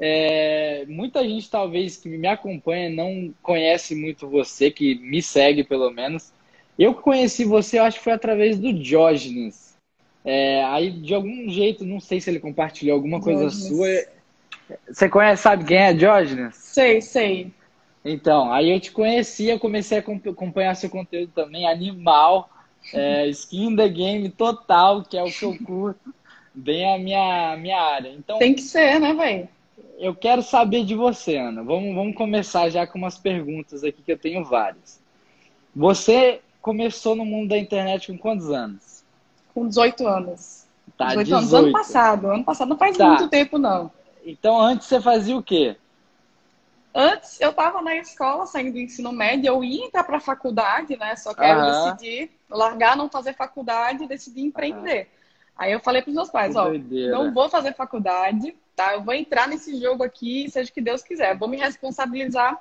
É, muita gente, talvez, que me acompanha não conhece muito você, que me segue pelo menos. Eu conheci você, eu acho que foi através do Diógenes. É, aí, de algum jeito, não sei se ele compartilhou alguma coisa Diógenes. sua. Você conhece, sabe quem é Diógenes? Sei, sei. Então, aí eu te conhecia, comecei a acompanhar seu conteúdo também, animal, é, skin the game total, que é o que eu curto, bem a minha, minha área. Então, Tem que ser, né, velho? Eu quero saber de você, Ana. Vamos, vamos começar já com umas perguntas aqui, que eu tenho várias. Você começou no mundo da internet com quantos anos? Com 18 anos. Tá, 18 anos. Ano passado. Ano passado não faz Tá. muito tempo, não. Então, antes você fazia o quê? Antes, eu estava na escola, saindo do ensino médio, eu ia entrar para a faculdade, né? Só que eu decidi largar, não fazer faculdade e decidi empreender. Aí eu falei para os meus pais, Que ó, doideira. não vou fazer faculdade, tá? Eu vou entrar nesse jogo aqui, seja o que Deus quiser. Vou me responsabilizar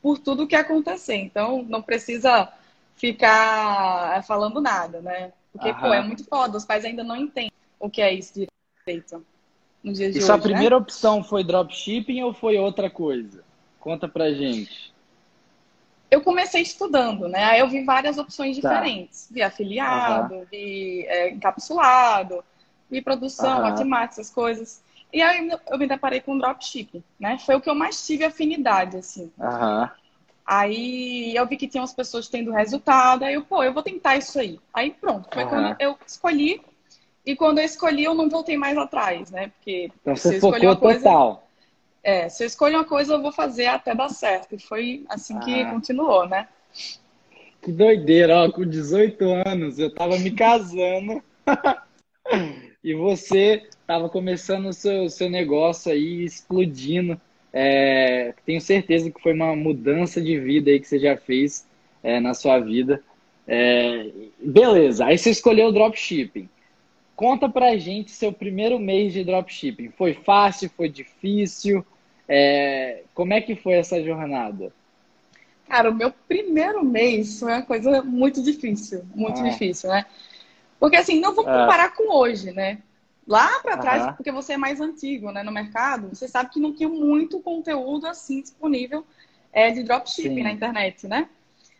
por tudo que acontecer. Então, não precisa ficar é, falando nada, né? Porque, pô, Aham. é muito foda. Os pais ainda não entendem o que é isso de direito nos dias de E hoje, sua né? primeira opção foi dropshipping ou foi outra coisa? Conta pra gente. eu comecei estudando, né? Aí eu vi várias opções Tá. diferentes. Vi afiliado, vi é, encapsulado, vi produção, Aham. Hotmart, essas coisas. E aí eu me deparei com dropshipping, né? Foi o que eu mais tive afinidade, assim. Aham. Aí eu vi que tinha umas pessoas tendo resultado, aí eu, pô, eu vou tentar isso aí. Aí pronto, foi Aham. quando eu escolhi. E quando eu escolhi, eu não voltei mais atrás, né? Porque Então se eu focou uma coisa, total. é, se eu escolho uma coisa, eu vou fazer até dar certo. E foi assim que Ah. continuou, né? Que doideira, ó, com 18 anos eu tava me casando e você tava começando o seu, seu negócio aí, explodindo. É, tenho certeza que foi uma mudança de vida aí que você já fez é, na sua vida. É, beleza, aí você escolheu o dropshipping. Conta pra gente seu primeiro mês de dropshipping. Foi fácil? Foi difícil? É, como é que foi essa jornada? Cara, o meu primeiro mês foi uma coisa muito difícil, muito Ah. difícil, né? Porque assim, não vou Ah. comparar com hoje, né? Lá pra trás, Aham. porque você é mais antigo, né, no mercado, você sabe que não tinha muito conteúdo assim disponível é, de dropshipping Sim. na internet, né?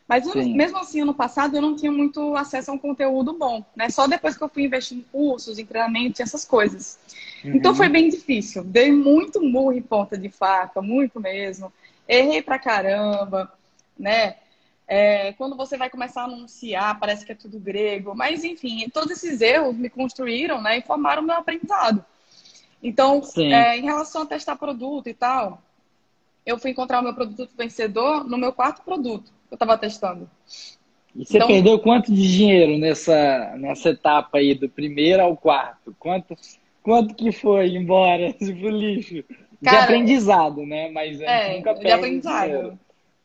Mas Sim. mesmo assim, ano passado eu não tinha muito acesso a um conteúdo bom, né? Só depois que eu fui investir em cursos, em treinamento, e essas coisas. Então Uhum. foi bem difícil. Dei muito murro em ponta de faca, muito mesmo. Errei pra caramba, né? É, quando você vai começar a anunciar, parece que é tudo grego. Mas, enfim, todos esses erros me construíram, né? E formaram o meu aprendizado. Então, é, em relação a testar produto e tal, eu fui encontrar o meu produto vencedor no meu quarto produto que eu estava testando. E você Então- perdeu quanto de dinheiro nessa, nessa etapa aí, do primeiro ao quarto? Quanto, quanto que foi embora pro lixo? de Cara, aprendizado, né? Mas É, nunca de perde aprendizado. dinheiro.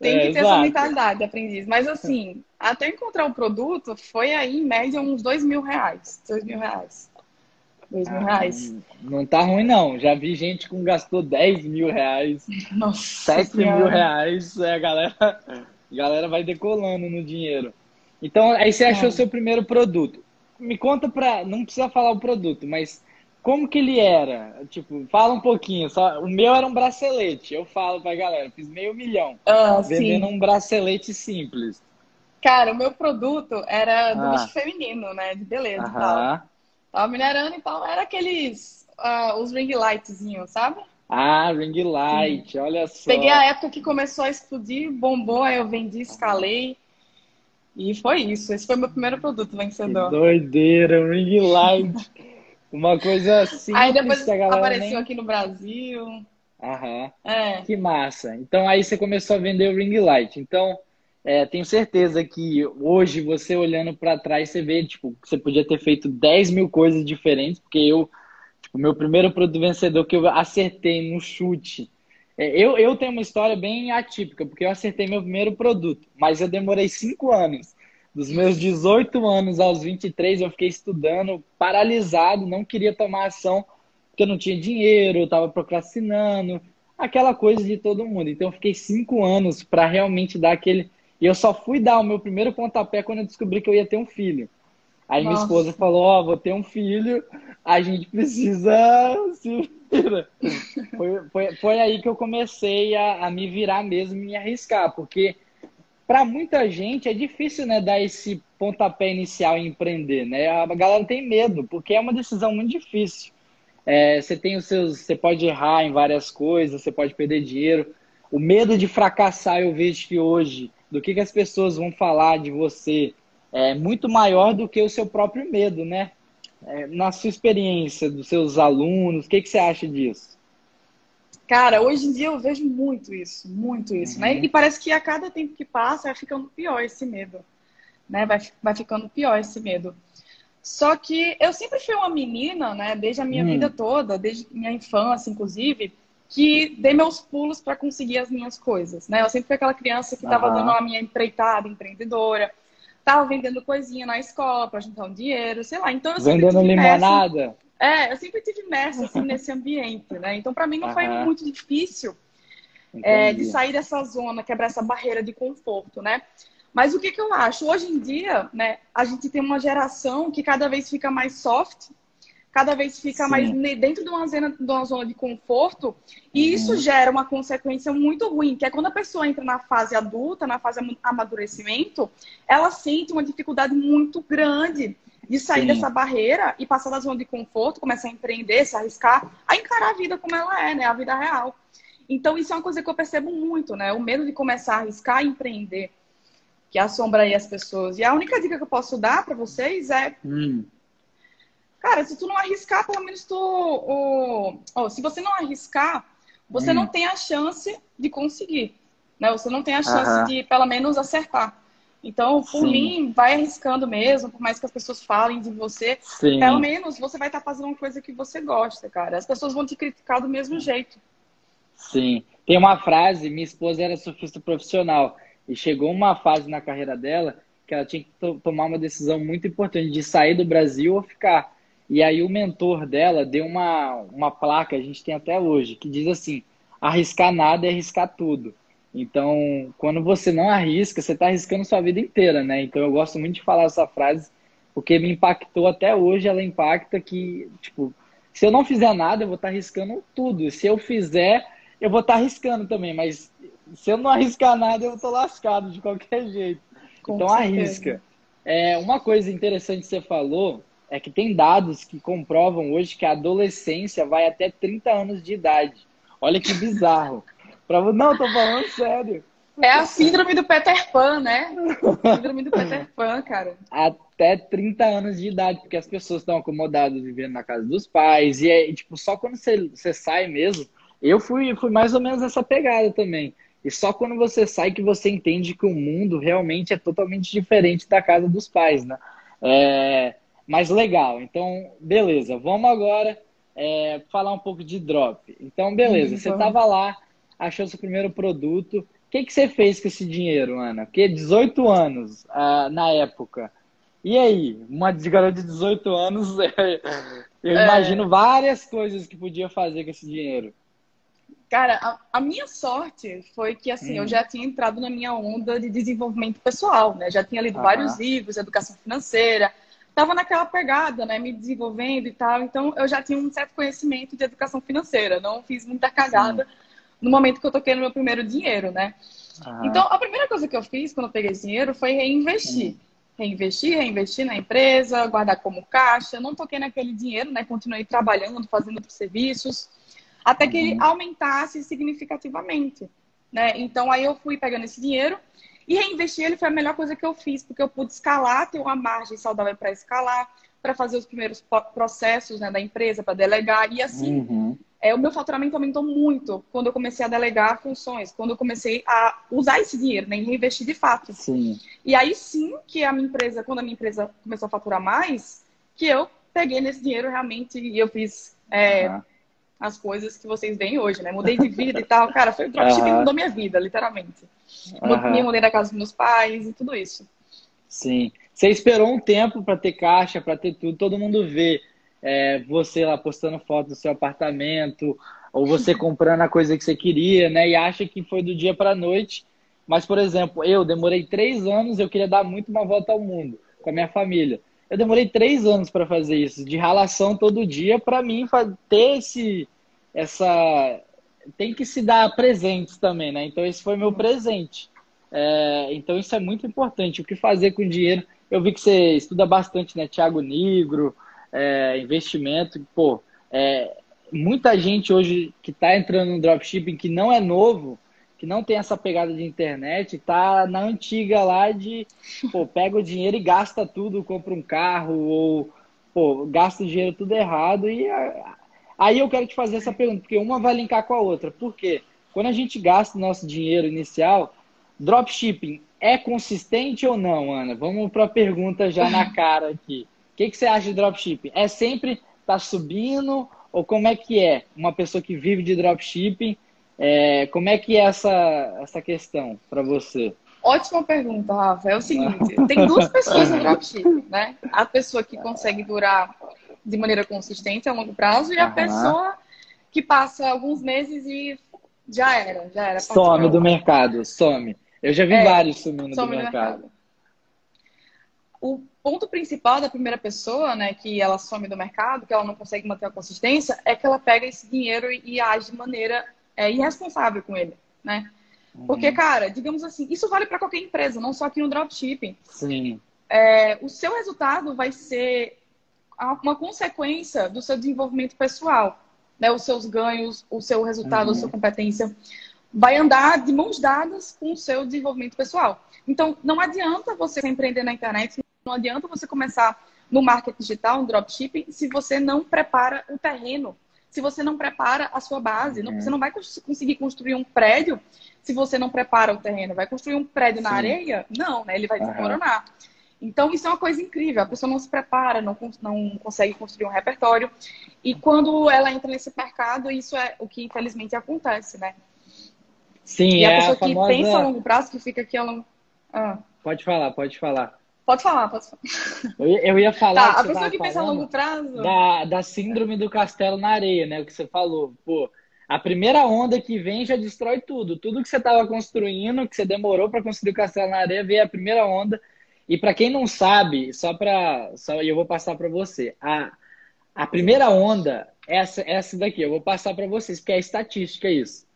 Tem É, que ter exato. essa mentalidade de aprendiz. Mas assim, até encontrar o produto, foi aí em média uns dois mil reais. Dois mil reais. Dois mil Ah, reais. Não tá ruim, não. Já vi gente que gastou 10 mil reais, Nossa 7 mil Senhora. reais. É, a galera, a galera vai decolando no dinheiro. Então, aí você achou É. seu primeiro produto. Me conta pra. Não precisa falar o produto, mas como que ele era? Tipo, fala um pouquinho. Só, o meu era um bracelete. Eu falo pra galera, fiz meio milhão. Ah, Vendendo sim. um bracelete simples. Cara, o meu produto era do Ah. bicho feminino, né? De beleza e tal. Aham. Tava minerando e tal. Era aqueles, ah, os ring lightzinhos, sabe? Ah, ring light, olha só. Peguei a época que começou a explodir, bombou, aí eu vendi, escalei. E foi isso. Esse foi meu primeiro produto Que vencedor. doideira, um ring light. Uma coisa simples Aí depois que a galera apareceu nem... aqui no Brasil. Aham. É. Que massa. Então aí você começou a vender o ring light. Então, é, tenho certeza que hoje você olhando para trás, você vê, tipo, que você podia ter feito 10 mil coisas diferentes, porque eu, tipo, meu primeiro produto vencedor que eu acertei no chute. É, eu, eu tenho uma história bem atípica, porque eu acertei meu primeiro produto, mas eu demorei 5 anos. Dos meus 18 anos aos 23, eu fiquei estudando, paralisado, não queria tomar ação, porque eu não tinha dinheiro, eu estava procrastinando, aquela coisa de todo mundo. Então, eu fiquei cinco anos para realmente dar aquele. E eu só fui dar o meu primeiro pontapé quando eu descobri que eu ia ter um filho. Aí minha Nossa. esposa falou: Ó, vou ter um filho, a gente precisa se mentira. Foi, foi, foi aí que eu comecei a, a me virar mesmo e me arriscar, porque para muita gente é difícil, né, dar esse pontapé inicial em empreender, né? A galera tem medo, porque é uma decisão muito difícil. É, você tem os seus, você pode errar em várias coisas, você pode perder dinheiro. O medo de fracassar, eu vejo que hoje, do que, que as pessoas vão falar de você, é muito maior do que o seu próprio medo, né? É, na sua experiência, dos seus alunos, o que, que você acha disso? Cara, hoje em dia eu vejo muito isso, muito isso, né? uhum. né? E parece que a cada tempo que passa vai ficando pior esse medo, né? Vai, vai ficando pior esse medo. Só que eu sempre fui uma menina, né? Desde a minha uhum. vida toda, desde minha infância, inclusive, que dei meus pulos para conseguir as minhas coisas, né? Eu sempre fui aquela criança que estava uhum. dando a minha empreitada empreendedora, tava vendendo coisinha na escola para juntar um dinheiro, sei lá. Então eu vendendo limonada. É, eu sempre tive imersa assim, nesse ambiente, né? Então, para mim, não foi muito difícil é, de sair dessa zona, quebrar essa barreira de conforto, né? Mas o que, que eu acho? Hoje em dia, né, a gente tem uma geração que cada vez fica mais soft, cada vez fica Sim. mais dentro de uma, zona, de uma zona de conforto, e uhum. isso gera uma consequência muito ruim, que é quando a pessoa entra na fase adulta, na fase amadurecimento, ela sente uma dificuldade muito grande de sair Sim. dessa barreira e passar da zona de conforto, começar a empreender, se arriscar, a encarar a vida como ela é, né? A vida real. Então, isso é uma coisa que eu percebo muito, né? O medo de começar a arriscar e empreender, que assombra aí as pessoas. E a única dica que eu posso dar para vocês é. Hum. Cara, se tu não arriscar, pelo menos tu. O... Oh, se você não arriscar, você hum. não tem a chance de conseguir. Né? Você não tem a chance uh -huh. de, pelo menos, acertar. Então, por Sim. mim, vai arriscando mesmo, por mais que as pessoas falem de você, Sim. pelo menos você vai estar tá fazendo uma coisa que você gosta, cara. As pessoas vão te criticar do mesmo jeito. Sim. Tem uma frase, minha esposa era surfista profissional e chegou uma fase na carreira dela que ela tinha que tomar uma decisão muito importante de sair do Brasil ou ficar. E aí o mentor dela deu uma, uma placa, a gente tem até hoje, que diz assim: arriscar nada é arriscar tudo. Então, quando você não arrisca, você está arriscando sua vida inteira, né? Então, eu gosto muito de falar essa frase, porque me impactou até hoje. Ela impacta que, tipo, se eu não fizer nada, eu vou estar tá arriscando tudo. Se eu fizer, eu vou estar tá arriscando também. Mas se eu não arriscar nada, eu estou lascado de qualquer jeito. Com então, certeza. arrisca. É, uma coisa interessante que você falou é que tem dados que comprovam hoje que a adolescência vai até 30 anos de idade. Olha que bizarro. Pra... Não, tô falando sério. É a síndrome do Peter Pan, né? Síndrome do Peter Pan, cara. Até 30 anos de idade, porque as pessoas estão acomodadas vivendo na casa dos pais. E é, tipo, só quando você, você sai mesmo. Eu fui, fui mais ou menos essa pegada também. E só quando você sai que você entende que o mundo realmente é totalmente diferente da casa dos pais, né? É, mas legal. Então, beleza. Vamos agora é, falar um pouco de drop. Então, beleza. Hum, você estava lá achou seu primeiro produto. O que, que você fez com esse dinheiro, Ana? Porque 18 anos ah, na época. E aí? Uma garota de 18 anos, eu é... imagino várias coisas que podia fazer com esse dinheiro. Cara, a, a minha sorte foi que, assim, hum. eu já tinha entrado na minha onda de desenvolvimento pessoal, né? Já tinha lido vários livros, educação financeira, tava naquela pegada, né? Me desenvolvendo e tal. Então, eu já tinha um certo conhecimento de educação financeira. Não fiz muita cagada. Sim no momento que eu toquei no meu primeiro dinheiro, né? Então, a primeira coisa que eu fiz quando eu peguei esse dinheiro foi reinvestir. Reinvestir, reinvestir na empresa, guardar como caixa. Não toquei naquele dinheiro, né? Continuei trabalhando, fazendo outros serviços, até que ele uhum. aumentasse significativamente, né? Então, aí eu fui pegando esse dinheiro e reinvestir ele foi a melhor coisa que eu fiz, porque eu pude escalar, ter uma margem saudável para escalar, para fazer os primeiros processos né, da empresa, para delegar, e assim uhum é, o meu faturamento aumentou muito quando eu comecei a delegar funções, quando eu comecei a usar esse dinheiro, né, reinvestir de fato. Sim. E aí sim que a minha empresa, quando a minha empresa começou a faturar mais, que eu peguei nesse dinheiro realmente e eu fiz é, uhum. as coisas que vocês veem hoje, né? Mudei de vida e tal. Cara, foi o dropshipping uhum. mudou minha vida, literalmente. Uhum. Me mudei da casa dos meus pais e tudo isso. Sim. Você esperou um tempo para ter caixa, para ter tudo, todo mundo vê é, você lá postando foto do seu apartamento, ou você comprando a coisa que você queria, né? E acha que foi do dia para a noite. Mas, por exemplo, eu demorei três anos, eu queria dar muito uma volta ao mundo com a minha família. Eu demorei três anos para fazer isso, de relação todo dia, para mim ter esse, essa tem que se dar presentes também, né? Então esse foi meu presente. É, então isso é muito importante. O que fazer com o dinheiro? Eu vi que você estuda bastante, né? Tiago Negro, é, investimento. Pô, é, muita gente hoje que está entrando no dropshipping que não é novo, que não tem essa pegada de internet, tá na antiga lá de, pô, pega o dinheiro e gasta tudo, compra um carro ou, pô, gasta o dinheiro tudo errado e Aí eu quero te fazer essa pergunta, porque uma vai linkar com a outra. Por quê? Quando a gente gasta o nosso dinheiro inicial, dropshipping é consistente ou não, Ana? Vamos para a pergunta já na cara aqui. O que, que você acha de dropshipping? É sempre tá subindo ou como é que é? Uma pessoa que vive de dropshipping, é, como é que é essa, essa questão para você? Ótima pergunta, Rafa. É o seguinte, tem duas pessoas no dropshipping, né? A pessoa que consegue durar de maneira consistente a longo prazo e a pessoa que passa alguns meses e já era, já era. Some do mercado, some. Eu já vi é, vários sumindo do mercado. mercado. O ponto principal da primeira pessoa, né, que ela some do mercado, que ela não consegue manter a consistência, é que ela pega esse dinheiro e, age de maneira é, irresponsável com ele, né? Uhum. Porque, cara, digamos assim, isso vale para qualquer empresa, não só aqui no dropshipping. Sim. É, o seu resultado vai ser uma consequência do seu desenvolvimento pessoal, né? Os seus ganhos, o seu resultado, uhum. a sua competência vai andar de mãos dadas com o seu desenvolvimento pessoal. Então, não adianta você empreender na internet, não adianta você começar no marketing digital, no dropshipping, se você não prepara o terreno, se você não prepara a sua base. Uhum. Você não vai conseguir construir um prédio se você não prepara o terreno. Vai construir um prédio Sim. na areia? Não, né? Ele vai desmoronar. Uhum. Então, isso é uma coisa incrível. A pessoa não se prepara, não, não consegue construir um repertório. E quando ela entra nesse mercado, isso é o que infelizmente acontece, né? Sim, e a é pessoa a que famosa... pensa a longo prazo, que fica aqui a longo... Ah. Pode falar, pode falar. Pode falar, pode falar. Eu ia, eu ia falar. Tá, a pessoa que pensa a longo prazo. Da, da síndrome do castelo na areia, né? O que você falou. Pô, a primeira onda que vem já destrói tudo. Tudo que você estava construindo, que você demorou para construir o castelo na areia, veio a primeira onda e para quem não sabe, só para. Só, eu vou passar para você. A, a primeira onda, essa, essa daqui, eu vou passar para vocês, porque é estatística isso.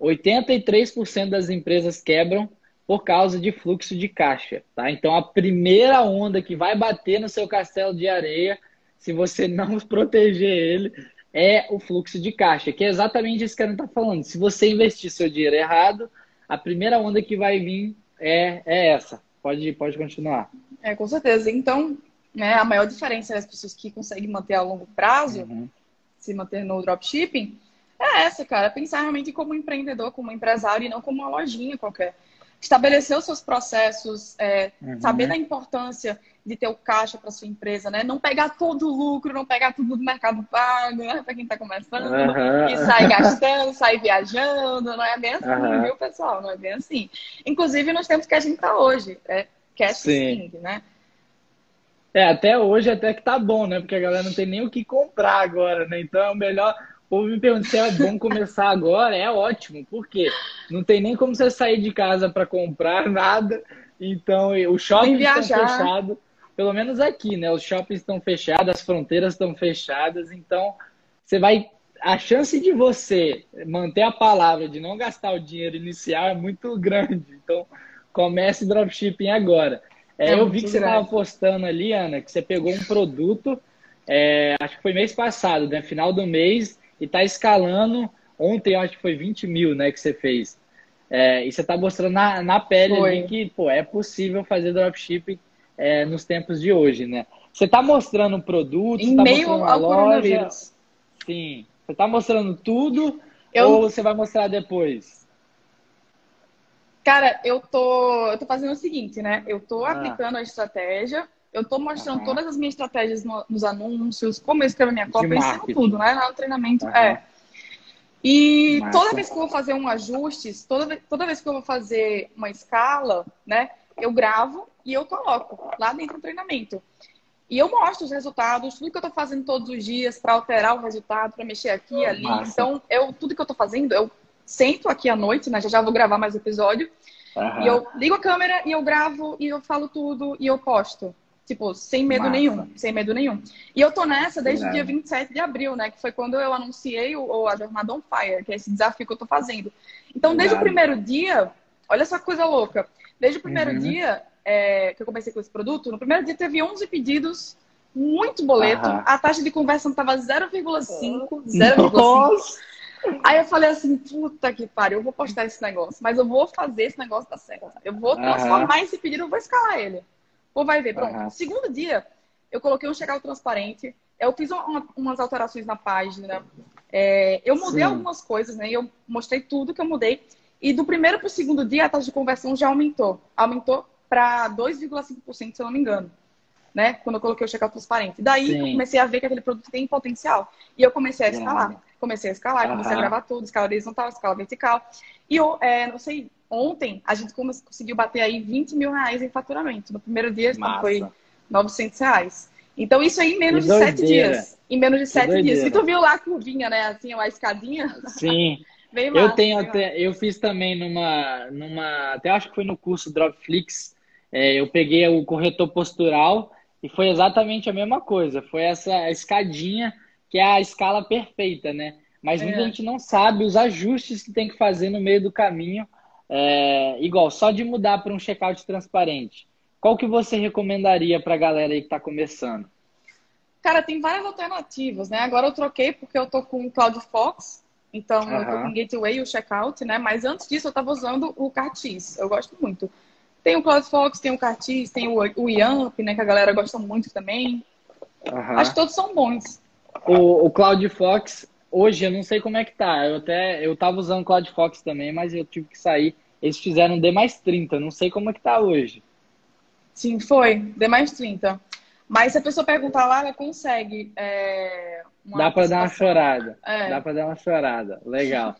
83% das empresas quebram por causa de fluxo de caixa, tá? Então a primeira onda que vai bater no seu castelo de areia, se você não proteger ele, é o fluxo de caixa, que é exatamente isso que a Ana está falando. Se você investir seu dinheiro errado, a primeira onda que vai vir é, é essa. Pode, pode continuar. É, com certeza. Então, né, a maior diferença das pessoas que conseguem manter a longo prazo, uhum. se manter no dropshipping, é essa, cara. Pensar realmente como empreendedor, como empresário e não como uma lojinha qualquer. Estabelecer os seus processos, é, uhum. saber da importância de ter o caixa para sua empresa, né? Não pegar todo o lucro, não pegar tudo do mercado pago, né? Para quem está começando, uhum. e sair gastando, sair viajando, não é bem assim, uhum. viu, pessoal? Não é bem assim. Inclusive nos tempos que a gente está hoje, é cash Sim. né? É, até hoje até que tá bom, né? Porque a galera não tem nem o que comprar agora, né? Então é o melhor. O povo me pergunta se é bom começar agora, é ótimo, porque não tem nem como você sair de casa para comprar nada. Então, o shopping está fechado pelo menos aqui, né? Os shoppings estão fechados, as fronteiras estão fechadas, então você vai. A chance de você manter a palavra, de não gastar o dinheiro inicial é muito grande. Então, comece dropshipping agora. É, é eu vi que você estava postando ali, Ana, que você pegou um produto, é, acho que foi mês passado, né? Final do mês, e está escalando. Ontem, acho que foi 20 mil, né? Que você fez. É, e você está mostrando na, na pele ali que pô, é possível fazer dropshipping é, nos tempos de hoje, né? Você está mostrando o produto, em tá meio ao loja, coronavírus. Sim. Você está mostrando tudo eu... ou você vai mostrar depois? Cara, eu tô, eu tô fazendo o seguinte, né? Eu tô ah. aplicando a estratégia, eu tô mostrando todas as minhas estratégias no, nos anúncios, como eu escrevo minha cópia, eu ensino tudo, né? No treinamento. É. E Massa. toda vez que eu vou fazer um ajuste, toda, toda vez que eu vou fazer uma escala, né? Eu gravo e eu coloco lá dentro do treinamento. E eu mostro os resultados, tudo que eu estou fazendo todos os dias para alterar o resultado, para mexer aqui e ali. Massa. Então, eu, tudo que eu estou fazendo, eu sento aqui à noite, né? Já já vou gravar mais episódio. Uhum. E eu ligo a câmera e eu gravo e eu falo tudo e eu posto. Tipo, sem medo Massa. nenhum, sem medo nenhum. E eu tô nessa desde o dia 27 de abril, né? Que foi quando eu anunciei o, o, a Jornada On Fire, que é esse desafio que eu tô fazendo. Então, desde o primeiro dia, olha essa coisa louca. Desde o primeiro uhum. dia é, que eu comecei com esse produto, no primeiro dia teve 11 pedidos, muito boleto. Uhum. A taxa de conversão tava 0,5, 0,5. Aí eu falei assim, puta que pariu, eu vou postar esse negócio, mas eu vou fazer esse negócio dar certo. Eu vou transformar uhum. esse pedido, eu vou escalar ele. Ou vai ver, pronto. Uhum. Segundo dia, eu coloquei um checkout transparente. Eu fiz uma, umas alterações na página. É, eu mudei Sim. algumas coisas, né? Eu mostrei tudo que eu mudei. E do primeiro para o segundo dia, a taxa de conversão já aumentou. Aumentou para 2,5%, se eu não me engano. Né? Quando eu coloquei o checkout transparente. Daí Sim. eu comecei a ver que aquele produto tem potencial. E eu comecei a escalar. Comecei a escalar, uhum. comecei a gravar tudo, escala horizontal, escala vertical. E eu, é, não sei, ontem a gente conseguiu bater aí 20 mil reais em faturamento. No primeiro dia então, foi 900 reais. Então, isso aí em menos que de sete dias. Em menos de que sete doideira. dias. E tu viu lá a curvinha, né? Assim, a escadinha? Sim. Bem massa, eu tenho até, eu fiz também numa, numa, até acho que foi no curso Dropflix, é, eu peguei o corretor postural e foi exatamente a mesma coisa. Foi essa escadinha que é a escala perfeita, né? Mas muita é. gente não sabe os ajustes que tem que fazer no meio do caminho é, igual, só de mudar para um checkout transparente, qual que você recomendaria para a galera aí que está começando? Cara, tem várias alternativas, né? Agora eu troquei porque eu tô com o Cloud Fox, então uhum. eu tô com o Gateway e o Checkout, né? Mas antes disso eu estava usando o Cartis, eu gosto muito. Tem o Cloud Fox, tem o Cartis, tem o, o Yamp, né? Que a galera gosta muito também. Uhum. Acho que todos são bons. O, o Cloud Fox Hoje eu não sei como é que tá. Eu até eu tava usando Cloud Fox também, mas eu tive que sair. Eles fizeram D mais 30, não sei como é que tá hoje. Sim, foi, D mais 30. Mas se a pessoa perguntar lá, ela consegue. É, Dá para dar uma chorada. É. Dá para dar uma chorada. Legal.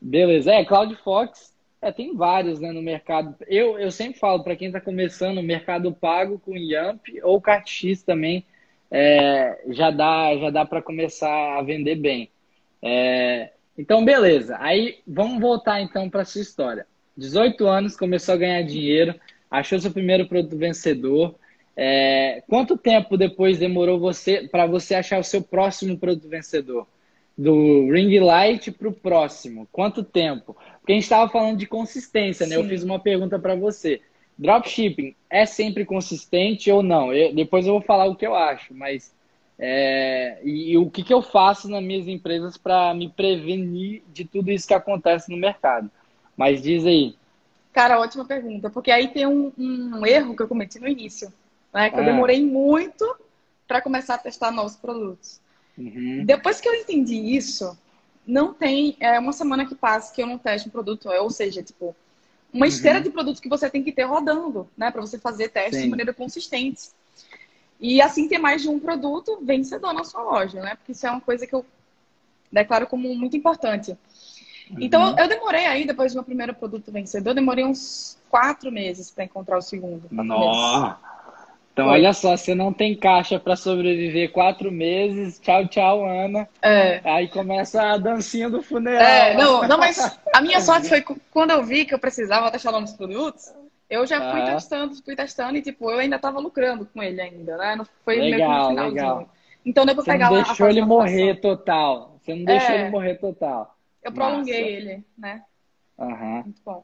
Beleza. É, Cloud Fox, é, tem vários né, no mercado. Eu, eu sempre falo para quem está começando, o mercado pago com Yamp ou CartX também é, já dá, já dá para começar a vender bem. É, então, beleza. Aí vamos voltar então para sua história. 18 anos, começou a ganhar dinheiro, achou seu primeiro produto vencedor. É, quanto tempo depois demorou você para você achar o seu próximo produto vencedor? Do ring light para o próximo. Quanto tempo? Porque a gente estava falando de consistência, né? Sim. Eu fiz uma pergunta para você. Dropshipping é sempre consistente ou não? Eu, depois eu vou falar o que eu acho, mas é, e, e, o que, que eu faço nas minhas empresas para me prevenir de tudo isso que acontece no mercado? Mas diz aí. Cara, ótima pergunta, porque aí tem um, um erro que eu cometi no início, né? Que eu é. demorei muito para começar a testar novos produtos. Uhum. Depois que eu entendi isso, não tem é, uma semana que passa que eu não teste um produto, ou seja, tipo, uma esteira uhum. de produtos que você tem que ter rodando, né? Para você fazer testes Sim. de maneira consistente. E assim ter mais de um produto vencedor na sua loja, né? Porque isso é uma coisa que eu declaro como muito importante. Uhum. Então, eu demorei aí, depois do meu primeiro produto vencedor, demorei uns quatro meses para encontrar o segundo. Nossa! Então, Foi. olha só, você não tem caixa para sobreviver quatro meses. Tchau, tchau, Ana. É. Aí começa a dancinha do funeral. É, não, não, mas a minha sorte foi quando eu vi que eu precisava testar novos produtos, eu já fui ah. testando, fui testando e, tipo, eu ainda tava lucrando com ele ainda, né? Não foi legal, meio que legal. Então deu pra Você pegar não deixou ele morrer total. Você não deixou é, ele morrer total. Eu prolonguei Massa. ele, né? Aham. Muito bom.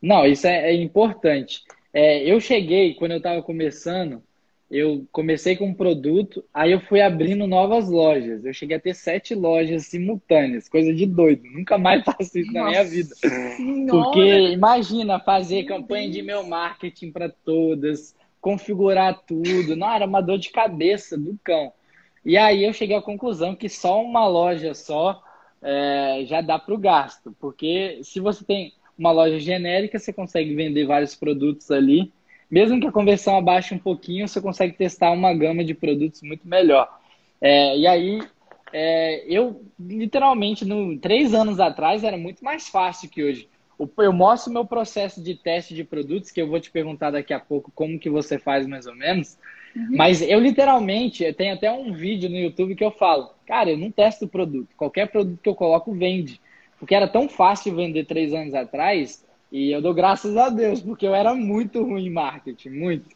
Não, isso é, é importante. É, eu cheguei, quando eu tava começando, eu comecei com um produto, aí eu fui abrindo novas lojas. Eu cheguei a ter sete lojas simultâneas, coisa de doido. Nunca mais faço isso Nossa na minha vida. Senhora. Porque imagina fazer Meu campanha Deus. de meu marketing para todas, configurar tudo. Não, era uma dor de cabeça do cão. E aí eu cheguei à conclusão que só uma loja só é, já dá para o gasto. Porque se você tem uma loja genérica, você consegue vender vários produtos ali mesmo que a conversão abaixe um pouquinho, você consegue testar uma gama de produtos muito melhor. É, e aí, é, eu literalmente, no, três anos atrás, era muito mais fácil que hoje. Eu mostro meu processo de teste de produtos, que eu vou te perguntar daqui a pouco como que você faz mais ou menos. Uhum. Mas eu literalmente, tenho até um vídeo no YouTube que eu falo, cara, eu não testo o produto. Qualquer produto que eu coloco vende. Porque era tão fácil vender três anos atrás e eu dou graças a Deus, porque eu era muito ruim em marketing, muito.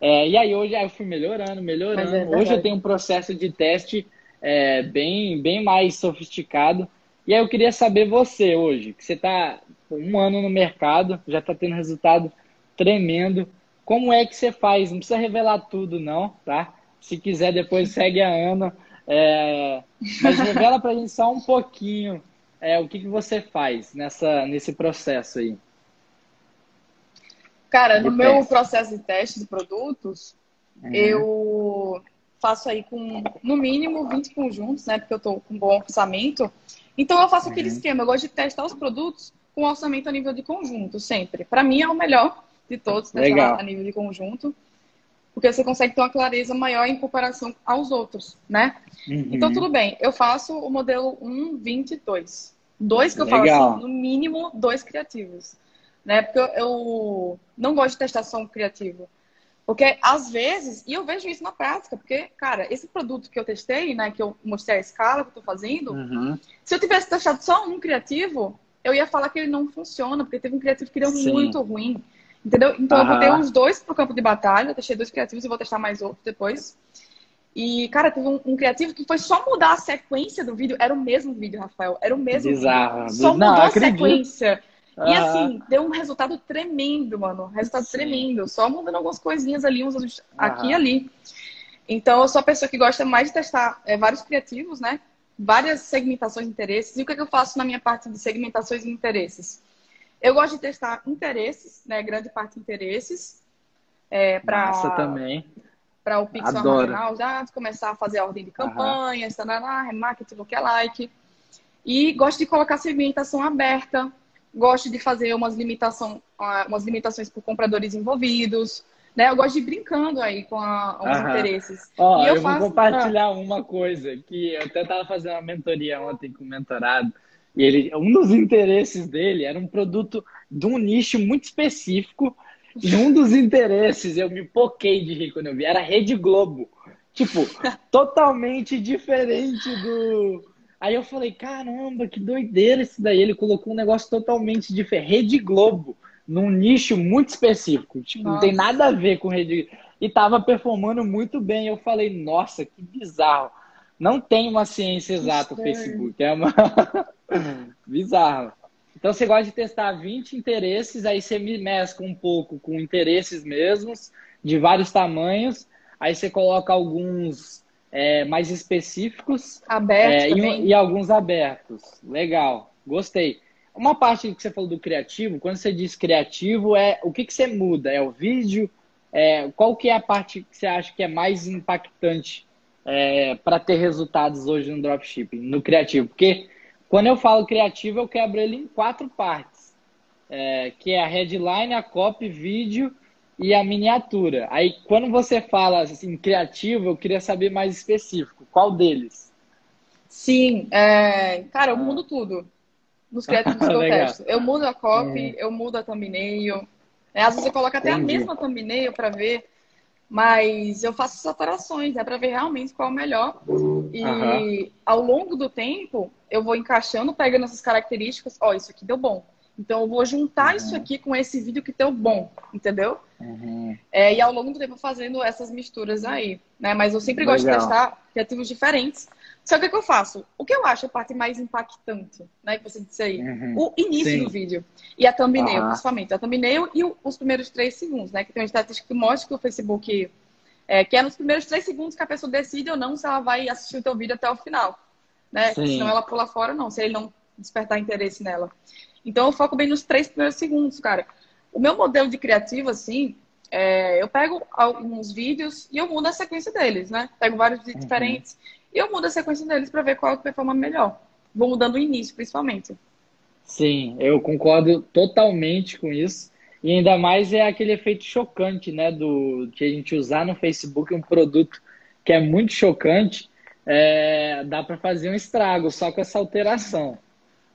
É, e aí hoje eu fui melhorando, melhorando. É hoje eu tenho um processo de teste é, bem, bem mais sofisticado. E aí eu queria saber você hoje, que você está um ano no mercado, já está tendo resultado tremendo. Como é que você faz? Não precisa revelar tudo, não, tá? Se quiser, depois segue a Ana. É, mas revela para a gente só um pouquinho é, o que, que você faz nessa, nesse processo aí. Cara, no meu processo de teste de produtos, uhum. eu faço aí com, no mínimo, 20 conjuntos, né? Porque eu tô com um bom orçamento. Então, eu faço uhum. aquele esquema. Eu gosto de testar os produtos com orçamento a nível de conjunto, sempre. Para mim, é o melhor de todos, testar Legal. a nível de conjunto porque você consegue ter uma clareza maior em comparação aos outros, né? Uhum. Então, tudo bem, eu faço o modelo 1, 22. Dois que eu Legal. falo assim, no mínimo, dois criativos. Né? Porque eu, eu não gosto de testar só um criativo. Porque, às vezes, e eu vejo isso na prática, porque, cara, esse produto que eu testei, né, que eu mostrei a escala que eu tô fazendo, uhum. se eu tivesse testado só um criativo, eu ia falar que ele não funciona, porque teve um criativo que deu Sim. muito ruim. Entendeu? Então uhum. eu botei uns dois pro campo de batalha, eu testei dois criativos e vou testar mais outro depois. E, cara, teve um, um, criativo que foi só mudar a sequência do vídeo. Era o mesmo vídeo, Rafael. Era o mesmo Bizarro. vídeo. Só mudou Não, a sequência. E assim, deu um resultado tremendo, mano. Resultado Sim. tremendo. Só mudando algumas coisinhas ali, uns aqui e ali. Então, eu sou a pessoa que gosta mais de testar é, vários criativos, né? Várias segmentações de interesses. E o que, é que eu faço na minha parte de segmentações de interesses? Eu gosto de testar interesses, né? Grande parte de interesses. É, para também. Para o Pixel Armazenal, já começar a fazer a ordem de campanhas, uhum. remarketing, lookalike. E gosto de colocar segmentação aberta. Gosto de fazer umas, limitação, umas limitações por compradores envolvidos. Né? Eu gosto de ir brincando aí com, a, os uhum. interesses. Ó, e eu, eu faço... vou compartilhar uma coisa que eu até estava fazendo uma mentoria ontem com o mentorado. E ele, um dos interesses dele era um produto de um nicho muito específico. E um dos interesses, eu me poquei de rir quando eu vi, era Rede Globo. Tipo, totalmente diferente do. Aí eu falei, caramba, que doideira isso daí. Ele colocou um negócio totalmente diferente. Rede Globo, num nicho muito específico. Tipo, não tem nada a ver com Rede E tava performando muito bem. Eu falei, nossa, que bizarro. Não tem uma ciência exata o Facebook. É uma. Bizarro. Então você gosta de testar 20 interesses, aí você me mescla um pouco com interesses mesmos, de vários tamanhos, aí você coloca alguns é, mais específicos abertos é, e, e, alguns abertos. Legal, gostei. Uma parte que você falou do criativo, quando você diz criativo, é o que, que você muda? É o vídeo? É, qual que é a parte que você acha que é mais impactante é, para ter resultados hoje no dropshipping, no criativo? Porque quando eu falo criativo, eu quebro ele em quatro partes, é, que é a headline, a copy, vídeo e a miniatura. Aí, quando você fala assim, criativo, eu queria saber mais específico. Qual deles? Sim, é... cara, eu mudo tudo nos criativos que eu testo. Eu mudo a copy, hum. eu mudo a thumbnail. É, às vezes eu coloco até Entendi. a mesma thumbnail para ver mas eu faço essas alterações, é para ver realmente qual é o melhor. E uhum. ao longo do tempo, eu vou encaixando, pegando essas características. Ó, oh, isso aqui deu bom. Então eu vou juntar uhum. isso aqui com esse vídeo que deu bom, entendeu? Uhum. É, e ao longo do tempo fazendo essas misturas aí, né? Mas eu sempre Legal. gosto de testar criativos diferentes só que o que eu faço? O que eu acho a parte mais impactante, né? Que você disse aí. Uhum. O início Sim. do vídeo. E a thumbnail, uhum. principalmente. A thumbnail e o, os primeiros três segundos, né? Que tem uma estatística que mostra que o Facebook... É, que é nos primeiros três segundos que a pessoa decide ou não se ela vai assistir o teu vídeo até o final. Né? Senão ela pula fora, não. Se ele não despertar interesse nela. Então, eu foco bem nos três primeiros segundos, cara. O meu modelo de criativo, assim, é, eu pego alguns vídeos e eu mudo a sequência deles, né? Pego vários vídeos uhum. diferentes e eu mudo a sequência deles para ver qual é que performa melhor. Vou mudando o início, principalmente. Sim, eu concordo totalmente com isso. E ainda mais é aquele efeito chocante, né? Do que a gente usar no Facebook um produto que é muito chocante, é, dá para fazer um estrago só com essa alteração.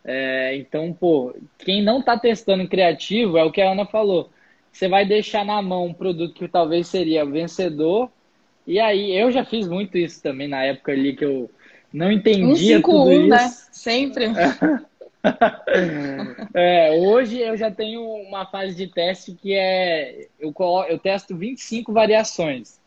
É, então, pô, quem não está testando criativo é o que a Ana falou. Você vai deixar na mão um produto que talvez seria vencedor e aí, eu já fiz muito isso também na época ali que eu não entendia 151, tudo isso. né? Sempre. é, hoje eu já tenho uma fase de teste que é eu, eu testo 25 variações.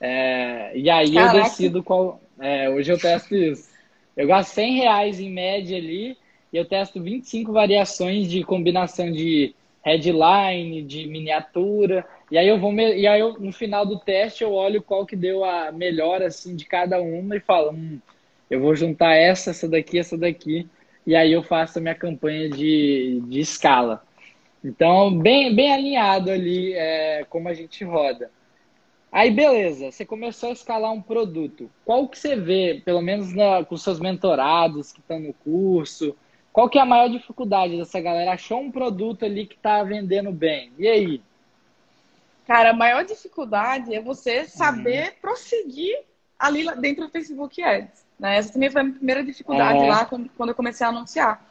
É, e aí Caraca. eu decido qual. É, hoje eu testo isso. Eu gasto 100 reais em média ali e eu testo 25 variações de combinação de headline, de miniatura. E aí eu vou e aí eu, no final do teste eu olho qual que deu a melhor assim de cada uma e falo, hum, eu vou juntar essa, essa daqui, essa daqui, e aí eu faço a minha campanha de, de escala. Então, bem, bem alinhado ali é, como a gente roda. Aí, beleza, você começou a escalar um produto. Qual que você vê, pelo menos na, com seus mentorados que estão no curso, qual que é a maior dificuldade dessa galera? Achou um produto ali que está vendendo bem. E aí? Cara, a maior dificuldade é você saber uhum. prosseguir ali dentro do Facebook Ads. Né? Essa também foi a minha primeira dificuldade é. lá quando eu comecei a anunciar.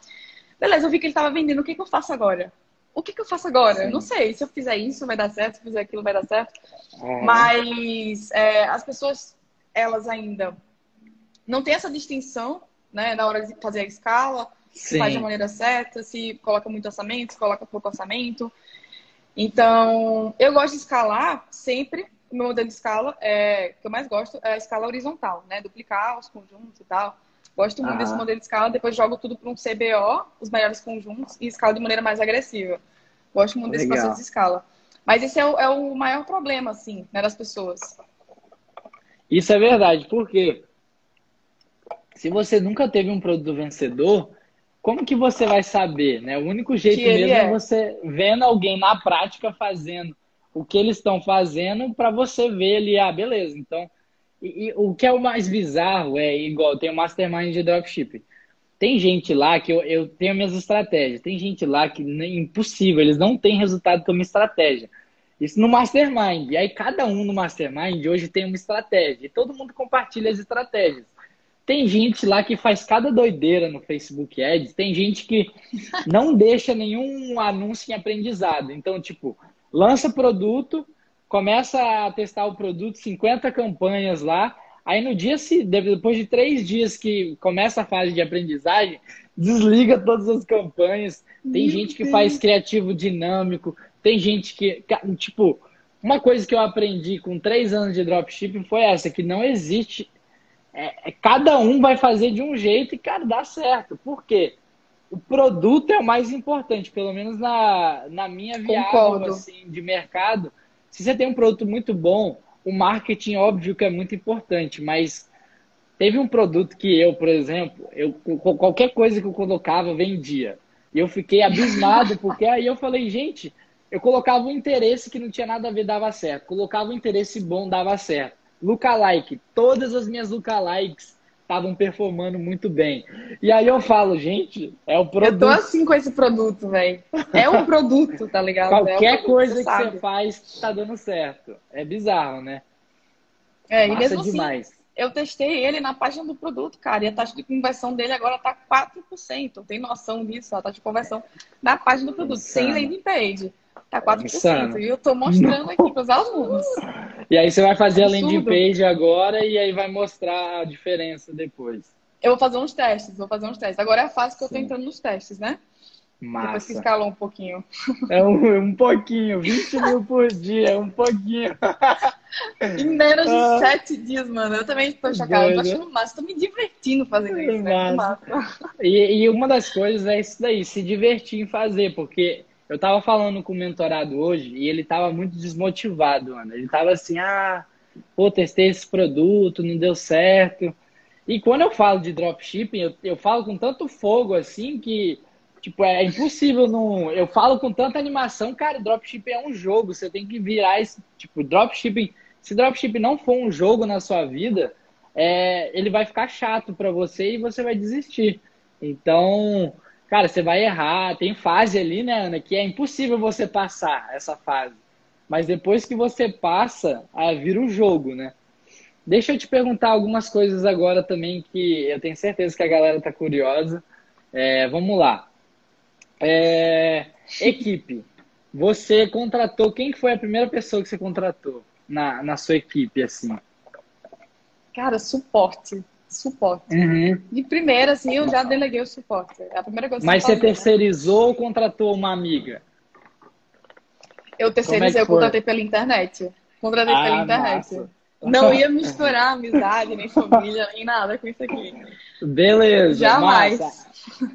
Beleza, eu vi que ele estava vendendo, o que, que eu faço agora? O que, que eu faço agora? Eu não sei. Se eu fizer isso, vai dar certo. Se eu fizer aquilo, vai dar certo. É. Mas é, as pessoas, elas ainda não têm essa distinção, né? Na hora de fazer a escala, se faz de maneira certa, se coloca muito orçamento, se coloca pouco orçamento. Então, eu gosto de escalar sempre. O meu modelo de escala é, que eu mais gosto é a escala horizontal, né? Duplicar os conjuntos e tal. Gosto muito ah. desse modelo de escala, depois jogo tudo para um CBO, os maiores conjuntos, e escala de maneira mais agressiva. Gosto muito desse processo de escala. Mas esse é o, é o maior problema, assim, né, das pessoas. Isso é verdade, porque se você nunca teve um produto vencedor, como que você vai saber, né? O único jeito mesmo é. é você vendo alguém na prática fazendo o que eles estão fazendo para você ver ali, ah, beleza, então e, e, o que é o mais bizarro é igual, tem o Mastermind de Dropshipping. Tem gente lá que eu, eu tenho minhas estratégias. Tem gente lá que é impossível, eles não têm resultado com a minha estratégia. Isso no Mastermind. E aí cada um no Mastermind hoje tem uma estratégia. E todo mundo compartilha as estratégias. Tem gente lá que faz cada doideira no Facebook Ads. Tem gente que não deixa nenhum anúncio em aprendizado. Então, tipo, lança produto, começa a testar o produto, 50 campanhas lá. Aí no dia, depois de três dias que começa a fase de aprendizagem, desliga todas as campanhas. Tem Meu gente que Deus. faz criativo dinâmico, tem gente que. Tipo, uma coisa que eu aprendi com três anos de dropshipping foi essa, que não existe. É, é, cada um vai fazer de um jeito e, cara, dá certo. Por quê? O produto é o mais importante, pelo menos na, na minha viagem assim, de mercado se você tem um produto muito bom, o marketing, óbvio que é muito importante, mas teve um produto que eu, por exemplo, eu, qualquer coisa que eu colocava vendia. E eu fiquei abismado, porque aí eu falei, gente, eu colocava um interesse que não tinha nada a ver, dava certo. Colocava um interesse bom, dava certo. Lookalike, todas as minhas lookalikes estavam performando muito bem. E aí eu falo, gente, é o produto. Eu tô assim com esse produto, velho. É um produto, tá ligado? Qualquer é coisa que você, que você faz tá dando certo. É bizarro, né? É, Massa e mesmo assim, demais. Assim, eu testei ele na página do produto, cara, e a taxa de conversão dele agora tá 4%. Tem noção disso? A taxa de conversão na página do produto, Insano. sem landing page. Tá 4%. Insano. E eu tô mostrando aqui para os alunos. E aí você vai fazer a landing page agora e aí vai mostrar a diferença depois. Eu vou fazer uns testes, vou fazer uns testes. Agora é a fase que eu tô entrando nos testes, né? Massa. Depois que escalou um pouquinho. É um, um pouquinho, 20 mil por dia, um pouquinho. em menos de ah, sete dias, mano. Eu também tô chocada. Eu tô achando massa, tô me divertindo fazendo isso. Né? Massa. E, e uma das coisas é isso daí, se divertir em fazer, porque eu tava falando com o mentorado hoje e ele tava muito desmotivado, mano. Ele tava assim, ah, pô, testei esse produto, não deu certo. E quando eu falo de dropshipping, eu, eu falo com tanto fogo assim que, tipo, é impossível não. Eu falo com tanta animação, cara, dropshipping é um jogo, você tem que virar esse. Tipo, dropshipping. Se dropshipping não for um jogo na sua vida, é, ele vai ficar chato para você e você vai desistir. Então, Cara, você vai errar. Tem fase ali, né, Ana, que é impossível você passar essa fase. Mas depois que você passa, ah, vira o jogo, né? Deixa eu te perguntar algumas coisas agora também que eu tenho certeza que a galera tá curiosa. É, vamos lá. É, equipe. Você contratou. Quem foi a primeira pessoa que você contratou na, na sua equipe, assim? Cara, suporte. Suporte. Uhum. De primeira, assim, eu já deleguei o suporte. É a primeira coisa Mas você fazer, né? terceirizou né? ou contratou uma amiga? Eu terceirizei, é eu contratei pela internet. Contratei ah, pela internet. Massa. Não ia misturar amizade, nem família, nem nada com isso aqui. Beleza. Jamais. Massa.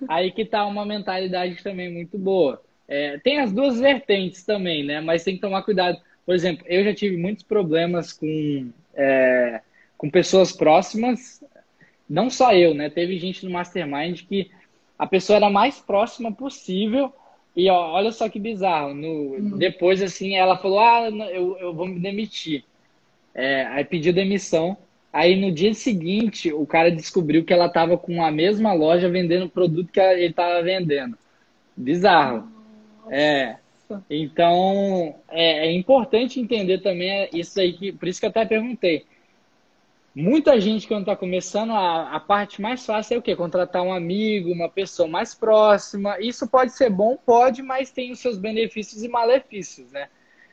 Aí que tá uma mentalidade também muito boa. É, tem as duas vertentes também, né? Mas tem que tomar cuidado. Por exemplo, eu já tive muitos problemas com, é, com pessoas próximas, não só eu, né? Teve gente no Mastermind que a pessoa era mais próxima possível e ó, olha só que bizarro. No, hum. Depois, assim, ela falou: Ah, eu, eu vou me demitir. É, aí pediu demissão. Aí no dia seguinte, o cara descobriu que ela estava com a mesma loja vendendo o produto que ele estava vendendo. Bizarro. Nossa. É. Então, é, é, importante entender também isso aí, que, por isso que eu até perguntei. Muita gente, quando está começando, a, a parte mais fácil é o quê? Contratar um amigo, uma pessoa mais próxima. Isso pode ser bom, pode, mas tem os seus benefícios e malefícios, né?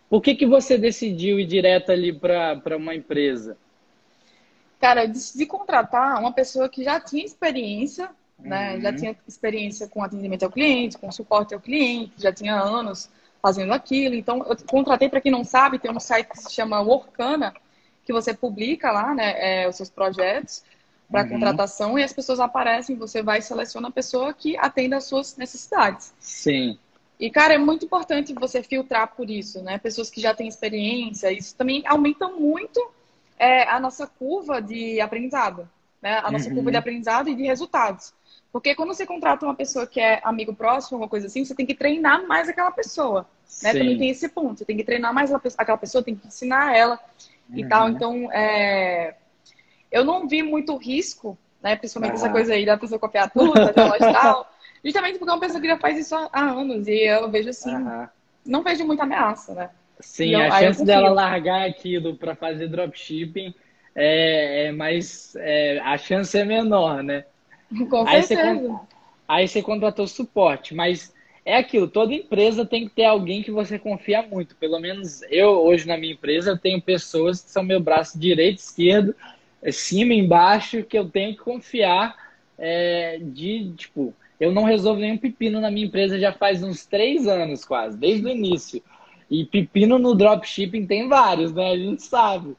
Por que, que você decidiu ir direto ali para uma empresa? Cara, eu decidi contratar uma pessoa que já tinha experiência, né? Uhum. Já tinha experiência com atendimento ao cliente, com suporte ao cliente, já tinha anos fazendo aquilo. Então, eu contratei, para quem não sabe, tem um site que se chama Workana, que você publica lá né, é, os seus projetos para uhum. contratação e as pessoas aparecem, você vai e seleciona a pessoa que atenda às suas necessidades. Sim. E, cara, é muito importante você filtrar por isso, né? Pessoas que já têm experiência, isso também aumenta muito é, a nossa curva de aprendizado, né? A nossa uhum. curva de aprendizado e de resultados. Porque quando você contrata uma pessoa que é amigo próximo, alguma coisa assim, você tem que treinar mais aquela pessoa. Né? Também tem esse ponto. Você tem que treinar mais aquela pessoa, tem que ensinar ela e uhum. tal. Então, é... eu não vi muito risco, né? Principalmente essa coisa aí da pessoa copiar tudo, e tal. Justamente porque é uma pessoa que já faz isso há anos. E eu vejo assim, não vejo muita ameaça, né? Sim, eu, a chance dela largar aquilo para fazer dropshipping é, é mais. É, a chance é menor, né? Com aí certeza. Você, aí você contratou suporte, mas é aquilo, toda empresa tem que ter alguém que você confia muito. Pelo menos eu, hoje na minha empresa, eu tenho pessoas que são meu braço direito, esquerdo, cima, embaixo, que eu tenho que confiar é, de, tipo, eu não resolvo nenhum pepino na minha empresa já faz uns três anos quase, desde o início. E pepino no dropshipping tem vários, né? A gente sabe.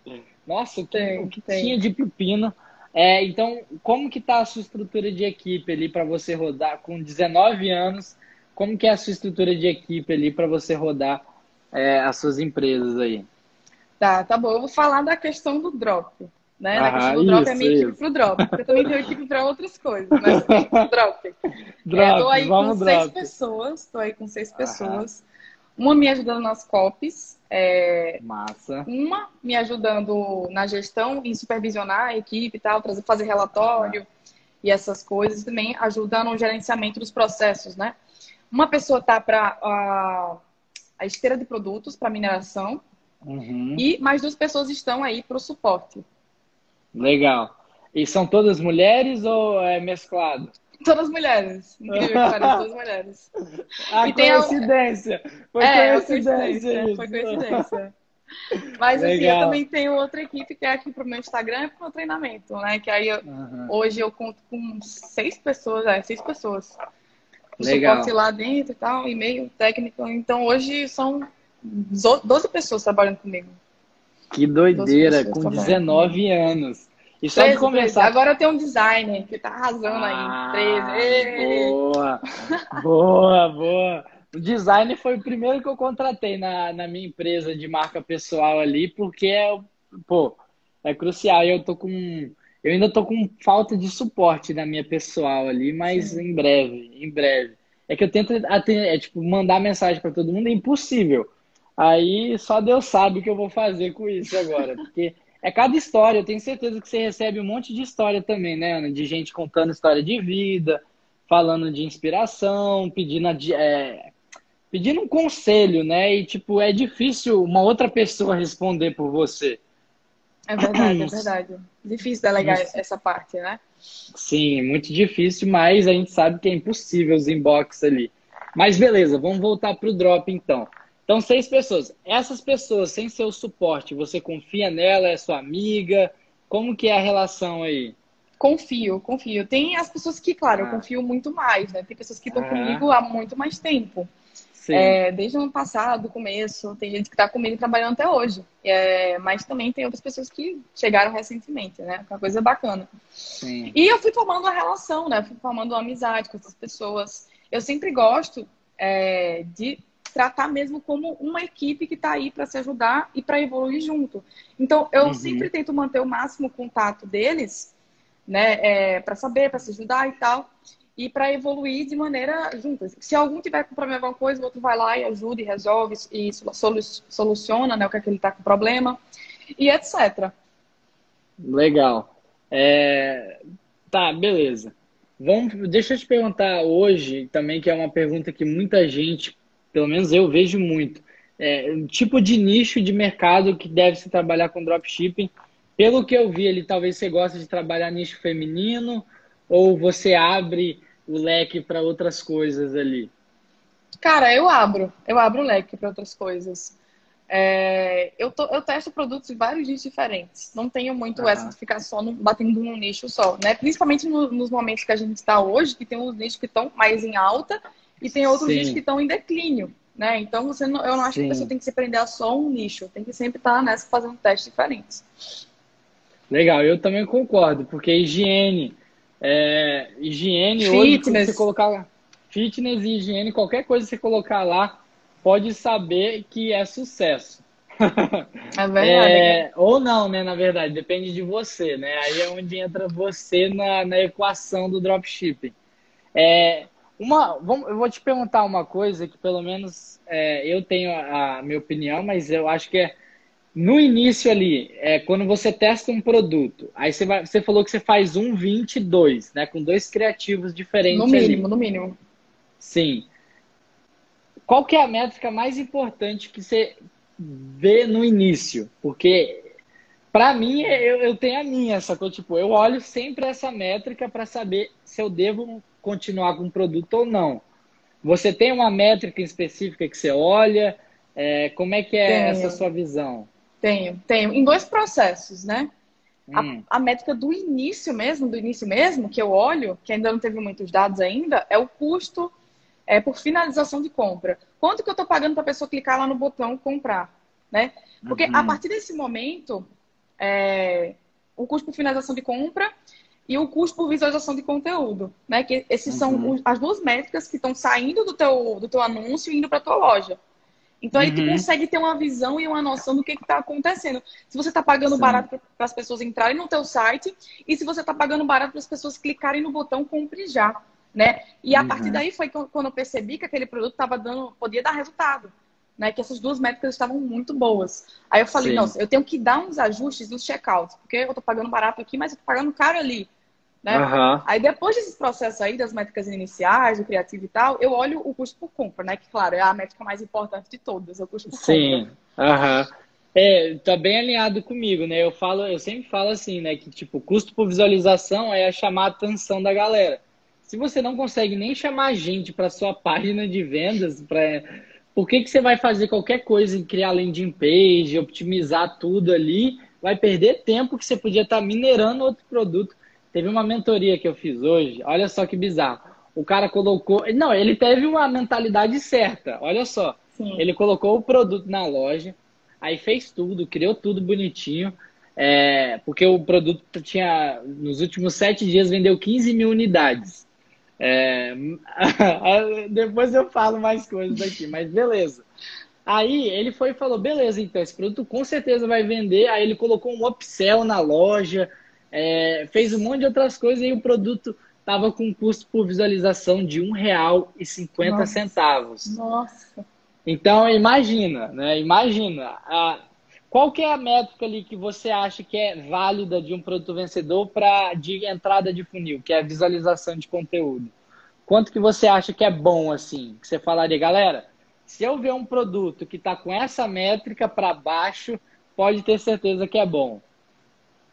Nossa, o que, tem, o que tinha de pepino é, então, como que está a sua estrutura de equipe ali para você rodar com 19 anos? Como que é a sua estrutura de equipe ali para você rodar é, as suas empresas aí? Tá, tá bom. Eu vou falar da questão do drop. Né? Ah, questão do drop é minha equipe pro drop. Eu também tenho equipe para outras coisas, mas drop. drop é, tô aí com drop. seis pessoas. Tô aí com seis pessoas. Uma me ajudando nas copies. É, Massa. Uma me ajudando na gestão e supervisionar a equipe e tal, fazer relatório e essas coisas. Também ajuda no gerenciamento dos processos, né? Uma pessoa tá para a, a esteira de produtos para mineração uhum. e mais duas pessoas estão aí para o suporte. Legal. E são todas mulheres ou é mesclado? Todas mulheres. Incrível, cara, todas mulheres. A e coincidência. Foi é, coincidência. Foi coincidência. Mas Legal. assim, eu também tenho outra equipe que é aqui pro meu Instagram e pro meu treinamento, né? Que aí eu, uhum. hoje eu conto com seis pessoas, é, seis pessoas. O Legal. suporte lá dentro e tal, e-mail técnico. Então hoje são 12 pessoas trabalhando comigo. Que doideira, com 19 anos. E só 13, de começar. Agora tem um designer que tá arrasando ah, aí. 13. Boa, boa, boa. O designer foi o primeiro que eu contratei na, na minha empresa de marca pessoal ali, porque é, pô, é crucial. Eu tô com. Eu ainda tô com falta de suporte na minha pessoal ali, mas Sim. em breve, em breve. É que eu tento atender, é, tipo, mandar mensagem para todo mundo é impossível. Aí só Deus sabe o que eu vou fazer com isso agora, porque é cada história. Eu tenho certeza que você recebe um monte de história também, né, Ana? De gente contando história de vida, falando de inspiração, pedindo, é, pedindo um conselho, né? E, tipo, é difícil uma outra pessoa responder por você. É verdade, é verdade. Difícil delegar essa parte, né? Sim, muito difícil, mas a gente sabe que é impossível os inbox ali. Mas beleza, vamos voltar para o drop então. Então, seis pessoas. Essas pessoas, sem seu suporte, você confia nela? É sua amiga? Como que é a relação aí? Confio, confio. Tem as pessoas que, claro, ah. eu confio muito mais, né? Tem pessoas que estão ah. comigo há muito mais tempo. É, desde o ano passado, do começo, tem gente que está comigo trabalhando até hoje. É, mas também tem outras pessoas que chegaram recentemente, né? Uma coisa bacana. Sim. E eu fui formando uma relação, né? Fui formando uma amizade com essas pessoas. Eu sempre gosto é, de tratar mesmo como uma equipe que está aí para se ajudar e para evoluir junto. Então, eu uhum. sempre tento manter o máximo contato deles, né? É, para saber, para se ajudar e tal e para evoluir de maneira junta. Se algum tiver com problema alguma coisa, o outro vai lá e ajuda e resolve e soluciona né, o que é que ele está com problema e etc. Legal. É... Tá, beleza. Vamos, deixa eu te perguntar hoje também, que é uma pergunta que muita gente, pelo menos eu vejo muito, é, um tipo de nicho de mercado que deve se trabalhar com dropshipping. Pelo que eu vi ali, talvez você goste de trabalhar nicho feminino, ou você abre o leque para outras coisas ali? Cara, eu abro. Eu abro o leque para outras coisas. É, eu, tô, eu testo produtos de vários nichos diferentes. Não tenho muito ah. essa de ficar só no, batendo num nicho só, né? Principalmente no, nos momentos que a gente está hoje, que tem uns nichos que estão mais em alta e tem outros Sim. nichos que estão em declínio, né? Então você não, eu não acho Sim. que a pessoa tem que se prender a só um nicho. Tem que sempre estar tá nessa fazendo testes diferentes. Legal, eu também concordo, porque higiene é, higiene, fitness. hoje, você colocar fitness e higiene, qualquer coisa que você colocar lá, pode saber que é sucesso. É verdade. É, ou não, né? Na verdade, depende de você, né? Aí é onde entra você na, na equação do dropshipping. É, uma, vamos, eu vou te perguntar uma coisa que pelo menos é, eu tenho a, a minha opinião, mas eu acho que é no início ali, é, quando você testa um produto, aí você, vai, você falou que você faz um 22, né? Com dois criativos diferentes. No mínimo, ali. no mínimo. Sim. Qual que é a métrica mais importante que você vê no início? Porque para mim, eu, eu tenho a minha, só que eu, tipo, eu olho sempre essa métrica para saber se eu devo continuar com o produto ou não. Você tem uma métrica específica que você olha? É, como é que é Tenho. essa sua visão? Tenho, tenho. Em dois processos, né? Hum. A, a, métrica do início mesmo, do início mesmo, que eu olho, que ainda não teve muitos dados ainda, é o custo é, por finalização de compra. Quanto que eu estou pagando para a pessoa clicar lá no botão comprar, né? Porque uhum. a partir desse momento, é, o custo por finalização de compra e o custo por visualização de conteúdo, né? Que esses uhum. são as duas métricas que estão saindo do teu, do teu anúncio e indo para a tua loja. Então aí tu uhum. consegue ter uma visão e uma noção do que está acontecendo. Se você está pagando Sim. barato para as pessoas entrarem no teu site e se você está pagando barato para as pessoas clicarem no botão compre já, né? E a uhum. partir daí foi quando eu percebi que aquele produto estava dando, podia dar resultado, né? Que essas duas métricas estavam muito boas. Aí eu falei, Sim. nossa, eu tenho que dar uns ajustes nos checkouts, porque eu estou pagando barato aqui, mas eu estou pagando caro ali. Né? Uhum. Aí depois desses processos aí, das métricas iniciais, do criativo e tal, eu olho o custo por compra, né? Que, claro, é a métrica mais importante de todas, é o custo por Sim. compra. Sim, uhum. É, tá bem alinhado comigo, né? Eu falo, eu sempre falo assim, né? Que tipo, custo por visualização é chamar a atenção da galera. Se você não consegue nem chamar gente para sua página de vendas, para por que, que você vai fazer qualquer coisa em criar landing page, optimizar tudo ali? Vai perder tempo que você podia estar tá minerando outro produto Teve uma mentoria que eu fiz hoje, olha só que bizarro. O cara colocou. Não, ele teve uma mentalidade certa, olha só. Sim. Ele colocou o produto na loja, aí fez tudo, criou tudo bonitinho. É, porque o produto tinha, nos últimos sete dias, vendeu 15 mil unidades. É, depois eu falo mais coisas aqui, mas beleza. Aí ele foi e falou: beleza, então esse produto com certeza vai vender. Aí ele colocou um upsell na loja, é, fez um monte de outras coisas e o produto estava com um custo por visualização de R$ 1,50. Nossa. Então, imagina, né? Imagina. A, qual que é a métrica ali que você acha que é válida de um produto vencedor para de entrada de funil, que é a visualização de conteúdo? Quanto que você acha que é bom, assim? Que você falaria, galera, se eu ver um produto que está com essa métrica para baixo, pode ter certeza que é bom.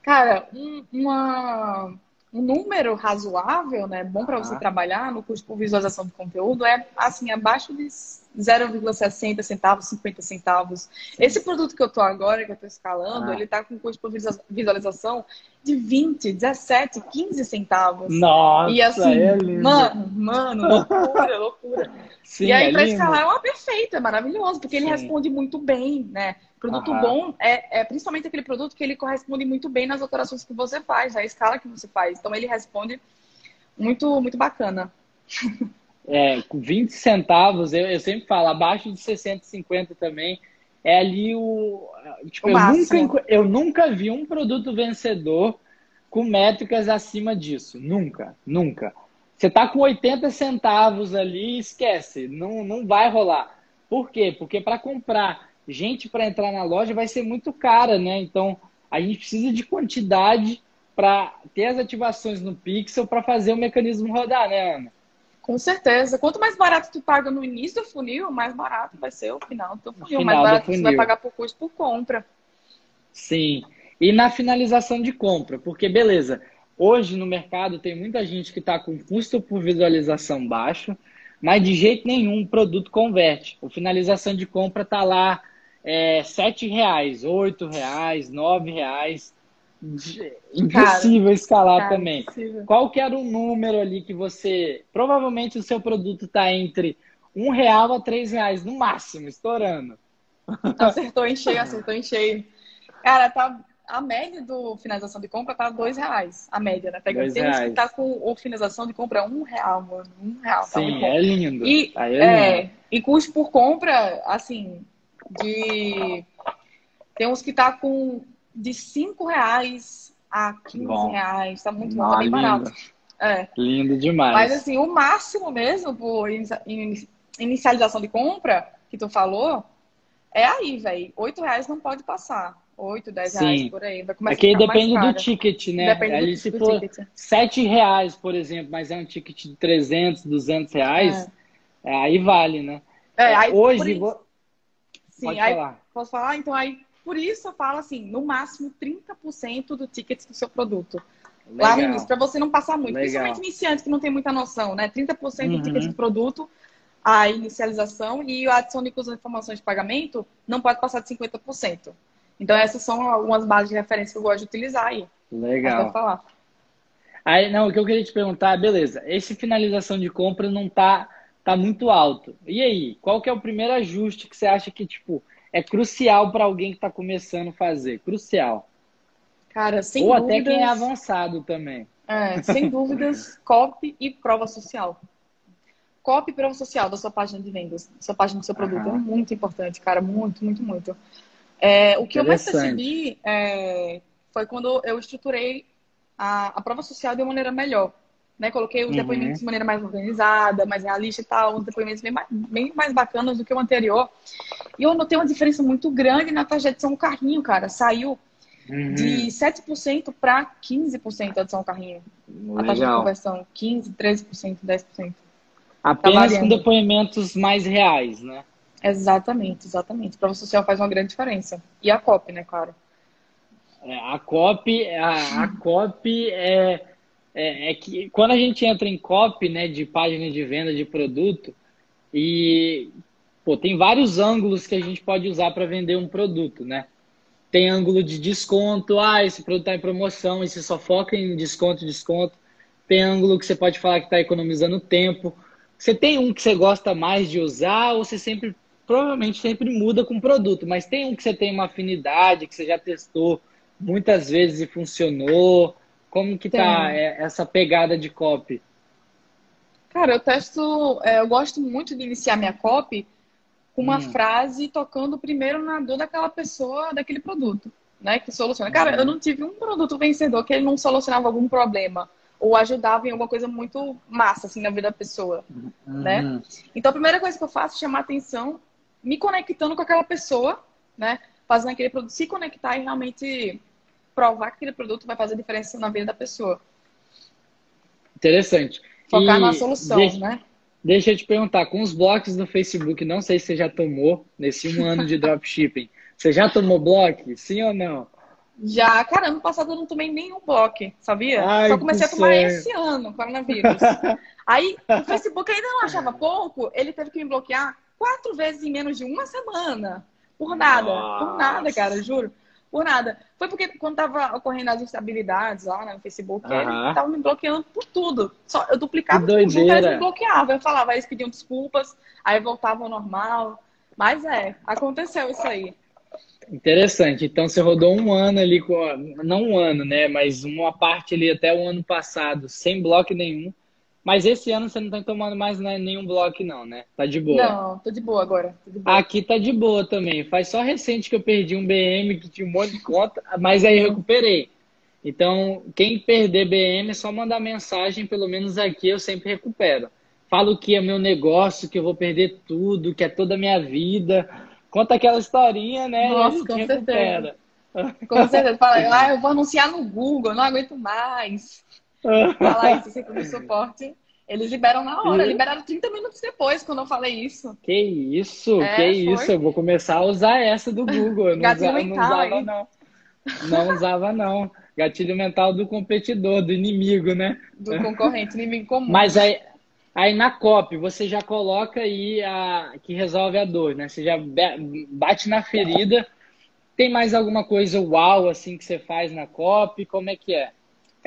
Cara, um, uma, um número razoável, né, bom para você ah. trabalhar no curso por visualização de conteúdo é assim abaixo de 0,60 centavos, 50 centavos. Esse produto que eu tô agora, que eu tô escalando, ah. ele tá com custo por visualização de 20, 17, 15 centavos. Nossa, e assim, é mano, mano, loucura, loucura. Sim, e aí, é para escalar é uma perfeita, é maravilhoso, porque ele Sim. responde muito bem, né? Produto Aham. bom é, é, principalmente aquele produto que ele corresponde muito bem nas operações que você faz, na escala que você faz. Então ele responde muito, muito bacana. É, com 20 centavos, eu, eu sempre falo, abaixo de 650 também, é ali o. Tipo, o eu, nunca, eu nunca vi um produto vencedor com métricas acima disso. Nunca, nunca. Você tá com 80 centavos ali, esquece, não, não vai rolar. Por quê? Porque para comprar gente para entrar na loja vai ser muito cara, né? Então a gente precisa de quantidade para ter as ativações no Pixel para fazer o mecanismo rodar, né, Ana? Com certeza. Quanto mais barato tu paga no início do funil, mais barato vai ser o final do funil. Final mais barato funil. você vai pagar por custo por compra. Sim. E na finalização de compra, porque beleza, hoje no mercado tem muita gente que está com custo por visualização baixo, mas de jeito nenhum o produto converte. O finalização de compra está lá é, sete reais, oito reais, nove reais. Impossível cara, escalar cara, também. Impossível. Qual que era o número ali que você. Provavelmente o seu produto está entre um real a três reais, no máximo, estourando. Acertou em cheio, acertou em cheio. Cara, tá. A média do finalização de compra tá dois reais. A média, né? Pega tem uns que tá com o finalização de compra um real, mano. Um real. Tá Sim, é lindo. E, é, é lindo. e custo por compra, assim, de. Tem uns que tá com de 5 reais a 15 bom. reais. Tá muito bom, tá bem barato. É. Lindo demais. Mas assim, o máximo mesmo por inicialização de compra que tu falou é aí, velho. 8 reais não pode passar. 8, 10 Sim. reais por aí. Vai começar é depende do ticket, né? Depende Ali, do, se do for ticket. 7 reais, por exemplo, mas é um ticket de 300, 200 reais. É, aí vale, né? É, aí, Hoje, vou... Sim, Pode aí, falar. posso falar? Então, aí, por isso eu falo assim, no máximo 30% do ticket do seu produto. Legal. Lá no início, para você não passar muito. Legal. Principalmente iniciante que não tem muita noção, né? 30% uhum. do ticket do produto, a inicialização e a adição de custos de informações de pagamento não pode passar de 50%. Então, essas são algumas bases de referência que eu gosto de utilizar aí. Legal. falar. Aí, não, o que eu queria te perguntar, beleza, esse finalização de compra não está tá muito alto. E aí, qual que é o primeiro ajuste que você acha que, tipo, é crucial para alguém que está começando a fazer? Crucial. Cara, sem Ou dúvidas... até quem é avançado também. É, sem dúvidas, copy e prova social. Copy e prova social da sua página de vendas, da sua página do seu produto. Uhum. É muito importante, cara. Muito, muito, muito. É, o que eu mais percebi é, foi quando eu estruturei a, a prova social de uma maneira melhor. Né? Coloquei os uhum. depoimentos de maneira mais organizada, mais realista e tal, uns depoimentos bem mais, bem mais bacanas do que o anterior. E eu notei uma diferença muito grande na taxa de adição ao carrinho, cara. Saiu uhum. de 7% para 15% de adição ao carrinho. Legal. A taxa de conversão, 15%, 13%, 10%. Apenas tá com depoimentos mais reais, né? Exatamente, exatamente. Prova social faz uma grande diferença. E a COP, né, claro. É, a COP, a, a COP é é, é, que quando a gente entra em copy, né, de página de venda de produto, e pô, tem vários ângulos que a gente pode usar para vender um produto, né? Tem ângulo de desconto, ah, esse produto está em promoção, e você só foca em desconto, desconto. Tem ângulo que você pode falar que está economizando tempo. Você tem um que você gosta mais de usar, ou você sempre, provavelmente sempre muda com o produto, mas tem um que você tem uma afinidade, que você já testou muitas vezes e funcionou. Como que tá é, essa pegada de copy? Cara, eu testo, é, eu gosto muito de iniciar minha copy com uma hum. frase tocando primeiro na dor daquela pessoa, daquele produto, né? Que soluciona. Cara, eu não tive um produto vencedor que ele não solucionava algum problema ou ajudava em alguma coisa muito massa, assim, na vida da pessoa, uhum. né? Então, a primeira coisa que eu faço é chamar atenção, me conectando com aquela pessoa, né? Fazendo aquele produto se conectar e realmente provar que aquele produto vai fazer diferença na vida da pessoa. Interessante. Focar e na solução, deixa, né? Deixa eu te perguntar, com os blocos do Facebook, não sei se você já tomou nesse um ano de dropshipping. Você já tomou bloco? Sim ou não? Já, cara, ano passado eu não tomei nenhum bloco, sabia? Ai, Só comecei a tomar esse ano, coronavírus. Aí o Facebook ainda não achava pouco, ele teve que me bloquear quatro vezes em menos de uma semana. Por nada, Nossa. por nada, cara, juro. Por nada. Foi porque quando tava ocorrendo as instabilidades lá né, no Facebook, uh -huh. eles estavam me bloqueando por tudo. Só, eu duplicava tudo, eles me bloqueavam. Eu falava, eles pediam desculpas, aí voltavam ao normal. Mas é, aconteceu isso aí. Interessante. Então você rodou um ano ali, com, não um ano, né? Mas uma parte ali até o ano passado, sem bloco nenhum. Mas esse ano você não tá tomando mais né, nenhum bloco, não, né? Tá de boa. Não, tô de boa agora. De boa. Aqui tá de boa também. Faz só recente que eu perdi um BM que tinha um monte de conta, mas aí eu recuperei. Então, quem perder BM é só mandar mensagem, pelo menos aqui eu sempre recupero. Falo que é meu negócio, que eu vou perder tudo, que é toda a minha vida Conta aquela historinha, né? Nossa, com certeza. Com certeza. Fala, ah, eu vou anunciar no Google, não aguento mais. Falar isso sempre no suporte. Eles liberam na hora, liberaram 30 minutos depois quando eu falei isso. Que isso, é, que foi. isso. Eu vou começar a usar essa do Google. Eu não, usava, mental, não usava, não. Não usava, não. Gatilho mental do competidor, do inimigo, né? Do concorrente, inimigo comum. Mas aí, Aí na COP você já coloca aí a que resolve a dor, né? Você já bate na ferida. Tem mais alguma coisa uau assim que você faz na COP? Como é que é?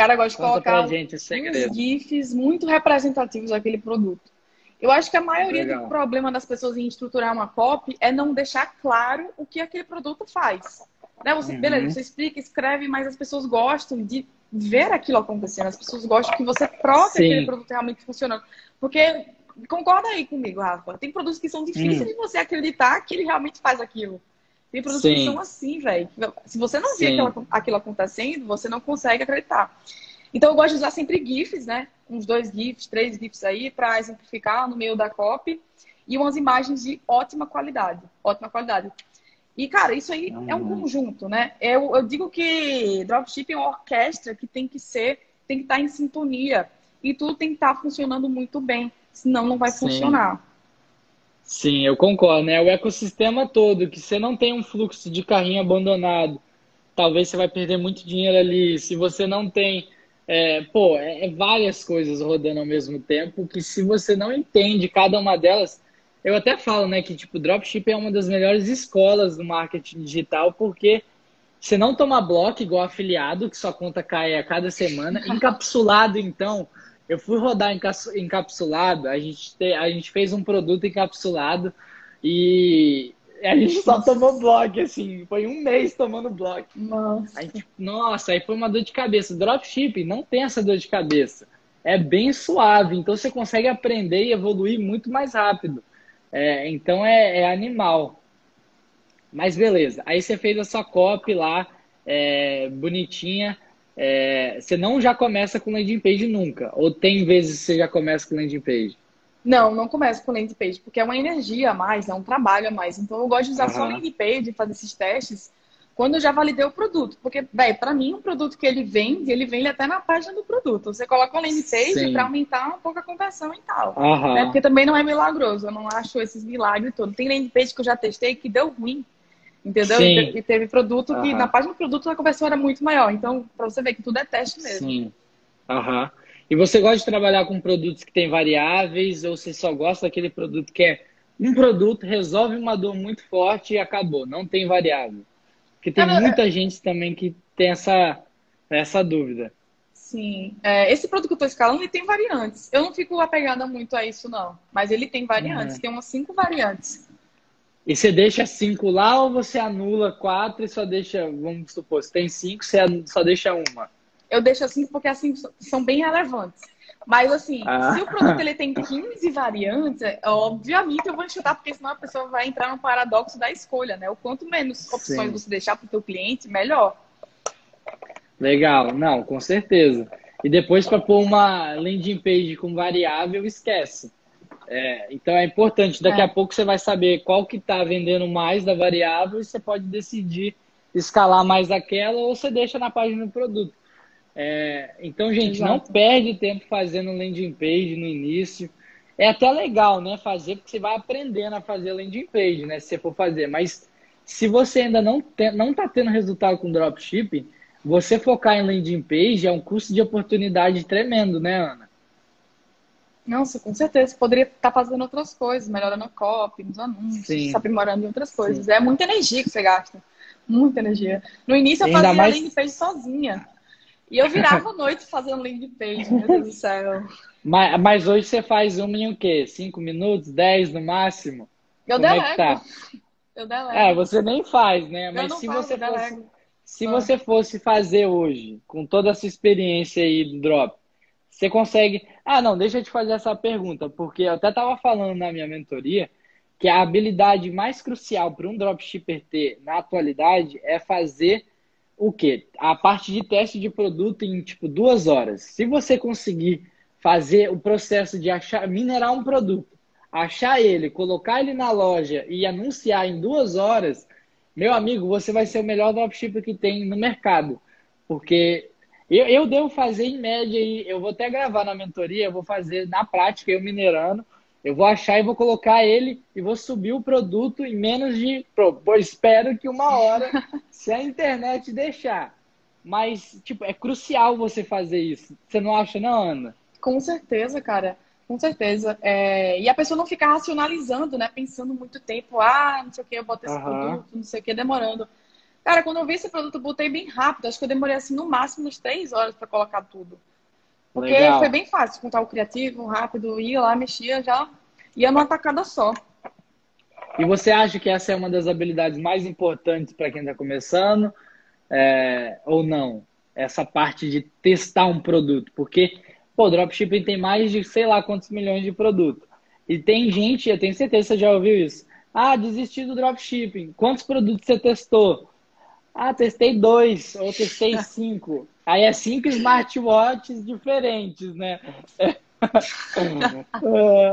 Cara, eu gosto de colocar gente uns GIFs muito representativos daquele produto. Eu acho que a maioria Legal. do problema das pessoas em estruturar uma COP é não deixar claro o que aquele produto faz. Né? Você, uhum. Beleza, você explica, escreve, mas as pessoas gostam de ver aquilo acontecendo. As pessoas gostam que você prove Sim. aquele produto realmente funcionando. Porque, concorda aí comigo, Rafa, tem produtos que são difíceis hum. de você acreditar que ele realmente faz aquilo. Tem produtos Sim. que são assim, velho. Se você não vê aquilo, aquilo acontecendo, você não consegue acreditar. Então, eu gosto de usar sempre GIFs, né? Uns dois GIFs, três GIFs aí, para exemplificar no meio da copy. E umas imagens de ótima qualidade. Ótima qualidade. E, cara, isso aí é um conjunto, né? Eu, eu digo que dropshipping é uma orquestra que tem que ser, tem que estar em sintonia e tudo tem que estar funcionando muito bem, senão não vai Sim. funcionar. Sim, eu concordo, né? O ecossistema todo, que você não tem um fluxo de carrinho abandonado, talvez você vai perder muito dinheiro ali. Se você não tem, é, pô, é, é várias coisas rodando ao mesmo tempo, que se você não entende cada uma delas, eu até falo, né, que tipo, dropship é uma das melhores escolas do marketing digital, porque você não toma bloco igual afiliado, que sua conta cai a cada semana. Encapsulado, então, eu fui rodar encapsulado, a gente, te, a gente fez um produto encapsulado e a gente só tomou bloco, assim, foi um mês tomando bloco. Nossa. Gente, nossa, aí foi uma dor de cabeça. Dropshipping não tem essa dor de cabeça. É bem suave, então você consegue aprender e evoluir muito mais rápido. É, então é, é, animal. Mas beleza, aí você fez a sua copy lá, é, bonitinha é, você não já começa com landing page nunca? Ou tem vezes que você já começa com landing page? Não, não começo com landing page, porque é uma energia a mais, é um trabalho a mais. Então eu gosto de usar uhum. só landing page, fazer esses testes, quando eu já validei o produto. Porque, velho, para mim, um produto que ele vende, ele vende até na página do produto. Você coloca uma landing page para aumentar um pouco a conversão e tal. Uhum. Né? Porque também não é milagroso, eu não acho esses milagres todos. Tem landing page que eu já testei que deu ruim. Entendeu? Sim. E teve produto que, uhum. na página do produto, a conversão era muito maior. Então, para você ver que tudo é teste mesmo. Sim. Uhum. E você gosta de trabalhar com produtos que têm variáveis ou você só gosta daquele produto que é um produto, resolve uma dor muito forte e acabou, não tem variável? Porque tem Cara, muita é... gente também que tem essa, essa dúvida. Sim. É, esse produto que eu estou escalando, ele tem variantes. Eu não fico apegada muito a isso, não. Mas ele tem variantes. Uhum. Tem umas cinco variantes. E você deixa cinco lá ou você anula quatro e só deixa, vamos supor, se tem cinco, você só deixa uma? Eu deixo cinco porque assim são bem relevantes. Mas assim, ah. se o produto ele tem 15 variantes, obviamente eu vou chutar, porque senão a pessoa vai entrar no paradoxo da escolha, né? O quanto menos opções Sim. você deixar para o seu cliente, melhor. Legal, não, com certeza. E depois para pôr uma landing page com variável, esquece. É, então é importante, daqui é. a pouco você vai saber qual que está vendendo mais da variável e você pode decidir escalar mais aquela ou você deixa na página do produto. É, então, gente, Exato. não perde tempo fazendo landing page no início. É até legal, né, fazer, porque você vai aprendendo a fazer landing page, né, se você for fazer. Mas se você ainda não está não tá tendo resultado com dropshipping, você focar em landing page é um custo de oportunidade tremendo, né, Ana? Nossa, com certeza. Poderia estar fazendo outras coisas, melhorando a copy, nos anúncios, Sim. se aprimorando em outras coisas. Sim. É muita energia que você gasta. Muita energia. No início eu fazia mais- landing page sozinha. E eu virava a noite fazendo landing page, meu Deus do céu. Mas, mas hoje você faz uma em o quê? Cinco minutos? Dez no máximo? Eu Como é delego. que tá? Eu delego. É, você nem faz, né? Mas se faço, você fosse, se você fosse fazer hoje, com toda essa experiência aí do drop, você consegue. Ah, não, deixa eu te fazer essa pergunta, porque eu até estava falando na minha mentoria que a habilidade mais crucial para um dropshipper ter na atualidade é fazer o quê? A parte de teste de produto em tipo duas horas. Se você conseguir fazer o processo de achar, minerar um produto, achar ele, colocar ele na loja e anunciar em duas horas, meu amigo, você vai ser o melhor dropshipper que tem no mercado. Porque eu, eu devo fazer em média, e eu vou até gravar na mentoria, eu vou fazer na prática, eu minerando, eu vou achar e vou colocar ele e vou subir o produto em menos de. Pô, espero que uma hora, se a internet deixar. Mas, tipo, é crucial você fazer isso. Você não acha, não, Ana? Com certeza, cara. Com certeza. É, E a pessoa não ficar racionalizando, né? Pensando muito tempo, ah, não sei o que, eu boto esse Aham. produto, não sei o que, demorando. Cara, quando eu vi esse produto, eu botei bem rápido. Acho que eu demorei, assim, no máximo uns três horas para colocar tudo. Porque Legal. foi bem fácil, contar o criativo, rápido, ia lá, mexia, já ia numa tacada só. E você acha que essa é uma das habilidades mais importantes para quem está começando? É, ou não? Essa parte de testar um produto. Porque, pô, dropshipping tem mais de sei lá quantos milhões de produtos. E tem gente, eu tenho certeza que você já ouviu isso. Ah, desisti do dropshipping. Quantos produtos você testou? Ah, testei dois, ou testei cinco. Aí é cinco smartwatches diferentes, né? É.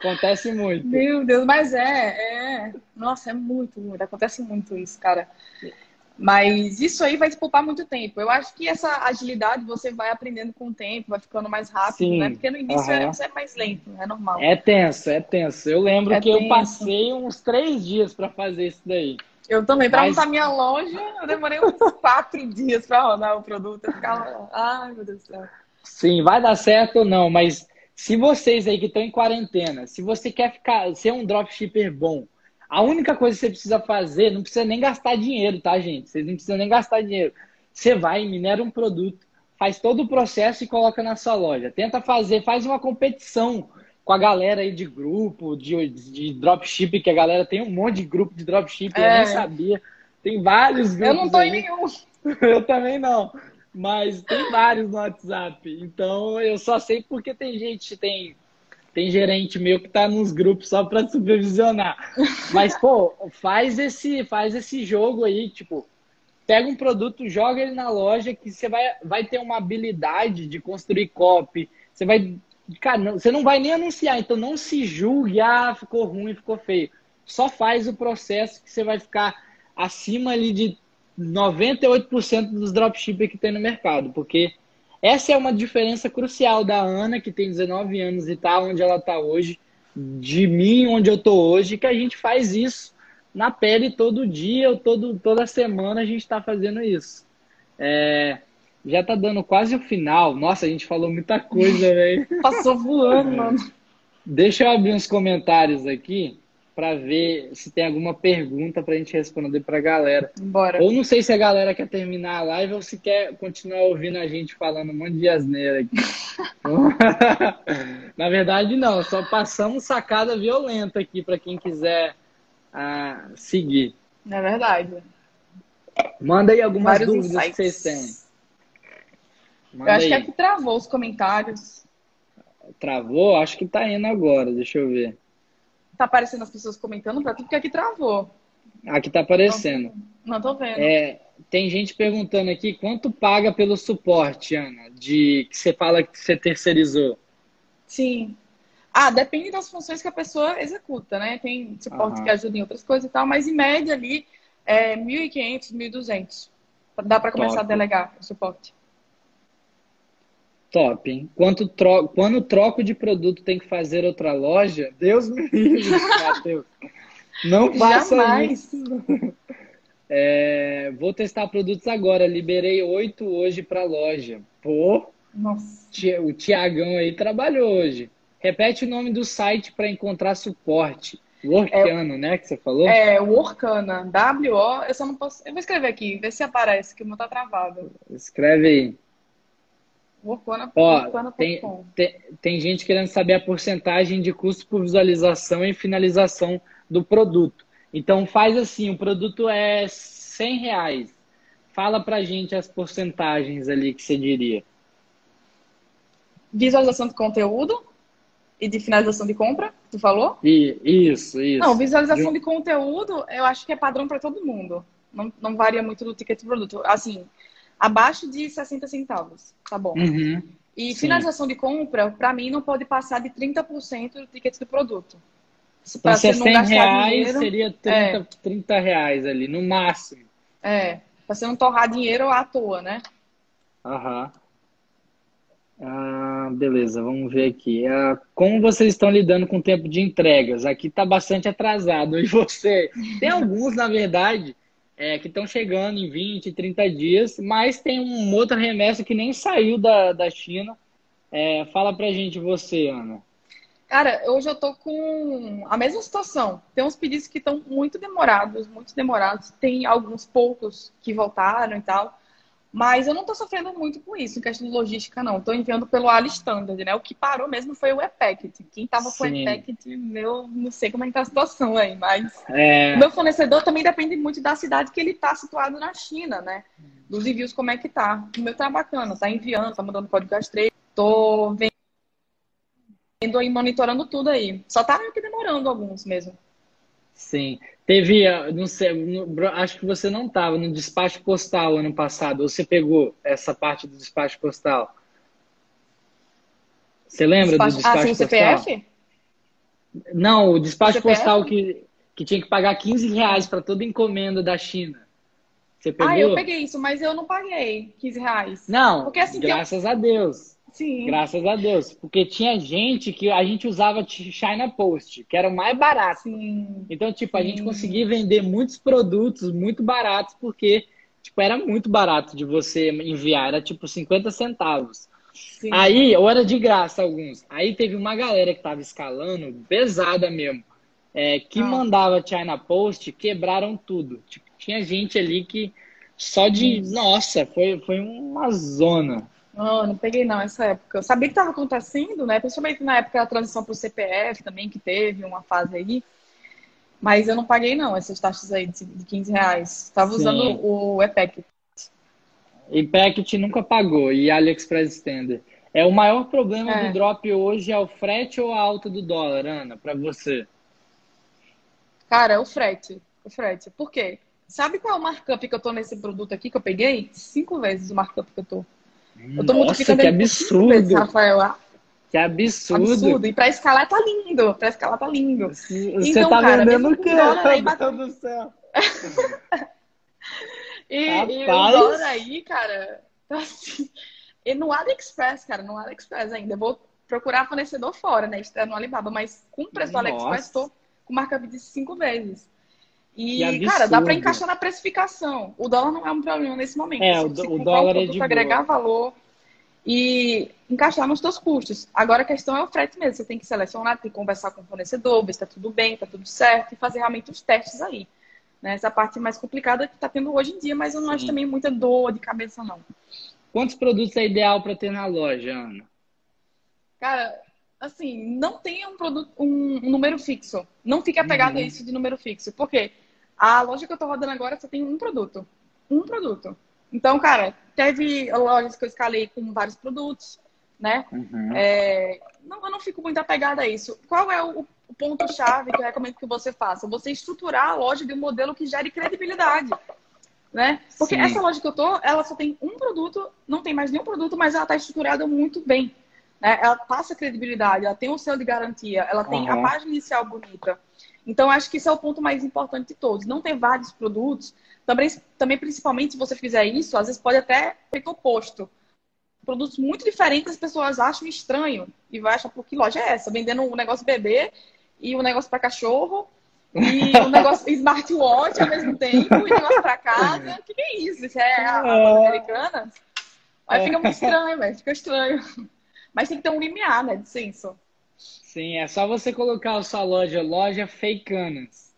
Acontece muito. Meu Deus, mas é, é. Nossa, é muito, muito. Acontece muito isso, cara. Mas isso aí vai te poupar muito tempo. Eu acho que essa agilidade você vai aprendendo com o tempo, vai ficando mais rápido, Sim. né? Porque no início é, Aham. você é mais lento, é normal. É tenso, é tenso. Eu lembro É que eu tenso. passei uns três dias para fazer isso daí. Eu também, pra Mas- montar minha loja, eu demorei uns quatro dias pra rodar o produto. Eu ficava, ai meu Deus do céu. Sim, vai dar certo ou não, mas se vocês aí que estão em quarentena, se você quer ficar, ser um dropshipper bom, a única coisa que você precisa fazer, não precisa nem gastar dinheiro, tá, gente? Vocês não precisam nem gastar dinheiro. Você vai, minera um produto, faz todo o processo e coloca na sua loja. Tenta fazer, faz uma competição com a galera aí de grupo, de, de dropship, que a galera tem um monte de grupo de dropship, eu É. nem sabia. Tem vários grupos. Eu não tô aí. em nenhum. Eu também não. Mas tem vários no WhatsApp. Então eu só sei porque tem gente, tem, tem gerente meu que tá nos grupos só para supervisionar. Mas, pô, faz esse, faz esse jogo aí, tipo, pega um produto, joga ele na loja que você vai, vai ter uma habilidade de construir copy. Você vai. Cara, não- você não vai nem anunciar, então não se julgue, ah, ficou ruim, ficou feio. Só faz o processo que você vai ficar acima ali de 98% dos dropshippers que tem no mercado, porque essa é uma diferença crucial da Ana, que tem 19 anos e tá onde ela tá hoje, de mim, onde eu tô hoje, que a gente faz isso na pele todo dia, ou todo, toda semana a gente tá fazendo isso. É, já tá dando quase o final. Nossa, a gente falou muita coisa, velho. Passou voando, mano. Deixa eu abrir uns comentários aqui para ver se tem alguma pergunta pra gente responder pra galera. Bora. Ou não sei se a galera quer terminar a live ou se quer continuar ouvindo a gente falando um monte de asneira aqui. Na verdade, não. Só passamos sacada violenta aqui para quem quiser ah, seguir. É verdade. Manda aí algumas Vários dúvidas insights. que vocês têm. Eu Manda acho que aí. aqui travou os comentários. Travou? Acho que tá indo agora. Deixa eu ver. Tá aparecendo as pessoas comentando pra tudo que aqui travou. Aqui tá aparecendo. Não tô vendo. É, tem gente perguntando aqui quanto paga pelo suporte, Ana, de que você fala que você terceirizou. Sim. Ah, depende das funções que a pessoa executa, né? Tem suporte Aham. que ajuda em outras coisas e tal, mas em média ali é 1.500, 1.200. Dá para começar Top. a delegar o suporte. Top? Quanto tro... Quando troco de produto tem que fazer outra loja, Deus me livre, Matheus. Não faça Jamais. isso. É, vou testar produtos agora. Liberei oito hoje para loja. Pô, Nossa. O Tiagão aí trabalhou hoje. Repete o nome do site para encontrar suporte. Workano, é, né? Que você falou? É, Workana. W-O. Eu só não posso. Eu vou escrever aqui, ver se aparece, que o meu tá travado. Escreve aí. Ó, Workana. Tem, tem, tem gente querendo saber a porcentagem de custo por visualização e finalização do produto. Então faz assim, o produto é 100 reais. Fala pra gente as porcentagens ali que você diria. Visualização de conteúdo e de finalização de compra, tu falou? E, isso, isso. Não, visualização de conteúdo, eu acho que é padrão para todo mundo. Não, não varia muito do ticket do produto. Assim, abaixo de 60 centavos, tá bom. Uhum, e sim. finalização de compra, para mim, não pode passar de 30% do ticket do produto. Então, se é 100 reais, dinheiro, seria 30, é. 30 reais ali, no máximo. É, para você não torrar dinheiro à toa, né? Aham. Ah, beleza, vamos ver aqui. Ah, como vocês estão lidando com o tempo de entregas? Aqui está bastante atrasado. E você? Tem alguns, na verdade, é, que estão chegando em 20, 30 dias, mas tem um outra remessa que nem saiu da, da China. É, fala pra gente você, Ana. Cara, hoje eu tô com a mesma situação. Tem uns pedidos que estão muito demorados, muito demorados. Tem alguns poucos que voltaram e tal. Mas eu não estou sofrendo muito com isso, em questão de logística, não. Estou enviando pelo Ali Standard, né? O que parou mesmo foi o ePacket. Quem estava com o ePacket, meu, não sei como é que tá a situação aí, mas é... o meu fornecedor também depende muito da cidade que ele está situado na China, né? Dos envios, como é que tá. O meu tá bacana, tá enviando, tá mandando código rastreio. Tô vendo e monitorando tudo aí. Só tá meio que demorando alguns mesmo. Sim. Teve, ah, não sei, acho que você não estava no despacho postal ano passado, ou você pegou essa parte do despacho postal? Você lembra despacho, do despacho ah, sim, postal? CPF? Não, o despacho postal que, que tinha que pagar 15 reais para toda encomenda da China. Você pegou? Ah, eu peguei isso, mas eu não paguei 15 reais. Não, Porque, assim, graças eu... a Deus. Sim. Graças a Deus. Porque tinha gente que a gente usava China Post, que era o mais barato. Sim. Então, tipo, a gente conseguia vender muitos produtos muito baratos, porque, tipo, era muito barato de você enviar. Era, tipo, 50 centavos. Sim. Aí, ou era de graça alguns. Aí teve uma galera que tava escalando, pesada mesmo, é, que ah. mandava China Post, quebraram tudo. Tipo, tinha gente ali que só de... Nossa, foi, foi uma zona. Não, não peguei não essa época. Eu sabia que estava acontecendo, né? Principalmente na época da transição para o CPF também, que teve uma fase aí. Mas eu não paguei não essas taxas aí de 15 reais. Estava usando o EPEC. EPEC nunca pagou e AliExpress Extender. É o maior problema é. do drop hoje é o frete ou a alta do dólar, Ana, para você? Cara, é o frete. O frete. Por quê? Sabe qual é o markup que eu tô nesse produto aqui que eu peguei? Cinco vezes o markup que eu tô. Eu tô Nossa, que absurdo. Rafael. Que absurdo. Absurdo. E pra escalar tá lindo. Pra escalar tá lindo. Você então, tá cara, vendendo o quê? Meu Deus do céu. e, e o dólar aí, cara, tá assim. E no AliExpress, cara, no AliExpress ainda. Eu vou procurar fornecedor fora, né? Está no Alibaba, mas com o preço Nossa. do AliExpress, tô com marca de cinco vezes. E, cara, dá para encaixar na precificação. O dólar não é um problema nesse momento. É, o, o dólar um é de agregar boa. valor e encaixar nos seus custos. Agora a questão é o frete mesmo. Você tem que selecionar, tem que conversar com o fornecedor, ver se está tudo bem, está tudo certo e fazer realmente os testes aí. Né? Essa parte mais complicada que está tendo hoje em dia, mas eu não Sim. acho também muita dor de cabeça, não. Quantos produtos é ideal para ter na loja, Ana? Cara, assim, não tenha um produto, um, número fixo. Não fique apegado uhum. a isso de número fixo. Por quê? A loja que eu tô rodando agora só tem um produto. Um produto. Então, cara, teve lojas que eu escalei com vários produtos, né? Uhum. É, não, eu não fico muito apegada a isso. Qual é o, o ponto-chave que eu recomendo que você faça? Você estruturar a loja de um modelo que gere credibilidade. Né? Porque Sim. essa loja que eu tô, ela só tem um produto, não tem mais nenhum produto, mas ela está estruturada muito bem. Né? Ela passa credibilidade, ela tem o selo de garantia, ela tem uhum. a página inicial bonita. Então, acho que esse é o ponto mais importante de todos. Não ter vários produtos. Também, também principalmente, se você fizer isso, às vezes pode até ser oposto. Produtos muito diferentes, as pessoas acham estranho. E vai achar, por que loja é essa? Vendendo um negócio bebê e um negócio para cachorro e um negócio smartwatch ao mesmo tempo e um negócio para casa. O que, que, é isso? Isso é a, a americana? Aí é. fica muito estranho, velho. Fica estranho. Mas tem que ter um limiar, né, de senso. Sim, é só você colocar a sua loja, loja Fakeanas.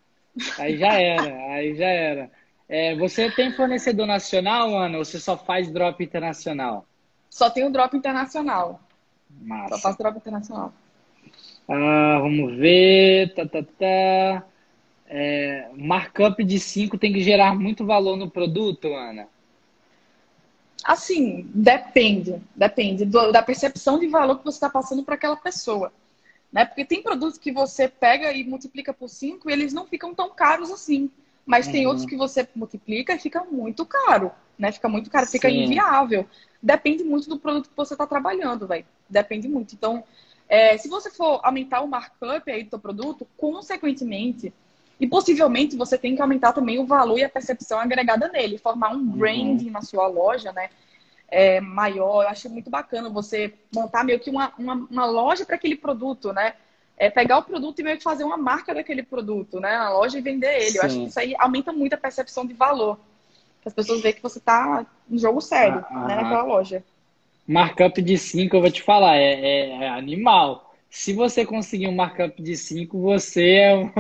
Aí já era, aí já era. É, você tem fornecedor nacional, Ana, ou você só faz drop internacional? Só tem o drop internacional. Massa. Só faço drop internacional. Ah, vamos ver. Tá, tá, tá. É, markup de 5 tem que gerar muito valor no produto, Ana? Assim, depende. Depende do, da percepção de valor que você está passando para aquela pessoa. Né? Porque tem produtos que você pega e multiplica por 5 e eles não ficam tão caros assim. Mas uhum. tem outros que você multiplica e fica muito caro, né? Fica muito caro, fica Sim. inviável. Depende muito do produto que você está trabalhando, velho. Depende muito. Então, é, se você for aumentar o markup aí do seu produto, consequentemente, e possivelmente você tem que aumentar também o valor e a percepção agregada nele, formar um uhum. branding uhum. na sua loja, né? É, maior. Eu acho muito bacana você montar meio que uma, uma, uma loja para aquele produto, né? É pegar o produto e meio que fazer uma marca daquele produto, né? Na loja e vender ele. Sim. Eu acho que isso aí aumenta muito a percepção de valor. Que as pessoas veem que você está em jogo sério, ah, né? Naquela loja. Markup de 5, eu vou te falar, é, é, é, animal. Se você conseguir um markup de 5, você é um.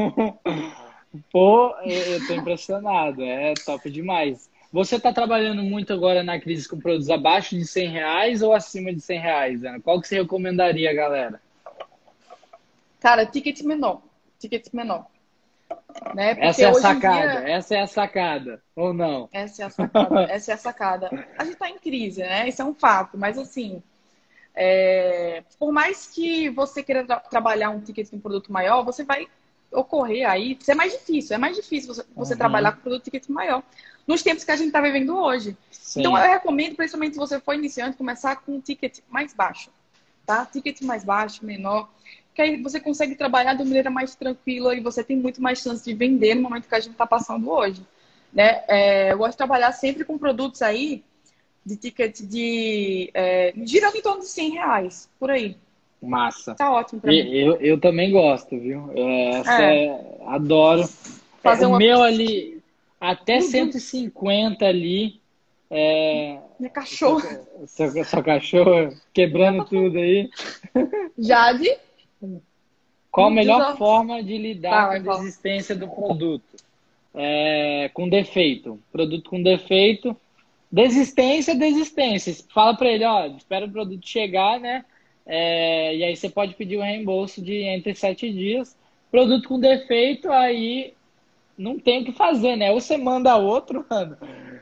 Pô, eu tô impressionado. É top demais. Você está trabalhando muito agora na crise com produtos abaixo de 100 reais ou acima de 100 reais, Ana? Qual que você recomendaria, galera? Cara, ticket menor. Ticket menor. Né? essa é a sacada, dia... essa é a sacada, ou não? Essa é a sacada, essa é a sacada. A gente está em crise, né? Isso é um fato, mas assim, é... por mais que você queira tra trabalhar um ticket de um produto maior, você vai ocorrer aí, isso é mais difícil, é mais difícil você, você uhum. trabalhar com produto ticket maior nos tempos que a gente está vivendo hoje. Sim. Então, eu recomendo, principalmente se você for iniciante, começar com um ticket mais baixo, tá? Ticket mais baixo, menor, que aí você consegue trabalhar de maneira mais tranquila e você tem muito mais chance de vender no momento que a gente está passando hoje. Né? É, eu gosto de trabalhar sempre com produtos aí de ticket de... É, girando em torno de 100 reais, por aí. Massa. Tá ótimo pra mim. Eu, eu também gosto, viu? Essa é. é adoro. Fazer é, uma... O meu ali, até uhum. 150 ali. É... Minha cachorra. Sua, sua cachorra quebrando tudo aí. Jade. Qual a melhor forma de lidar com a desistência do produto? É, com defeito. Produto com defeito. Desistência, desistência. Fala para ele, ó, espera o produto chegar, né? É, e aí você pode pedir o um reembolso de entre sete dias. Produto com defeito, aí não tem o que fazer, né? Ou você manda outro, mano.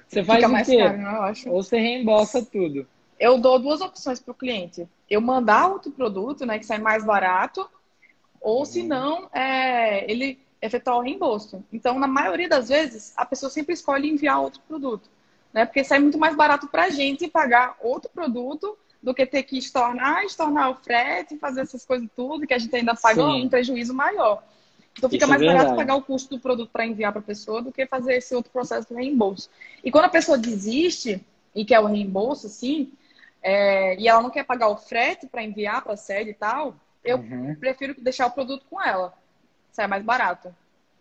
Você faz Fica o mais quê? Caro, eu acho. Ou você reembolsa tudo. Eu dou duas opções para o cliente. Eu mandar outro produto, né, que sai mais barato, ou se não, é, ele efetuar o reembolso. Então, na maioria das vezes, a pessoa sempre escolhe enviar outro produto, né? Porque sai muito mais barato para a gente pagar outro produto do que ter que estornar, estornar o frete, fazer essas coisas tudo, que a gente ainda paga Sim. um prejuízo maior. Então fica Isso é mais é barato pagar o custo do produto para enviar para a pessoa do que fazer esse outro processo de reembolso. E quando a pessoa desiste e quer o reembolso, sim, é, e ela não quer pagar o frete para enviar para a sede e tal, eu uhum. prefiro deixar o produto com ela. Sai mais barato.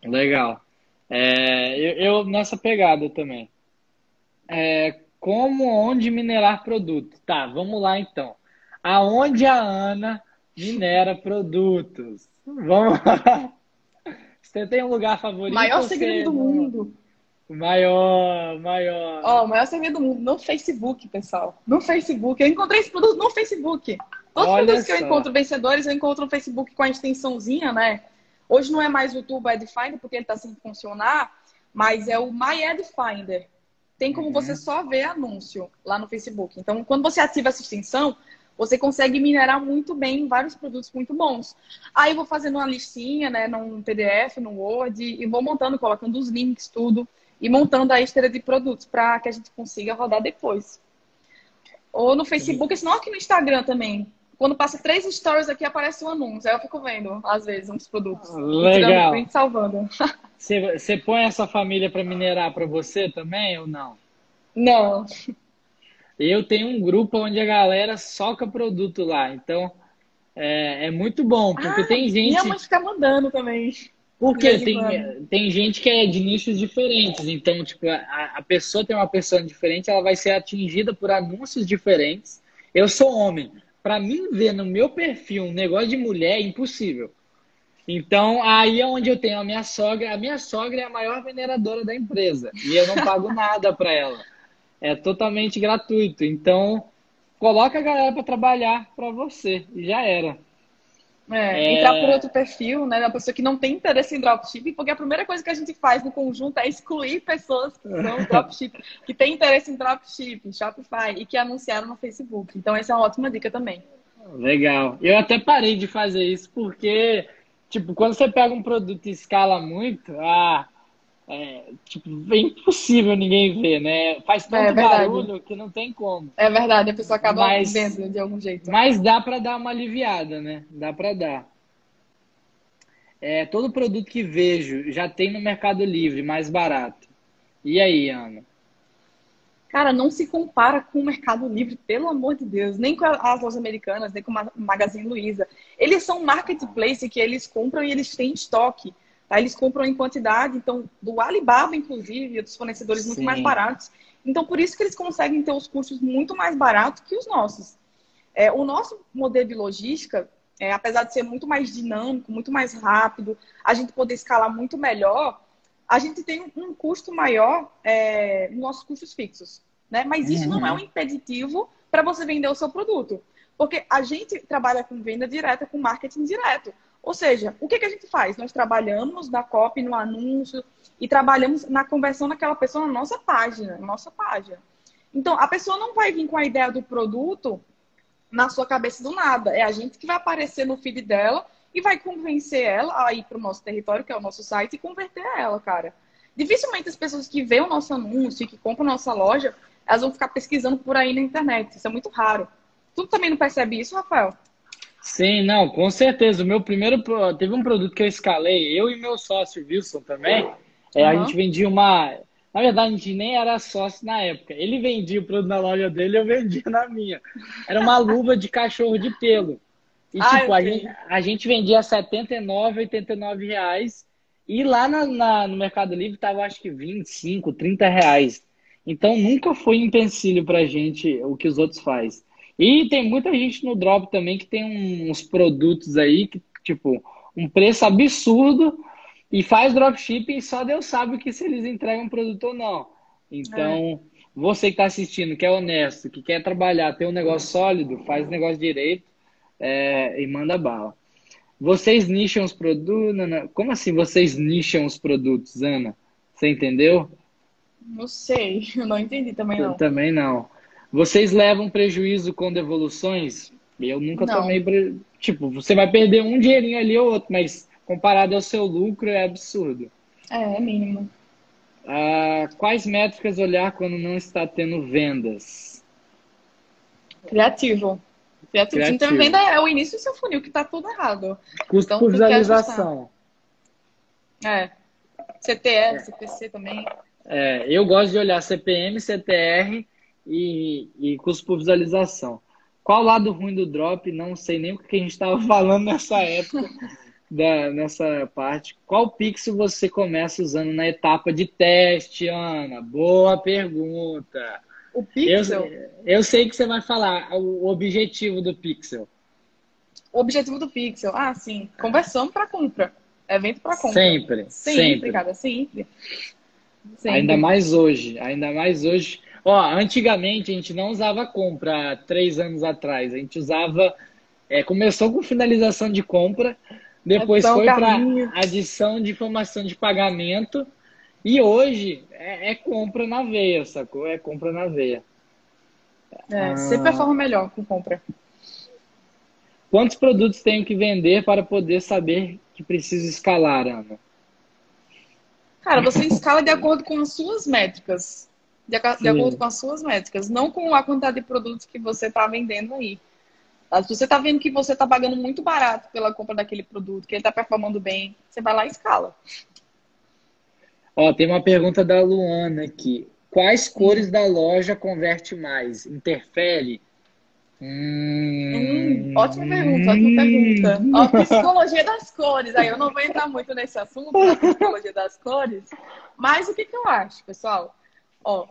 Legal. É, eu, eu, nessa pegada também. É, como onde minerar produto? Tá, vamos lá então. Aonde a Ana minera produtos? Vamos lá. Você tem um lugar favorito? Maior segredo do mundo. Maior, maior. Ó, oh, o maior segredo do mundo no Facebook, pessoal. No Facebook. Eu encontrei esse produto no Facebook. Todos Olha os produtos só. que eu encontro vencedores, eu encontro no Facebook com a extensãozinha, né? Hoje não é mais o YouTube Ad Finder, porque ele está sem funcionar, mas é o My Ad Finder. Tem como uhum. você só ver anúncio lá no Facebook. Então, quando você ativa essa extensão, você consegue minerar muito bem vários produtos muito bons. Aí eu vou fazendo uma listinha, né, num PDF, no Word, e vou montando, colocando os links, tudo, e montando a esteira de produtos para que a gente consiga rodar depois. Ou no Facebook, senão aqui no Instagram também. Quando passa três stories aqui, aparece um anúncio. Aí eu fico vendo, às vezes, uns produtos. Legal. Print, salvando. Você, você põe essa família para minerar para você também ou não? Não. Eu tenho um grupo onde a galera soca produto lá. Então, é, é muito bom, porque ah, tem gente. Minha mãe fica mandando também. Porque tem, tem gente que é de nichos diferentes. Então, tipo, a, a pessoa tem uma pessoa diferente, ela vai ser atingida por anúncios diferentes. Eu sou homem. Para mim ver no meu perfil um negócio de mulher é impossível. Então, aí é onde eu tenho a minha sogra. A minha sogra é a maior veneradora da empresa. E eu não pago nada para ela. É totalmente gratuito. Então, coloca a galera para trabalhar para você. E já era. É, é... Entrar por outro perfil, né? Da pessoa que não tem interesse em dropshipping, porque a primeira coisa que a gente faz no conjunto é excluir pessoas que são dropshipping, que têm interesse em dropshipping, Shopify e que anunciaram no Facebook. Então, essa é uma ótima dica também. Legal. Eu até parei de fazer isso porque Tipo, quando você pega um produto e escala muito, ah, é, tipo, é impossível ninguém ver, né? Faz tanto é barulho que não tem como. É verdade, a pessoa acaba mas, vendo de algum jeito. Mas dá para dar uma aliviada, né? Dá para dar. É, todo produto que vejo já tem no Mercado Livre, mais barato. E aí, Ana? Cara, não se compara com o Mercado Livre, pelo amor de Deus. Nem com as lojas americanas, nem com o Magazine Luiza. Eles são marketplace que eles compram e eles têm estoque. Tá? Eles compram em quantidade, então, do Alibaba, inclusive, dos fornecedores muito Sim. mais baratos. Então, por isso que eles conseguem ter os custos muito mais baratos que os nossos. É, o nosso modelo de logística, é, apesar de ser muito mais dinâmico, muito mais rápido, a gente poder escalar muito melhor, a gente tem um custo maior é, nos nossos custos fixos. Né? Mas isso uhum. não é um impeditivo para você vender o seu produto. Porque a gente trabalha com venda direta, com marketing direto. Ou seja, o que, que a gente faz? Nós trabalhamos na copy, no anúncio, e trabalhamos na conversão daquela pessoa na nossa página, na nossa página. Então, a pessoa não vai vir com a ideia do produto na sua cabeça do nada. É a gente que vai aparecer no feed dela e vai convencer ela a ir para o nosso território, que é o nosso site, e converter ela, cara. Dificilmente as pessoas que veem o nosso anúncio e que compram nossa loja, elas vão ficar pesquisando por aí na internet. Isso é muito raro. Tu também não percebe isso, Rafael? Sim, não, com certeza. O meu primeiro. Teve um produto que eu escalei, eu e meu sócio Wilson também. É, uhum. A gente vendia uma. Na verdade, a gente nem era sócio na época. Ele vendia o produto na loja dele eu vendia na minha. Era uma luva de cachorro de pelo. E, ah, tipo, a gente, a gente vendia 79, 89 reais. E lá na, na, no Mercado Livre tava, acho que 25, 30 reais. Então, nunca foi empecilho pra gente o que os outros faz. E tem muita gente no Drop também que tem uns produtos aí que, tipo, um preço absurdo e faz dropshipping e só Deus sabe que se eles entregam um produto ou não. Então, é. você que está assistindo, que é honesto, que quer trabalhar, ter um negócio sólido, faz o negócio direito é, e manda bala. Vocês nicham os produtos? Como assim vocês nicham os produtos, Ana? Você entendeu? Não sei, eu não entendi também não. Eu também não. Vocês levam prejuízo com devoluções? Eu nunca não. tomei. Tipo, você vai perder um dinheirinho ali ou outro, mas comparado ao seu lucro é absurdo. É, é mínimo. Ah, quais métricas olhar quando não está tendo vendas? Criativo. Criativo. Criativo. Então, venda é o início do seu funil, que está tudo errado. Custo então, por visualização. É. CTR, CPC também. É, eu gosto de olhar CPM, CTR e, e custo por visualização. Qual o lado ruim do drop? Não sei nem o que a gente estava falando nessa época, da, nessa parte. Qual pixel você começa usando na etapa de teste, Ana? Boa pergunta. O Pixel? Eu, eu sei que você vai falar o objetivo do Pixel. O objetivo do Pixel? Ah, sim. Conversão para compra. Evento para compra. Sempre. Sempre, sempre. cara. Sempre. sempre. Ainda mais hoje. Ainda mais hoje. Ó, antigamente a gente não usava compra três anos atrás. A gente usava. É, começou com finalização de compra, depois é foi para adição de informação de pagamento e hoje é, é, compra na veia, sacou? É compra na veia. É, ah. performa melhor com compra. Quantos produtos tenho que vender para poder saber que preciso escalar, Ana? Cara, você escala de acordo com as suas métricas. De, de acordo com as suas métricas, não com a quantidade de produtos que você está vendendo aí. Se você está vendo que você está pagando muito barato pela compra daquele produto, que ele está performando bem, você vai lá e escala. Ó, tem uma pergunta da Luana aqui. Quais cores da loja converte mais? Interfere? Hum, ótima pergunta, ótima pergunta. Ó, psicologia das cores. Aí eu não vou entrar muito nesse assunto, da psicologia das cores. Mas o que, que eu acho, pessoal? Ó,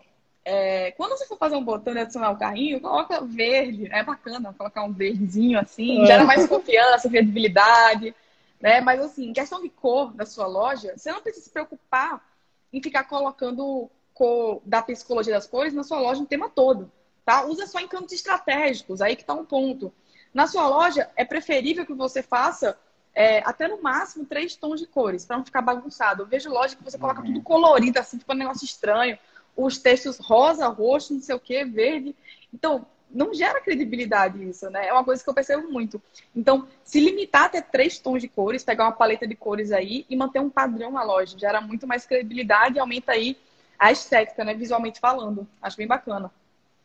é, quando você for fazer um botão e adicionar o carrinho, coloca verde. É bacana colocar um verdezinho assim, gera mais confiança, credibilidade. Né? Mas assim, questão de cor da sua loja, você não precisa se preocupar em ficar colocando cor da psicologia das cores na sua loja o tema todo. Tá? Usa só encantos estratégicos, aí que está um ponto. Na sua loja, é preferível que você faça é, até no máximo três tons de cores, para não ficar bagunçado. Eu vejo loja que você coloca tudo colorido, assim, tipo um negócio estranho. Os textos rosa, roxo, não sei o que, verde. Então, não gera credibilidade isso, né? É uma coisa que eu percebo muito. Então, se limitar a ter três tons de cores, pegar uma paleta de cores aí e manter um padrão na loja, gera muito mais credibilidade e aumenta aí a estética, né? Visualmente falando. Acho bem bacana.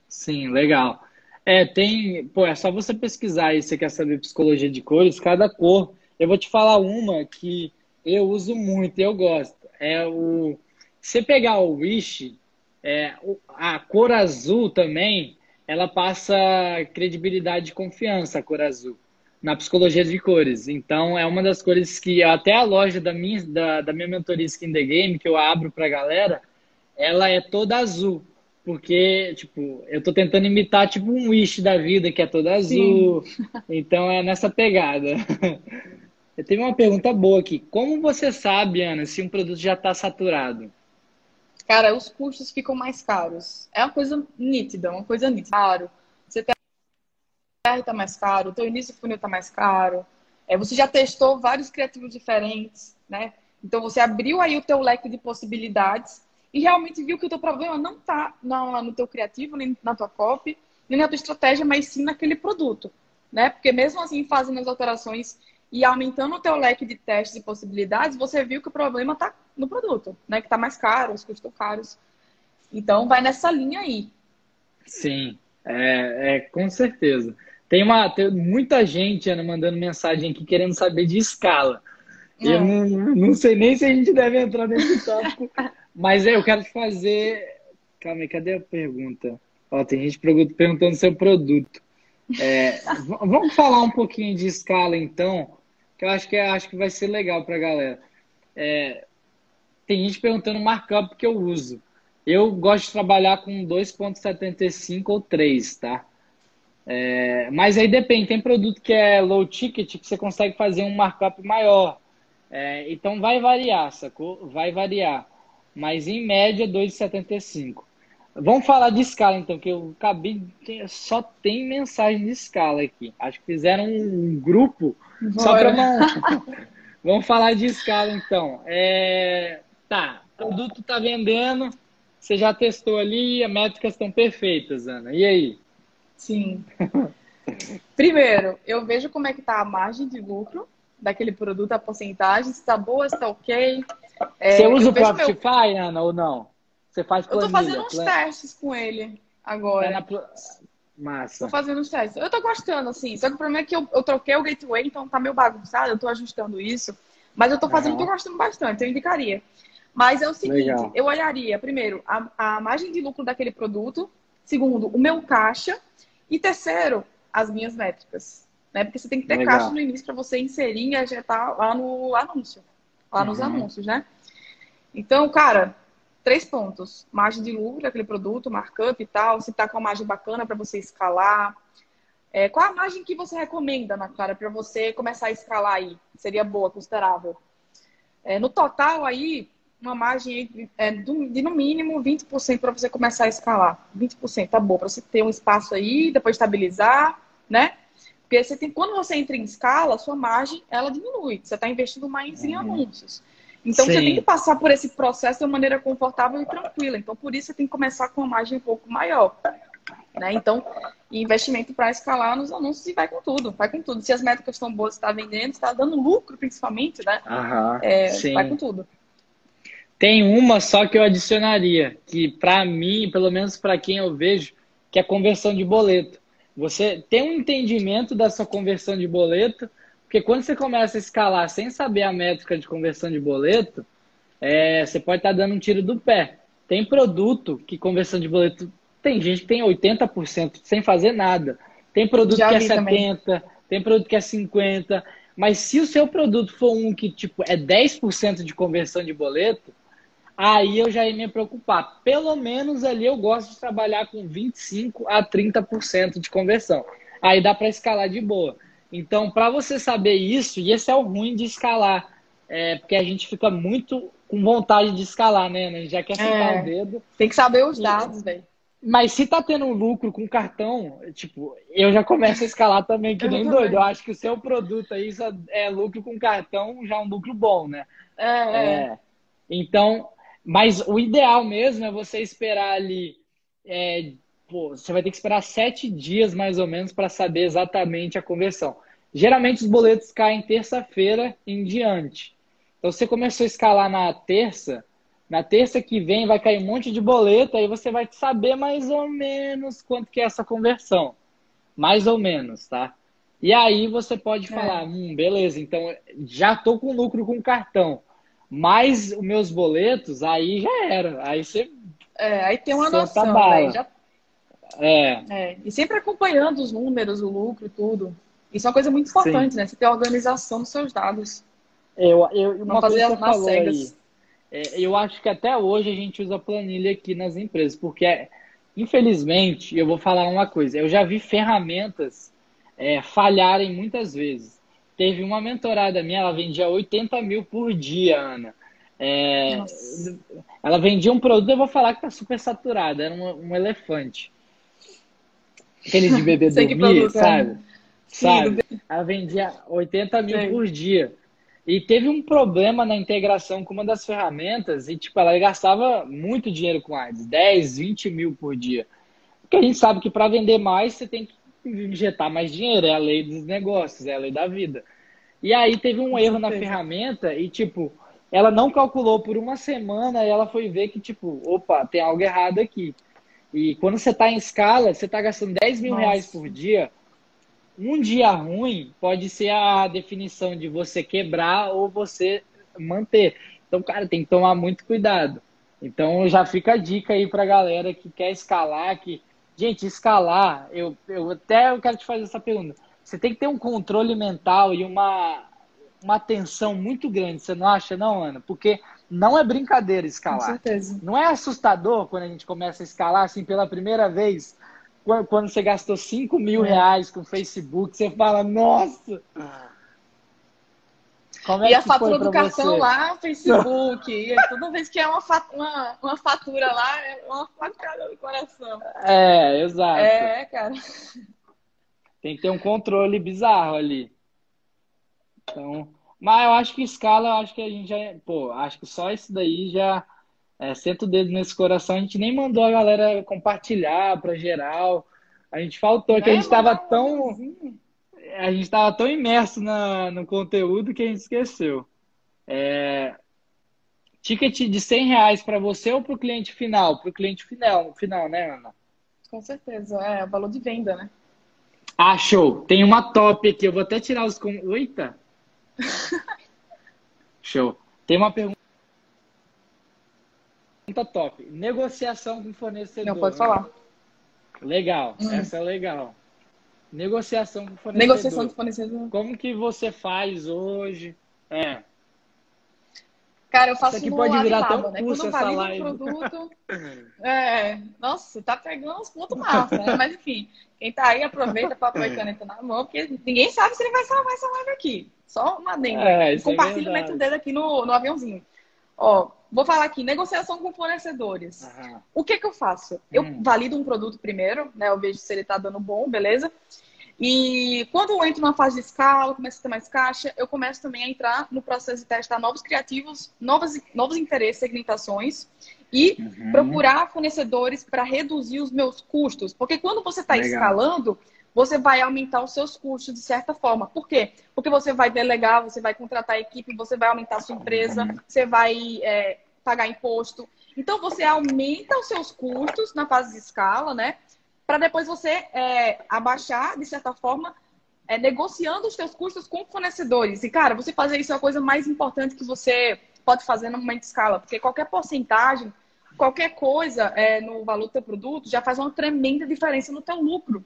Sim, legal. É, tem. Pô, é só você pesquisar aí, você quer saber psicologia de cores, cada cor. Eu vou te falar uma que eu uso muito, eu gosto. É o. Se você pegar o Wish, é, a cor azul também, ela passa credibilidade e confiança, a cor azul, na psicologia de cores. Então, é uma das cores que até a loja da minha, da, da minha mentoria Skin the Game, que eu abro pra galera, ela é toda azul. Porque, tipo, eu tô tentando imitar, tipo, um Wish da vida, que é todo azul. Sim. Então, é nessa pegada. Eu tenho uma pergunta boa aqui. Como você sabe, Ana, se um produto já está saturado? Cara, os custos ficam mais caros. É uma coisa nítida, uma coisa nítida. Claro, você tem está mais caro, o teu início do funil está mais caro. É, você já testou vários criativos diferentes, né? Então você abriu aí o teu leque de possibilidades e realmente viu que o teu problema não está no teu criativo, nem na tua copy, nem na tua estratégia, mas sim naquele produto, né? Porque mesmo assim, fazendo as alterações e aumentando o teu leque de testes e possibilidades, você viu que o problema está no produto, né? Que está mais caro, os custos caros. Então, vai nessa linha aí. Sim, é, é com certeza. Tem, uma, tem muita gente, Ana, mandando mensagem aqui querendo saber de escala. Eu é. não, não sei nem se a gente deve entrar nesse tópico, Mas eu quero te fazer. Calma aí, cadê a pergunta? Ó, tem gente perguntando seu produto. É, vamos falar um pouquinho de escala, então, que eu acho que, acho que vai ser legal para a galera. É, tem gente perguntando o markup que eu uso. Eu gosto de trabalhar com 2.75 ou 3, tá? É, mas aí depende, tem produto que é low ticket que você consegue fazer um markup maior. É, então vai variar, sacou? Vai variar mas em média 2,75. Vamos falar de escala então, que eu acabei só tem mensagem de escala aqui. Acho que fizeram um grupo Bora. só para não. Vamos falar de escala então. É... Tá, o produto está vendendo, você já testou ali, as métricas estão perfeitas, Ana. E aí? Sim. Primeiro, eu vejo como é que está a margem de lucro daquele produto, a porcentagem, se está boa, se está ok. É, você usa o Profify, meu... Ana, ou não? Você faz planilha, Eu tô fazendo uns plan... testes com ele agora. É na... Massa. Tô fazendo os testes. Eu tô gostando, assim. Só que o problema é que eu, eu troquei o gateway, então tá meio bagunçado, eu tô ajustando isso. Mas eu tô fazendo, uhum. tô gostando bastante, eu indicaria. Mas é o seguinte, Legal. eu olharia, primeiro, a, a margem de lucro daquele produto. Segundo, o meu caixa. E terceiro, as minhas métricas. Né? Porque você tem que ter Legal. caixa no início para você inserir e ajetar lá no anúncio lá uhum. nos anúncios, né? Então, cara, três pontos. Margem de lucro daquele produto, markup e tal. Se tá com uma margem bacana para você escalar. É, qual a margem que você recomenda, na cara, para você começar a escalar aí? Seria boa, considerável. É, no total aí, uma margem é, de no mínimo 20% para você começar a escalar. 20% tá bom, para você ter um espaço aí, depois estabilizar, né? Porque você tem, quando você entra em escala, a sua margem ela diminui. Você está investindo mais em uhum. anúncios. Então Sim. você tem que passar por esse processo de uma maneira confortável e tranquila. Então por isso você tem que começar com uma margem um pouco maior. Né? Então, investimento para escalar nos anúncios e vai com tudo, vai com tudo. Se as métricas estão boas, está vendendo, está dando lucro principalmente, né? Aham, é, vai com tudo. Tem uma só que eu adicionaria, que para mim, pelo menos para quem eu vejo, que é conversão de boleto. Você tem um entendimento da sua conversão de boleto, porque quando você começa a escalar sem saber a métrica de conversão de boleto, é, você pode estar tá dando um tiro do pé. Tem produto que conversão de boleto, tem gente que tem 80% sem fazer nada. Tem produto Já que é 70, também. tem produto que é 50. Mas se o seu produto for um que, tipo, é 10% de conversão de boleto, aí eu já ia me preocupar. Pelo menos ali eu gosto de trabalhar com 25% a 30% de conversão. Aí dá para escalar de boa. Então, para você saber isso, e esse é o ruim de escalar, é, porque a gente fica muito com vontade de escalar, né? A gente já quer sentar é, o dedo. Tem que saber os dados, velho. Mas se tá tendo um lucro com cartão, tipo, eu já começo a escalar também, que nem doido. Eu acho que o seu produto aí é lucro com cartão, já é um lucro bom, né? É, é. é. Então, mas o ideal mesmo é você esperar ali. É, pô, você vai ter que esperar sete dias mais ou menos para saber exatamente a conversão. Geralmente os boletos caem terça-feira em diante. Então, você começou a escalar na terça, na terça que vem vai cair um monte de boleto, aí você vai saber mais ou menos quanto que é essa conversão. Mais ou menos, tá? E aí você pode é. falar, hum, beleza, então já tô com lucro com cartão. Mas os meus boletos, aí já era. Aí você. É, aí tem uma noção, né? já... é. é. E sempre acompanhando os números, o lucro e tudo. Isso é uma coisa muito importante, Sim. né? Você ter organização dos seus dados. Eu, eu, uma Não fazer as cegas. Aí, é, eu acho que até hoje a gente usa planilha aqui nas empresas, porque, infelizmente, eu vou falar uma coisa: eu já vi ferramentas é, falharem muitas vezes. Teve uma mentorada minha, ela vendia 80 mil por dia, Ana. É, ela vendia um produto, eu vou falar que tá super saturado, era um, um elefante. Aquele de bebê dormir, é. sabe? Sabe? Ela vendia 80 mil Sim. por dia. E teve um problema na integração com uma das ferramentas e, tipo, ela gastava muito dinheiro com ads, 10, 20 mil por dia. Porque a gente sabe que para vender mais, você tem que injetar mais dinheiro, é a lei dos negócios, é a lei da vida. E aí teve um erro na ferramenta e, tipo, ela não calculou por uma semana e ela foi ver que, tipo, opa, tem algo errado aqui. E quando você está em escala, você está gastando 10 mil Nossa. reais por dia um dia ruim pode ser a definição de você quebrar ou você manter. Então, cara, tem que tomar muito cuidado. Então, já fica a dica aí pra galera que quer escalar, que... Gente, escalar, eu, eu até eu quero te fazer essa pergunta. Você tem que ter um controle mental e uma, uma atenção muito grande, você não acha, não, Ana? Porque não é brincadeira escalar. Com certeza. Não é assustador quando a gente começa a escalar assim pela primeira vez quando você gastou 5 mil é. reais com o Facebook, você fala, nossa! Como é e a fatura do cartão você? lá, Facebook. toda vez que é uma, uma, uma fatura lá, é uma facada no coração. É, exato. É, cara. Tem que ter um controle bizarro ali. Então, mas eu acho que escala, eu acho que a gente já. Pô, acho que só isso daí já é, senta o dedo nesse coração. A gente nem mandou a galera compartilhar para geral. A gente faltou, que a gente estava tão. A gente estava tão imerso na, no conteúdo que a gente esqueceu. É, ticket de 100 reais para você ou para o cliente final? Para o cliente final, final, né, Ana? Com certeza, é o valor de venda, né? Ah, show! Tem uma top aqui, eu vou até tirar os. Eita! show! Tem uma pergunta pergunta top. Negociação com fornecedor. Não, pode falar. Legal, hum. essa é legal. Negociação com fornecedor. Negociação com fornecedor. Como que você faz hoje? É. Cara, eu faço Isso aqui no pode virar Alibaba, né? Quando valido um produto. é, nossa, tá pegando uns pontos massa, né? Mas enfim, quem tá aí aproveita, papel e caneta na mão, porque ninguém sabe se ele vai salvar essa live aqui. Só uma adendo. É, Compartilha é o dedo aqui no, no aviãozinho. Ó, vou falar aqui, negociação com fornecedores. Uhum. O que que eu faço? Eu hum. valido um produto primeiro, né? Eu vejo se ele tá dando bom, beleza? E quando eu entro na fase de escala, começo a ter mais caixa, eu começo também a entrar no processo de testar novos criativos, novos, novos interesses, segmentações e uhum. procurar fornecedores para reduzir os meus custos. Porque quando você está escalando, você vai aumentar os seus custos de certa forma. Por quê? Porque você vai delegar, você vai contratar equipe, você vai aumentar a sua empresa, você vai é, pagar imposto. Então, você aumenta os seus custos na fase de escala, né? Para depois você é, abaixar, de certa forma, é, negociando os seus custos com fornecedores. E, cara, você fazer isso é a coisa mais importante que você pode fazer no momento de escala, porque qualquer porcentagem, qualquer coisa é, no valor do teu produto já faz uma tremenda diferença no teu lucro.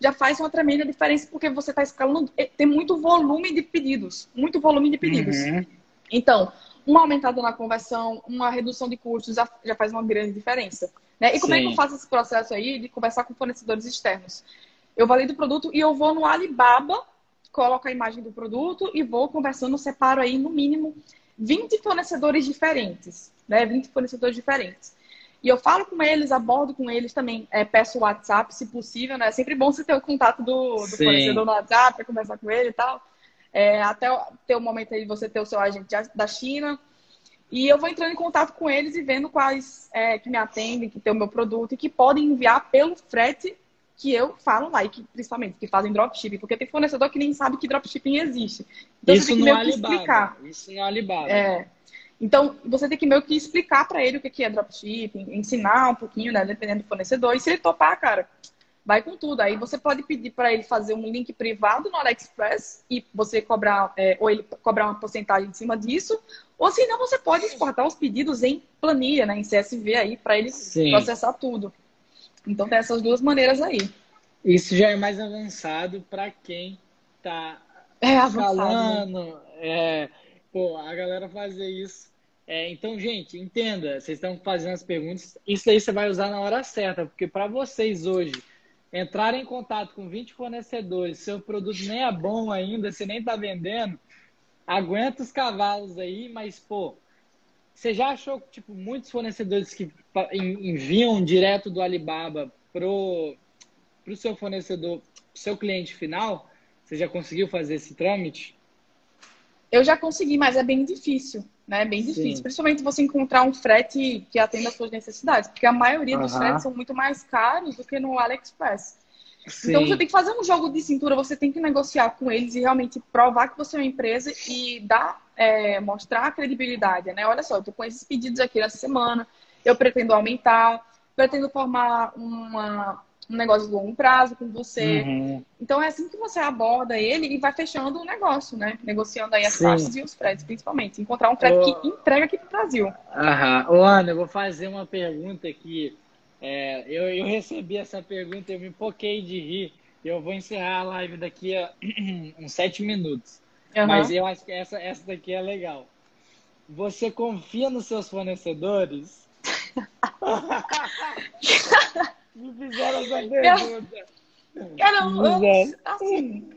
Já faz uma tremenda diferença porque você está escalando, eh, tem muito volume de pedidos, muito volume de pedidos. Uhum. Então, uma aumentada na conversão, uma redução de custos já, já faz uma grande diferença. Né? E como Sim. é que eu faço esse processo aí de conversar com fornecedores externos? Eu valido o produto e eu vou no Alibaba, coloco a imagem do produto e vou conversando, separo aí no mínimo 20 fornecedores diferentes, né? 20 fornecedores diferentes. E eu falo com eles, abordo com eles também, é, peço o WhatsApp, se possível, né? É sempre bom você ter o contato do, do fornecedor no WhatsApp para conversar com ele e tal. É, até ter o momento aí de você ter o seu agente da China. E eu vou entrando em contato com eles e vendo quais é, que me atendem, que tem o meu produto e que podem enviar pelo frete que eu falo lá, e que, principalmente, que fazem dropshipping, porque tem fornecedor que nem sabe que dropshipping existe. Então, Isso que explicar. Isso não é Alibaba. É. Então, você tem que meio que explicar para ele o que é dropshipping, ensinar um pouquinho, né, dependendo do fornecedor. E se ele topar, cara, vai com tudo. Aí você pode pedir para ele fazer um link privado no AliExpress e você cobrar, é, ou ele cobrar uma porcentagem em cima disso. Ou se não, você pode exportar os pedidos em planilha, né, em CSV aí, para ele Sim. processar tudo. Então tem essas duas maneiras aí. Isso já é mais avançado para quem está é, falando. É, pô, a galera fazer isso. É, então, gente, entenda, vocês estão fazendo as perguntas, isso aí você vai usar na hora certa, porque para vocês hoje entrarem em contato com 20 fornecedores, seu produto nem é bom ainda, você nem está vendendo, aguenta os cavalos aí, mas, pô, você já achou que, tipo, muitos fornecedores que enviam direto do Alibaba pro, pro seu fornecedor, seu cliente final, você já conseguiu fazer esse trâmite? Eu já consegui, mas é bem difícil, né? É bem difícil. Sim. Principalmente você encontrar um frete que atenda às suas necessidades, porque a maioria dos fretes são muito mais caros do que no AliExpress. Sim. Então você tem que fazer um jogo de cintura, você tem que negociar com eles e realmente provar que você é uma empresa e dar, é, mostrar a credibilidade, né? Olha só, eu tô com esses pedidos aqui nessa semana, eu pretendo aumentar, pretendo formar uma, um negócio de longo prazo com você. Uhum. Então é assim que você aborda ele e vai fechando o negócio, né? Negociando aí as Sim. taxas e os fretes, principalmente. Encontrar um frete oh. que entrega aqui pro Brasil. Aham. Ô, Ana, eu vou fazer uma pergunta aqui. É, eu, eu recebi essa pergunta, eu me poquei de rir. Eu vou encerrar a live daqui a uns sete minutos. Uhum. Mas eu acho que essa, essa daqui é legal. Você confia nos seus fornecedores? Me fizeram essa pergunta. Cara, eu, assim,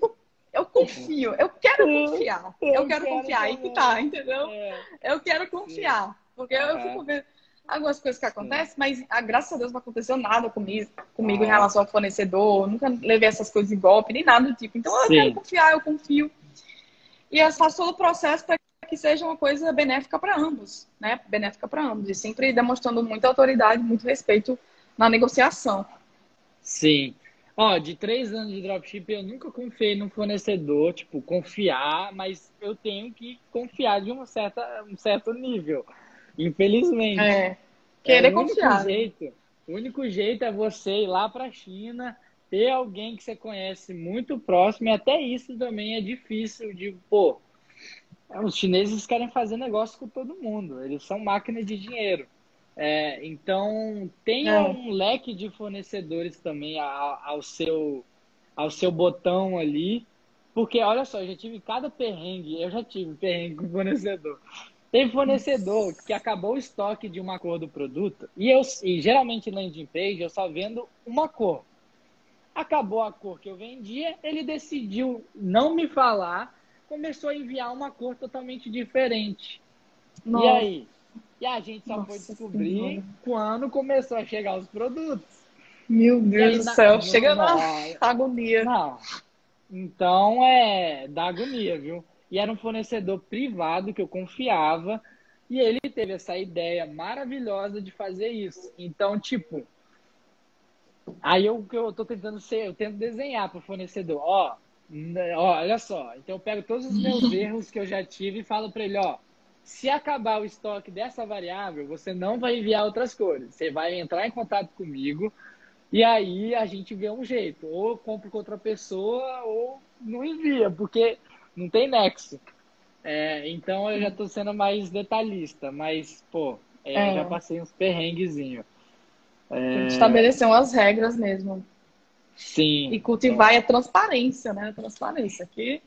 eu confio, eu quero confiar. Eu, eu quero, quero confiar, aí que tá, entendeu? É. Eu quero confiar. Porque eu fico vendo algumas coisas que acontecem, mas a, ah, graças a Deus não aconteceu nada comigo, comigo em relação ao fornecedor. Nunca levei essas coisas em golpe, nem nada do tipo. Então eu Sim. quero confiar, eu confio. E eu faço todo o processo para que seja uma coisa benéfica para ambos, né? Benéfica para ambos. E sempre demonstrando muita autoridade, muito respeito na negociação. Sim. Ó, de três anos de dropship, eu nunca confiei no fornecedor, tipo, confiar, mas eu tenho que confiar de um, certa, um certo nível. Infelizmente. É. Querer é, confiar. Jeito, o único jeito é você ir lá para a China, ter alguém que você conhece muito próximo, e até isso também é difícil de, pô, os chineses querem fazer negócio com todo mundo, eles são máquinas de dinheiro. É, então, tenha é. um leque de fornecedores também ao, ao, seu, ao seu botão ali. Porque, olha só, eu já tive cada perrengue, eu já tive perrengue com fornecedor. Tem fornecedor que acabou o estoque de uma cor do produto e eu e geralmente landing page eu só vendo uma cor. Acabou a cor que eu vendia, ele decidiu não me falar, começou a enviar uma cor totalmente diferente. Nossa. E aí? E a gente só Nossa foi descobrir senhora. quando começou a chegar os produtos. Meu Deus do céu, chega na agonia. Não. Então é da agonia, viu? E era um fornecedor privado que eu confiava. E ele teve essa ideia maravilhosa de fazer isso. Então, tipo, aí eu que eu tô tentando ser, eu tento desenhar para o fornecedor, ó, ó, olha só. Então eu pego todos os meus erros que eu já tive e falo para ele, ó, se acabar o estoque dessa variável, você não vai enviar outras cores. Você vai entrar em contato comigo e aí a gente vê um jeito. Ou compra com outra pessoa ou não envia, porque não tem nexo. É, então eu já estou sendo mais detalhista, mas, pô, é, é. já passei uns perrenguezinhos. É... Estabelecer umas regras mesmo. Sim. E cultivar é. a transparência, né? A transparência aqui.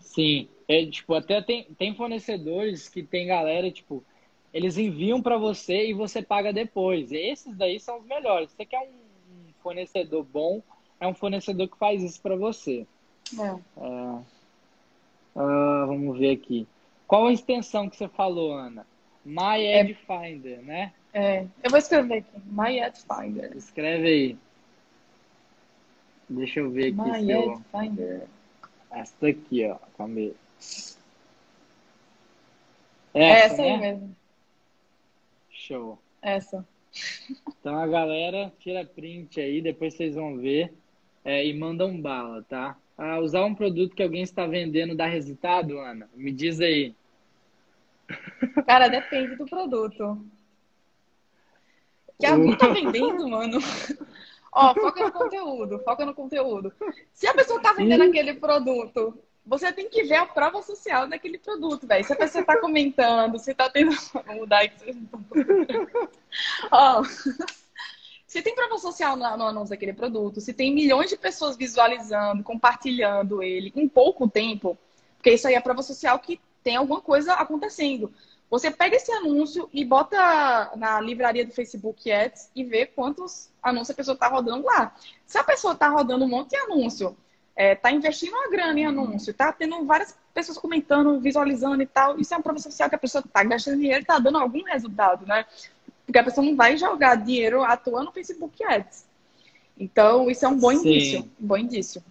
Sim. É, tipo, até tem, tem fornecedores que tem galera, tipo, eles enviam para você e você paga depois. Esses daí são os melhores. Você quer um fornecedor bom, é um fornecedor que faz isso para você. É. Uh, uh, vamos ver aqui. Qual a extensão que você falou, Ana? My Ad é, Finder, né? É, eu vou escrever aqui. My Ad Finder. Escreve aí. Deixa eu ver aqui. My Ad eu... Finder. Essa daqui, ó. Calma aí. Essa, é essa né? aí mesmo. Show. Essa. Então a galera tira print aí, depois vocês vão ver é, e mandam bala, tá? Ah, usar um produto que alguém está vendendo dá resultado, Ana? Me diz aí. Cara, depende do produto. Que alguém tá vendendo, mano. Ó, foca no conteúdo, foca no conteúdo. Se a pessoa tá vendendo aquele produto, você tem que ver a prova social daquele produto, velho. Se a pessoa tá comentando, se tá tendo. Vou mudar aqui. Ó. Se tem prova social no anúncio daquele produto, se tem milhões de pessoas visualizando, compartilhando ele em pouco tempo, porque isso aí é prova social que tem alguma coisa acontecendo. Você pega esse anúncio e bota na livraria do Facebook Ads e vê quantos anúncios a pessoa está rodando lá. Se a pessoa está rodando um monte de anúncio, está é, tá investindo uma grana em anúncio, está tendo várias pessoas comentando, visualizando e tal, isso é uma prova social que a pessoa está gastando dinheiro e está dando algum resultado, né? Porque a pessoa não vai jogar dinheiro à toa no Facebook Ads. Então, isso é um bom Sim. indício. Um bom indício.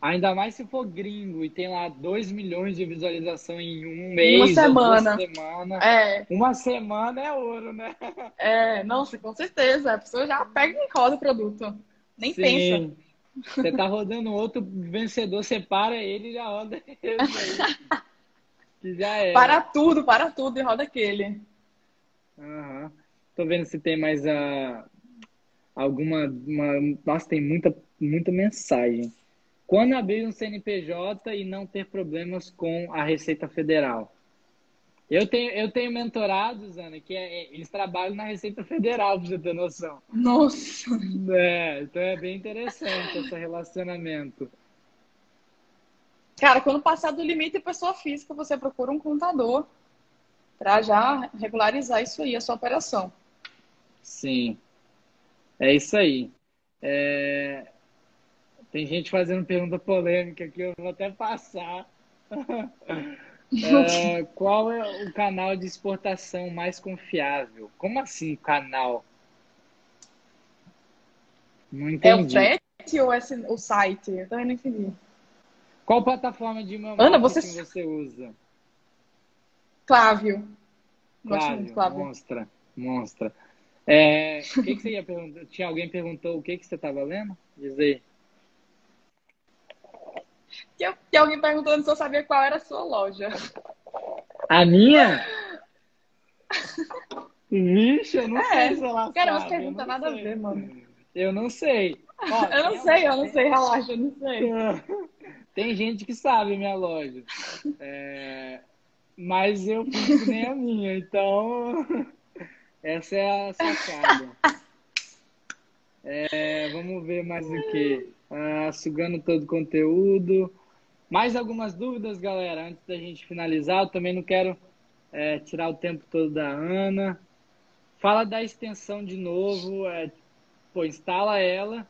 Ainda mais se for gringo e tem lá 2 milhões de visualização em um mês. Uma semana. semana. É. Uma semana é ouro, né? É, nossa, com certeza. A pessoa já pega e roda o produto. Nem Sim. pensa. Você tá rodando outro vencedor, você para ele e já roda aí. que já é. Para tudo, para tudo e roda aquele. Uhum. Tô vendo se tem mais a, alguma. Uma, nossa, tem muita, muita mensagem. Quando abrir um CNPJ e não ter problemas com a Receita Federal? Eu tenho, eu tenho mentorados, Ana, que é, é eles trabalham na Receita Federal, pra você ter noção. Nossa! É, então é bem interessante esse relacionamento. Cara, quando passar do limite pessoa física, você procura um contador para já regularizar isso aí, a sua operação. Sim. É isso aí. É... Tem gente fazendo pergunta polêmica aqui, eu vou até passar. é, qual é o canal de exportação mais confiável? Como assim canal? Não entendi. É o frete ou é o site? Eu também não entendi. Qual plataforma de Ana, você... que você usa? Clávio. Clávio, Clávio. Monstra, monstra. É, o que, que você ia perguntar? Tinha alguém perguntou o que, que você estava lendo? Diz aí. Que, que alguém perguntou se eu sabia qual era a sua loja. A minha? Vixe, eu não é, sei se ela Cara, sabe. Cara, pergunta nada sei. a ver, mano. Eu não sei. Ó, eu não sei, eu não sei, relaxa, eu não sei. Tem gente que sabe minha loja. É... Mas eu fiz nem a minha, então essa é a sacada. É, vamos ver mais o que uh, sugando todo o conteúdo. Mais algumas dúvidas, galera, antes da gente finalizar. Eu também não quero é, tirar o tempo todo da Ana. Fala da extensão de novo. É, pô, instala ela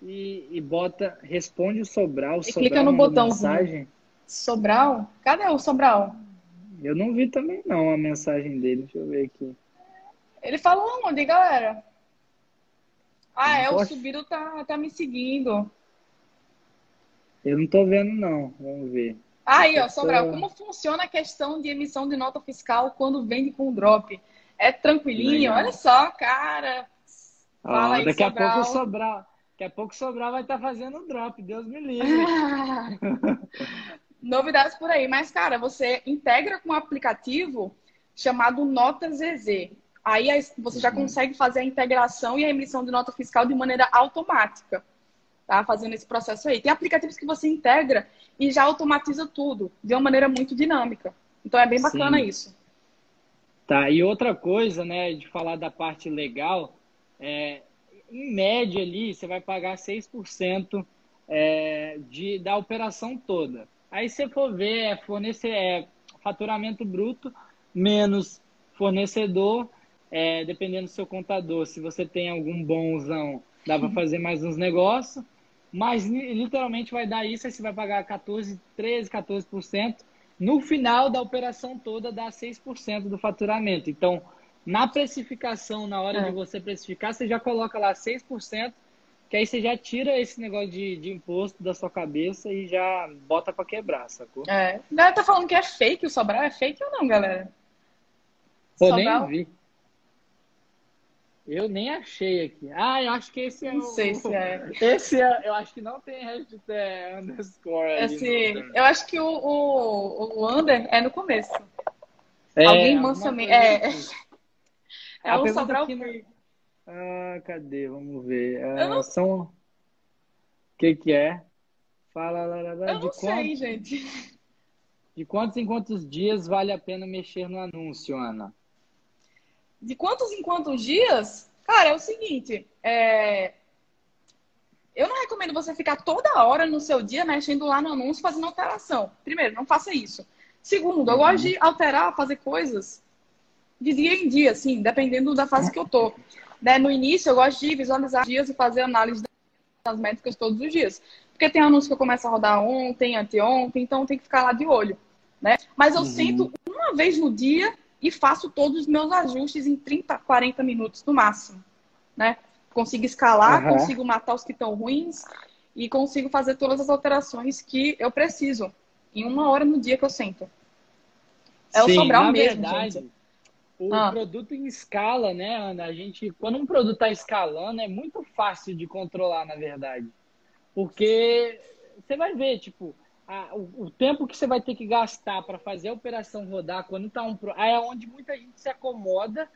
e, e bota, responde o Sobral. E Sobral clica no botãozinho. Sobral? Cadê o Sobral? Eu não vi também não a mensagem dele. Deixa eu ver aqui. Ele falou onde, galera? Ah, é, o Subido tá, tá me seguindo. Eu não tô vendo, não. Vamos ver. Aí, ó, Sobral, como funciona a questão de emissão de nota fiscal quando vende com drop? É tranquilinho? Legal. Olha só, cara. Fala ah, aí, daqui Sobral. a pouco Sobral. Daqui a pouco Sobral vai estar tá fazendo drop, Deus me livre. Novidades por aí. Mas, cara, você integra com um aplicativo chamado Nota ZZ. Aí você já uhum. consegue fazer a integração e a emissão de nota fiscal de maneira automática tá? Fazendo esse processo aí. Tem aplicativos que você integra e já automatiza tudo de uma maneira muito dinâmica. Então é bem bacana Sim. isso. Tá, e outra coisa, né, de falar da parte legal, é, em média ali, você vai pagar 6% é, de, da operação toda. Aí você for ver, é, fornecer, é faturamento bruto menos fornecedor, é, dependendo do seu contador. Se você tem algum bonzão, dá para fazer mais uns negócios. Mas literalmente vai dar isso, aí você vai pagar 14, 13, 14%. No final da operação toda dá 6% do faturamento. Então, na precificação, na hora é. de você precificar, você já coloca lá 6%, que aí você já tira esse negócio de, de imposto da sua cabeça e já bota para quebrar, sacou? É. A galera tá falando que é fake o Sobral. É fake ou não, galera? Pô, Sobral... nem vi. Eu nem achei aqui. Ah, eu acho que esse é não o. Não sei se é. Esse é. Eu acho que não tem hashtag underscore. Esse, eu acho que o, o, o under é no começo. É, Alguém mansamente. É. É o Sobral. No... Ah, cadê? Vamos ver. Ah, não... São. O que, que é? Fala, lá, lá, lá. Eu não sei, gente. De quantos em quantos dias vale a pena mexer no anúncio, Ana? De quantos em quantos dias? Cara, é o seguinte. É... Eu não recomendo você ficar toda hora no seu dia mexendo lá no anúncio fazendo alteração. Primeiro, não faça isso. Segundo, eu gosto de alterar, fazer coisas de dia em dia, assim, dependendo da fase que eu tô. Né? No início, eu gosto de visualizar dias e fazer análise das métricas todos os dias. Porque tem anúncio que eu começo a rodar ontem, anteontem, então tem que ficar lá de olho. Né? Mas eu uhum. sento uma vez no dia e faço todos os meus ajustes em 30, 40 minutos no máximo. Né? Consigo escalar, uhum. consigo matar os que estão ruins e consigo fazer todas as alterações que eu preciso em uma hora no dia que eu sento. É Sim, o Sobral mesmo, verdade, gente. O ah. produto em escala, né, Ana? A gente, quando um produto está escalando, é muito fácil de controlar, na verdade. Porque você vai ver, tipo, a, o, o, tempo que você vai ter que gastar para fazer a operação rodar, quando tá um. Aí é onde muita gente se acomoda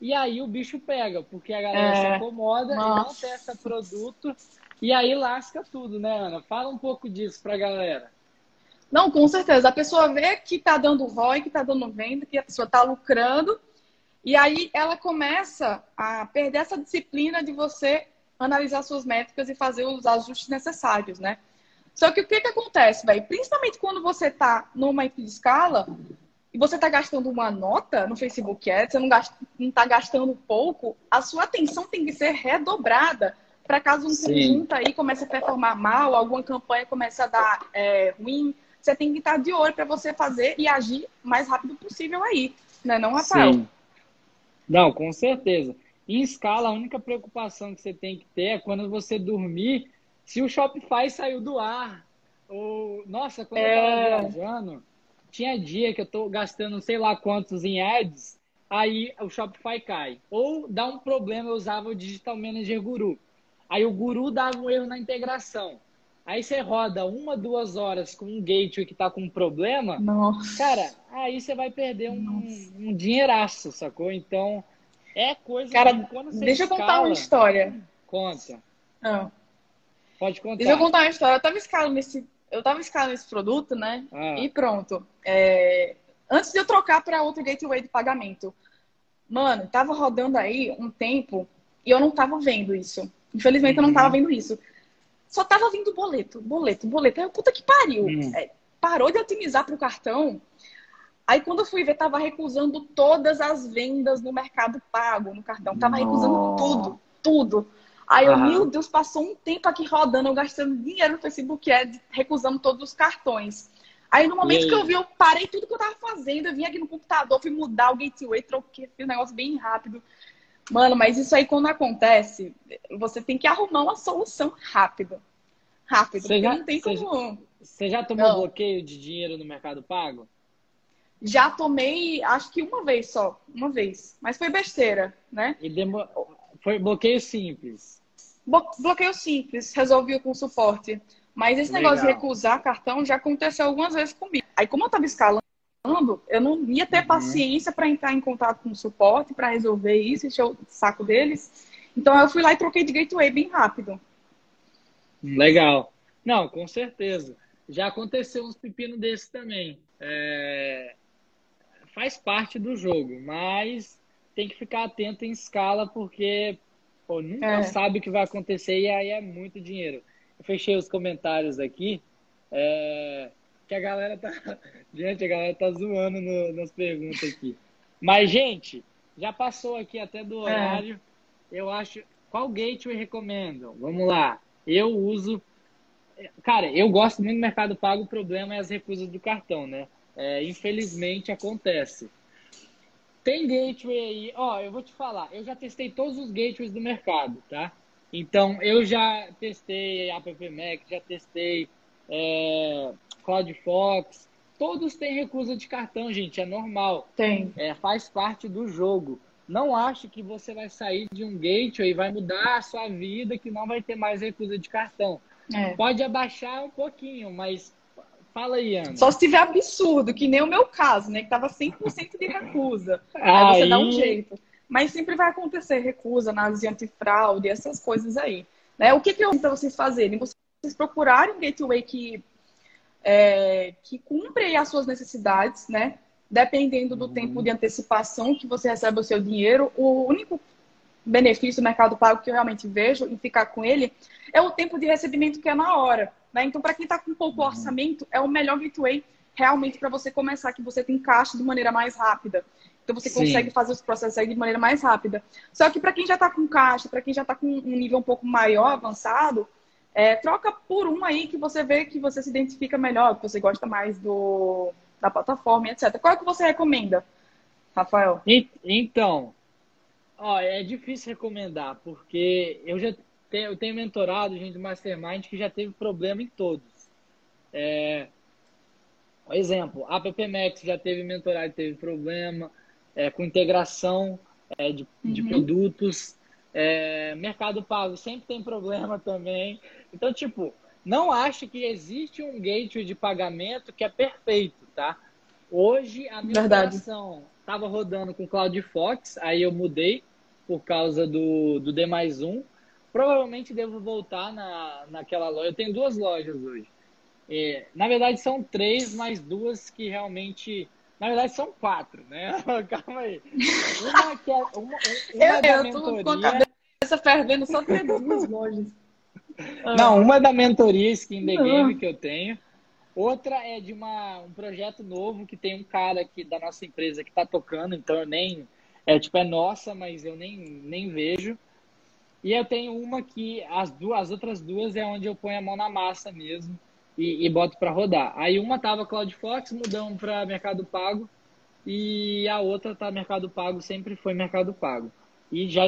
e aí o bicho pega, porque a galera é. se acomoda Nossa. e não testa produto e aí lasca tudo, né, Ana? Fala um pouco disso pra galera. Não, com certeza. A pessoa vê que está dando ROI, que está dando venda, que a pessoa está lucrando e aí ela começa a perder essa disciplina de você analisar suas métricas e fazer os ajustes necessários, né? Só que o que, que acontece, velho? Principalmente quando você está numa escala e você está gastando uma nota no Facebook Ads, você não está gastando pouco, a sua atenção tem que ser redobrada para caso um Sim. conjunto aí comece a performar mal, alguma campanha comece a dar é, ruim, você tem que estar de olho para você fazer e agir o mais rápido possível aí, né? Não, Rafael? Sim. Não, com certeza. Em escala, a única preocupação que você tem que ter é quando você dormir, se o Shopify saiu do ar. Ou, nossa, quando é... eu tava viajando, tinha dia que eu tô gastando sei lá quantos em ads, aí o Shopify cai. Ou dá um problema, eu usava o Digital Manager Guru. Aí o Guru dava um erro na integração. Aí você roda uma, duas horas com um gateway que tá com um problema. Nossa. Cara, aí você vai perder um, um dinheiraço, sacou? Então, é coisa Cara, que quando você deixa escala, eu contar uma história. Conta. Não. Pode contar. Deixa eu contar uma história. Eu tava escalando esse, eu tava escalando esse produto, né? Ah. E pronto. É... Antes de eu trocar para outro gateway de pagamento. Mano, tava rodando aí um tempo e eu não tava vendo isso. Infelizmente, uhum. eu não tava uhum. vendo isso só tava vindo boleto, boleto, boleto. Aí eu, puta que pariu. Hum. É, parou de otimizar pro cartão. Aí quando eu fui ver, tava recusando todas as vendas no mercado pago, no cartão. Tava Nossa. recusando tudo, tudo. Aí eu, meu Deus, passou um tempo aqui rodando, eu gastando dinheiro no Facebook Ads, recusando todos os cartões. Aí no momento que eu vi, eu parei tudo que eu tava fazendo, eu vim aqui no computador, fui mudar o gateway, troquei, fiz um negócio bem rápido. Mano, mas isso aí quando acontece, você tem que arrumar uma solução rápido. Rápido. Você já, não tem como. Você já tomou não. bloqueio de dinheiro no Mercado Pago? Já tomei, acho que uma vez só. Uma vez. Mas foi besteira, né? E demo... Foi bloqueio simples. Bloqueio simples, resolvi com suporte. Mas esse Legal. negócio de recusar cartão já aconteceu algumas vezes comigo. Aí, como eu tava escalando, eu não ia ter uhum. paciência para entrar em contato com o suporte para resolver isso, encher o saco deles. Então eu fui lá e troquei de gateway bem rápido. Legal. Não, com certeza. Já aconteceu uns pepinos desses também. É... Faz parte do jogo, mas tem que ficar atento em escala, porque Pô, nunca é. sabe o que vai acontecer e aí é muito dinheiro. Eu fechei os comentários aqui. É, que a galera tá. Gente, a galera tá zoando no, nas perguntas aqui. Mas, gente, já passou aqui até do é. horário. É. Eu acho. Qual gateway recomendo? Vamos lá. Eu uso. Cara, eu gosto muito do Mercado Pago. O problema é as recusas do cartão, né? É, infelizmente acontece. Tem gateway aí, ó, eu vou te falar, eu já testei todos os gateways do mercado, tá? Então, eu já testei AppMac, já testei é, CloudFox, todos têm recusa de cartão, gente, é normal. Tem. É, faz parte do jogo. Não ache que você vai sair de um gateway e vai mudar a sua vida, que não vai ter mais recusa de cartão. É. Pode abaixar um pouquinho, mas Fala aí, Ana. Só se tiver absurdo, que nem o meu caso, né? Que tava 100% de recusa. Aí... aí você dá um jeito. Mas sempre vai acontecer recusa, análise antifraude, essas coisas aí. Né? O que, que eu para vocês fazerem? Vocês procurarem um gateway que, é, que cumpre as suas necessidades, né? Dependendo do uhum. tempo de antecipação que você recebe o seu dinheiro, o único benefício do Mercado Pago que eu realmente vejo em ficar com ele é o tempo de recebimento que é na hora. Né? Então, para quem está com pouco uhum. orçamento, é o melhor gateway realmente para você começar, que você tem caixa de maneira mais rápida. Então, você Sim. consegue fazer os processos aí de maneira mais rápida. Só que para quem já está com caixa, para quem já está com um nível um pouco maior, avançado, é, troca por um aí que você vê que você se identifica melhor, que você gosta mais do, da plataforma, etc. Qual é que você recomenda, Rafael? Então, ó, é difícil recomendar, porque eu já eu tenho mentorado gente do Mastermind que já teve problema em todos. É, exemplo, a App Max já teve mentorado e teve problema é, com integração é, de, uhum. de, produtos. É, Mercado Pago sempre tem problema também. Então, tipo, não acho que existe um gateway de pagamento que é perfeito, tá? Hoje a minha operação estava rodando com Cloud Fox, aí eu mudei por causa do, do D mais um. Provavelmente devo voltar na, naquela loja. Eu tenho duas lojas hoje. É, na verdade, são três, mas duas que realmente. Na verdade, são quatro, né? Calma aí. Uma que é. Uma, uma eu, da eu mentoria... tô com a cabeça fervendo só ter duas lojas. Não, uma da mentoria Skin the Game que eu tenho. Outra é de uma, um projeto novo que tem um cara aqui da nossa empresa que está tocando, então eu nem. É tipo, é nossa, mas eu nem, nem vejo. E eu tenho uma que as duas, as outras duas é onde eu ponho a mão na massa mesmo e, e boto para rodar. Aí uma tava CloudFox, mudamos para Mercado Pago e a outra tá Mercado Pago, sempre foi Mercado Pago. E já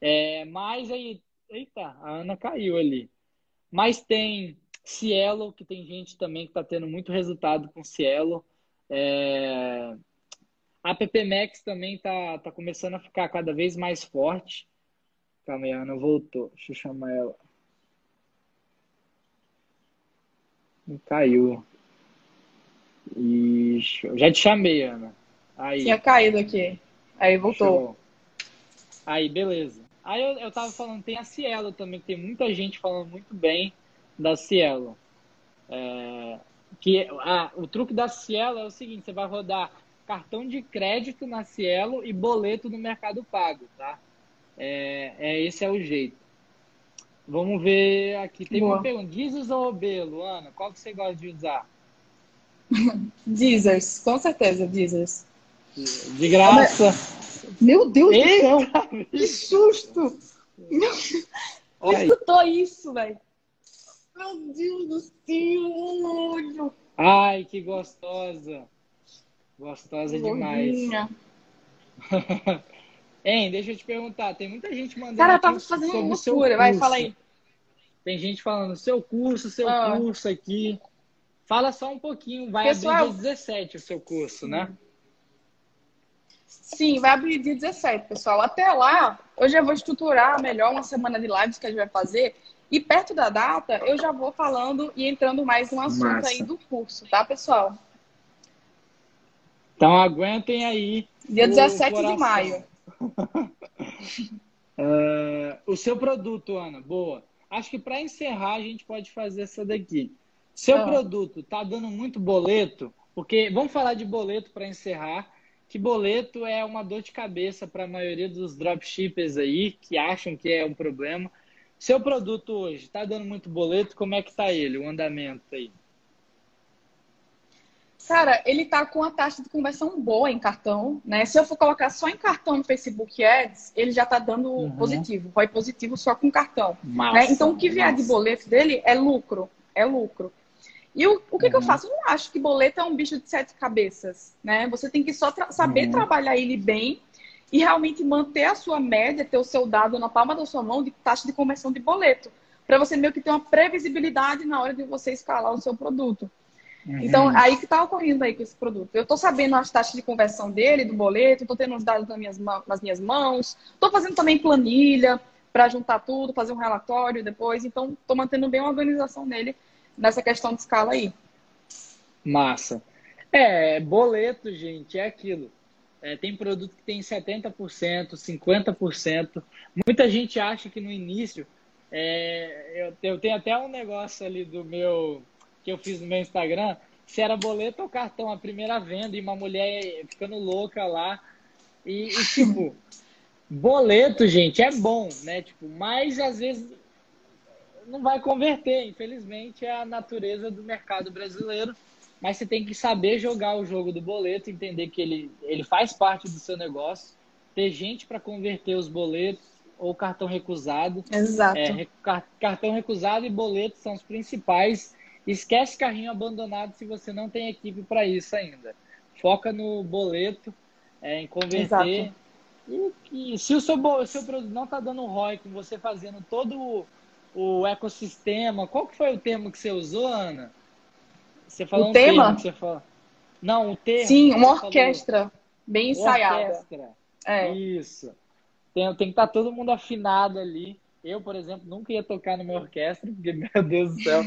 é, mas aí, eita, a Ana caiu ali. Mas tem Cielo, que tem gente também que está tendo muito resultado com Cielo. É, a PP Max também tá, tá começando a ficar cada vez mais forte. Calma aí, Ana voltou. Deixa eu chamar ela. Caiu. Ixi, já te chamei, Ana. Aí. Tinha caído aqui. Aí voltou. Aí, beleza. Aí eu, eu tava falando, tem a Cielo também, tem muita gente falando muito bem da Cielo. É, que a, o truque da Cielo é o seguinte, você vai rodar cartão de crédito na Cielo e boleto no Mercado Pago, tá? É, é esse é o jeito. Vamos ver aqui. Tem Boa. uma pergunta. Deezers ou Obelo, Ana? Qual que você gosta de usar? Deezers, com certeza, Deezers. De graça. Meu Deus Eita, do céu! Que susto! Meu... escutou isso, velho? Meu Deus do céu! Ai, que gostosa! Gostosa demais. hein, deixa eu te perguntar, tem muita gente mandando. Cara, tava fazendo uma loucura, vai, fala aí. Tem gente falando seu curso, seu ah. curso aqui. Fala só um pouquinho, vai Pessoal, abrir dia 17 o seu curso, né? Sim, vai abrir dia 17, pessoal. Até lá, eu já vou estruturar melhor uma semana de lives que a gente vai fazer. E perto da data, eu já vou falando e entrando mais no assunto Massa. aí do curso, tá, pessoal? Então aguentem aí. Dia 17 coração. de maio. uh, o seu produto, Ana, boa. Acho que para encerrar a gente pode fazer essa daqui. Seu ah. produto tá dando muito boleto, porque vamos falar de boleto para encerrar. que boleto é uma dor de cabeça para a maioria dos dropshippers aí, que acham que é um problema. Seu produto hoje está dando muito boleto, como é que está ele, o andamento aí? Cara, ele tá com a taxa de conversão boa em cartão, né? Se eu for colocar só em cartão no Facebook Ads, ele já tá dando uhum. positivo, vai positivo só com cartão. Massa, né? Então, o que vier massa. de boleto dele é lucro, é lucro. E o, o que, uhum. que eu uhum. faço? Eu não acho que boleto é um bicho de sete cabeças, né? Você tem que só tra saber uhum. trabalhar ele bem e realmente manter a sua média, ter o seu dado na palma da sua mão de taxa de conversão de boleto, para você meio que ter uma previsibilidade na hora de você escalar o seu produto. Uhum. Então, aí que está ocorrendo aí com esse produto. Eu estou sabendo as taxas de conversão dele, do boleto, estou tendo os dados nas minhas, nas minhas mãos, estou fazendo também planilha para juntar tudo, fazer um relatório depois. Então, estou mantendo bem a organização dele nessa questão de escala aí. Massa. É, boleto, gente, é aquilo. É, tem produto que tem 70%, 50%. Muita gente acha que no início. É, eu, eu tenho até um negócio ali do meu. Que eu fiz no meu Instagram. Se era boleto ou cartão, a primeira venda, e uma mulher ficando louca lá. E, e tipo, boleto, gente, é bom, né? Tipo, mas às vezes não vai converter, infelizmente, é a natureza do mercado brasileiro. Mas você tem que saber jogar o jogo do boleto, entender que ele, ele faz parte do seu negócio, ter gente para converter os boletos ou cartão recusado. Exato. É, cartão recusado e boleto são os principais. Esquece carrinho abandonado se você não tem equipe para isso ainda. Foca no boleto, é, em converter. Exato. E, e se o seu, seu produto não está dando ROI com você fazendo todo o ecossistema. Qual que foi o termo que você usou, Ana? Você falou o um tema? você falou. Não, o termo. Sim, uma orquestra falou. bem ensaiada. Orquestra. É. Isso. Tem, tem que estar tá todo mundo afinado ali. Eu, por exemplo, nunca ia tocar numa orquestra, porque, meu Deus do céu.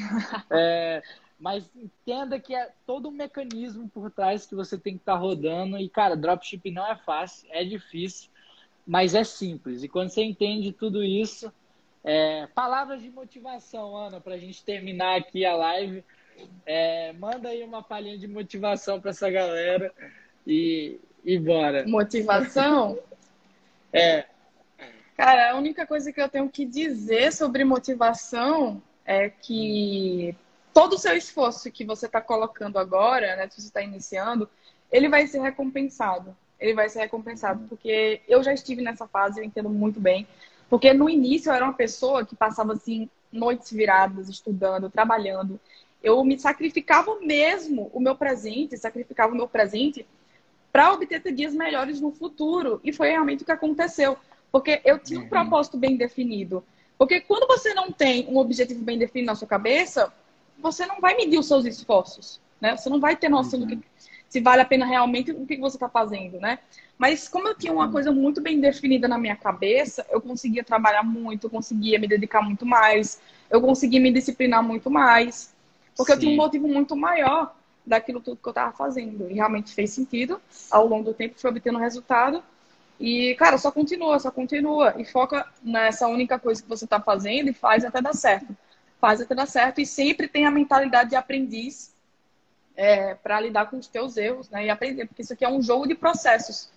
é, mas entenda que é todo um mecanismo por trás que você tem que estar tá rodando. E, cara, dropshipping não é fácil, é difícil, mas é simples. E quando você entende tudo isso, é, palavras de motivação, Ana, para a gente terminar aqui a live. É, manda aí uma palhinha de motivação para essa galera e, e bora. Motivação? é. Cara, a única coisa que eu tenho que dizer sobre motivação é que todo o seu esforço que você está colocando agora, né, que você está iniciando, ele vai ser recompensado. Ele vai ser recompensado, porque eu já estive nessa fase, eu entendo muito bem. Porque no início eu era uma pessoa que passava assim noites viradas estudando, trabalhando. Eu me sacrificava mesmo o meu presente, sacrificava o meu presente para obter dias melhores no futuro. E foi realmente o que aconteceu. Porque eu tinha um propósito bem definido. Porque quando você não tem um objetivo bem definido na sua cabeça, você não vai medir os seus esforços. Né? Você não vai ter noção do que, uhum. se vale a pena realmente o que você está fazendo, né? Mas como eu tinha uma coisa muito bem definida na minha cabeça, eu conseguia trabalhar muito, eu conseguia me dedicar muito mais, eu conseguia me disciplinar muito mais, porque Sim. eu tinha um motivo muito maior daquilo tudo que eu estava fazendo. E realmente fez sentido. Ao longo do tempo, fui obtendo resultado. E, cara, só continua, só continua. E foca nessa única coisa que você está fazendo e faz até dar certo. Faz até dar certo. E sempre tem a mentalidade de aprendiz é, para lidar com os teus erros né, e aprender. Porque isso aqui é um jogo de processos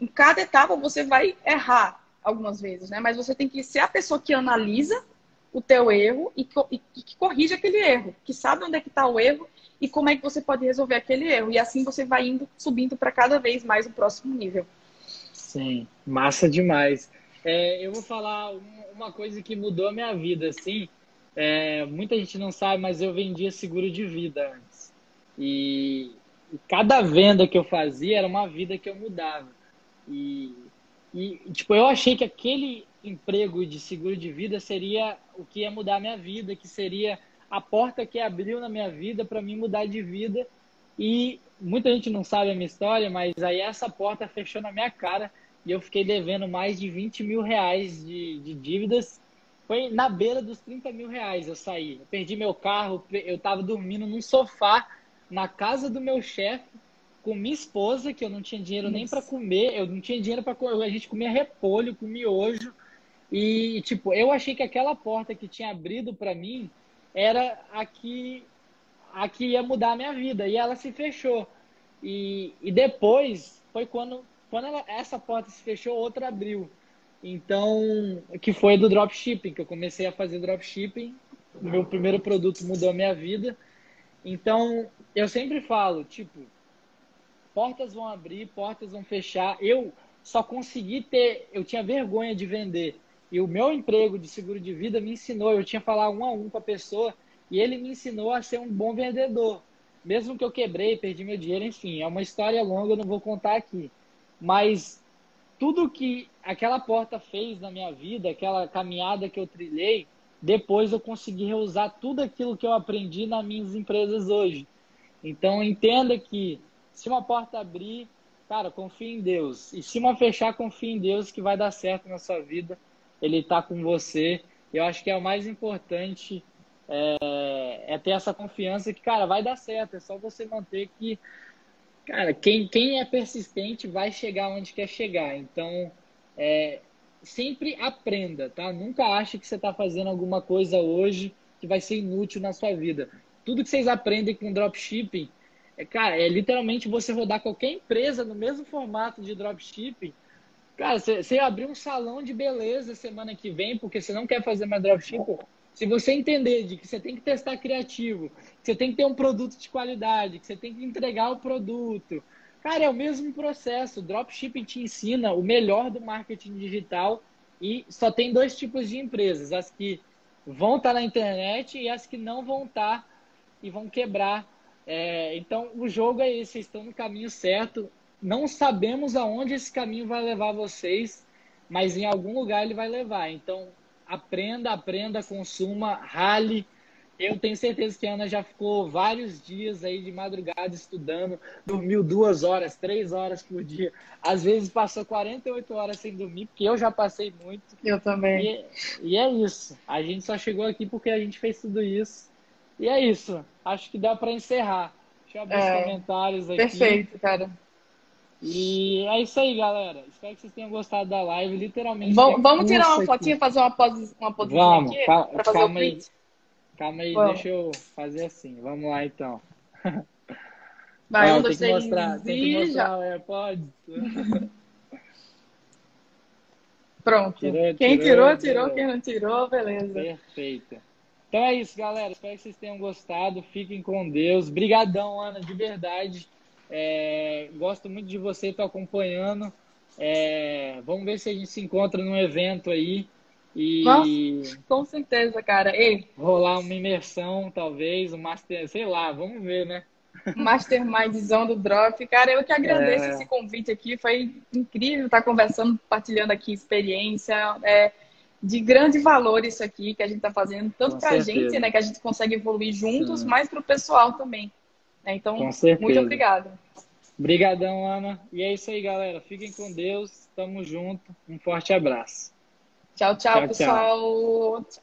em cada etapa você vai errar algumas vezes, né? Mas você tem que ser a pessoa que analisa o teu erro e, e, e que corrige aquele erro, que sabe onde é que está o erro e como é que você pode resolver aquele erro. E assim você vai indo subindo para cada vez mais o próximo nível. Sim, massa demais. É, eu vou falar uma coisa que mudou a minha vida, assim. É, muita gente não sabe, mas eu vendia seguro de vida antes. E, e cada venda que eu fazia era uma vida que eu mudava. E, e, tipo, eu achei que aquele emprego de seguro de vida seria o que ia mudar a minha vida, que seria a porta que abriu na minha vida para mim mudar de vida. E muita gente não sabe a minha história, mas aí essa porta fechou na minha cara e eu fiquei devendo mais de 20 mil reais de, de dívidas. Foi na beira dos 30 mil reais eu saí. Eu perdi meu carro, eu estava dormindo num sofá na casa do meu chefe com minha esposa, que eu não tinha dinheiro nem para comer, eu não tinha dinheiro para a gente comia repolho com miojo. E tipo, eu achei que aquela porta que tinha abrido para mim era a que a que ia mudar a minha vida e ela se fechou. E, e depois foi quando, quando ela, essa porta se fechou, outra abriu. Então, que foi do dropshipping, que eu comecei a fazer dropshipping. Meu primeiro produto mudou a minha vida. Então, eu sempre falo, tipo, portas vão abrir, portas vão fechar. Eu só consegui ter, eu tinha vergonha de vender. E o meu emprego de seguro de vida me ensinou, eu tinha que falar um a um com a pessoa, e ele me ensinou a ser um bom vendedor. Mesmo que eu quebrei, perdi meu dinheiro, enfim, é uma história longa, eu não vou contar aqui. Mas tudo que aquela porta fez na minha vida, aquela caminhada que eu trilhei, depois eu consegui reusar tudo aquilo que eu aprendi nas minhas empresas hoje. Então entenda que se uma porta abrir, cara, confie em Deus. E se uma fechar, confie em Deus que vai dar certo na sua vida. Ele está com você. Eu acho que é o mais importante é, é, ter essa confiança que, cara, vai dar certo. É só você manter que, cara, quem, quem é persistente vai chegar onde quer chegar. Então, é, sempre aprenda, tá? Nunca ache que você está fazendo alguma coisa hoje que vai ser inútil na sua vida. Tudo que vocês aprendem com dropshipping, é, cara, é literalmente você rodar qualquer empresa no mesmo formato de dropshipping. Cara, você, você abrir um salão de beleza semana que vem, porque você não quer fazer mais dropshipping, se você entender de que você tem que testar criativo, que você tem que ter um produto de qualidade, que você tem que entregar o produto, cara, é o mesmo processo. O dropshipping te ensina o melhor do marketing digital e só tem dois tipos de empresas: as que vão estar na internet e as que não vão estar e vão quebrar. É, então, o jogo é esse, vocês estão no caminho certo. Não sabemos aonde esse caminho vai levar vocês, mas em algum lugar ele vai levar. Então, aprenda, aprenda, consuma, rale. Eu tenho certeza que a Ana já ficou vários dias aí de madrugada estudando, dormiu duas horas, três horas por dia. Às vezes passou 48 horas sem dormir, porque eu já passei muito. Eu também. E, e é isso. A gente só chegou aqui porque a gente fez tudo isso. E é isso. Acho que dá para encerrar. Deixa eu abrir é, os comentários aqui. Perfeito, cara. E é isso aí, galera. Espero que vocês tenham gostado da live. Literalmente. Vamos, vamos tirar uma fotinha, aqui. fazer uma pose, uma posição vamos, aqui cal pra fazer calma o aí. Calma aí, vamos. deixa eu fazer assim. Vamos lá então. Vai, um, dois, três. Mostrar, tem que mostrar o AirPods. Pronto. Tirou, Quem tirou, tirou, tirou. Quem não tirou, beleza. Perfeito. Então é isso, galera. Espero que vocês tenham gostado. Fiquem com Deus. Brigadão, Ana, de verdade. É, gosto muito de você, estou acompanhando. É, vamos ver se a gente se encontra num evento aí. E Nossa, com certeza, cara. Ei. Rolar uma imersão, talvez, um master, sei lá, vamos ver, né? Mastermindzão do Drop. Cara, eu que agradeço é... esse convite aqui. Foi incrível estar conversando, partilhando aqui experiência. É, de grande valor isso aqui que a gente está fazendo, tanto para a gente, né, que a gente consegue evoluir juntos, Sim. mas para o pessoal também. Né? Então, muito obrigada. Obrigadão, Ana. E é isso aí, galera. Fiquem com Deus. Tamo junto. Um forte abraço. Tchau, tchau, tchau pessoal. Tchau.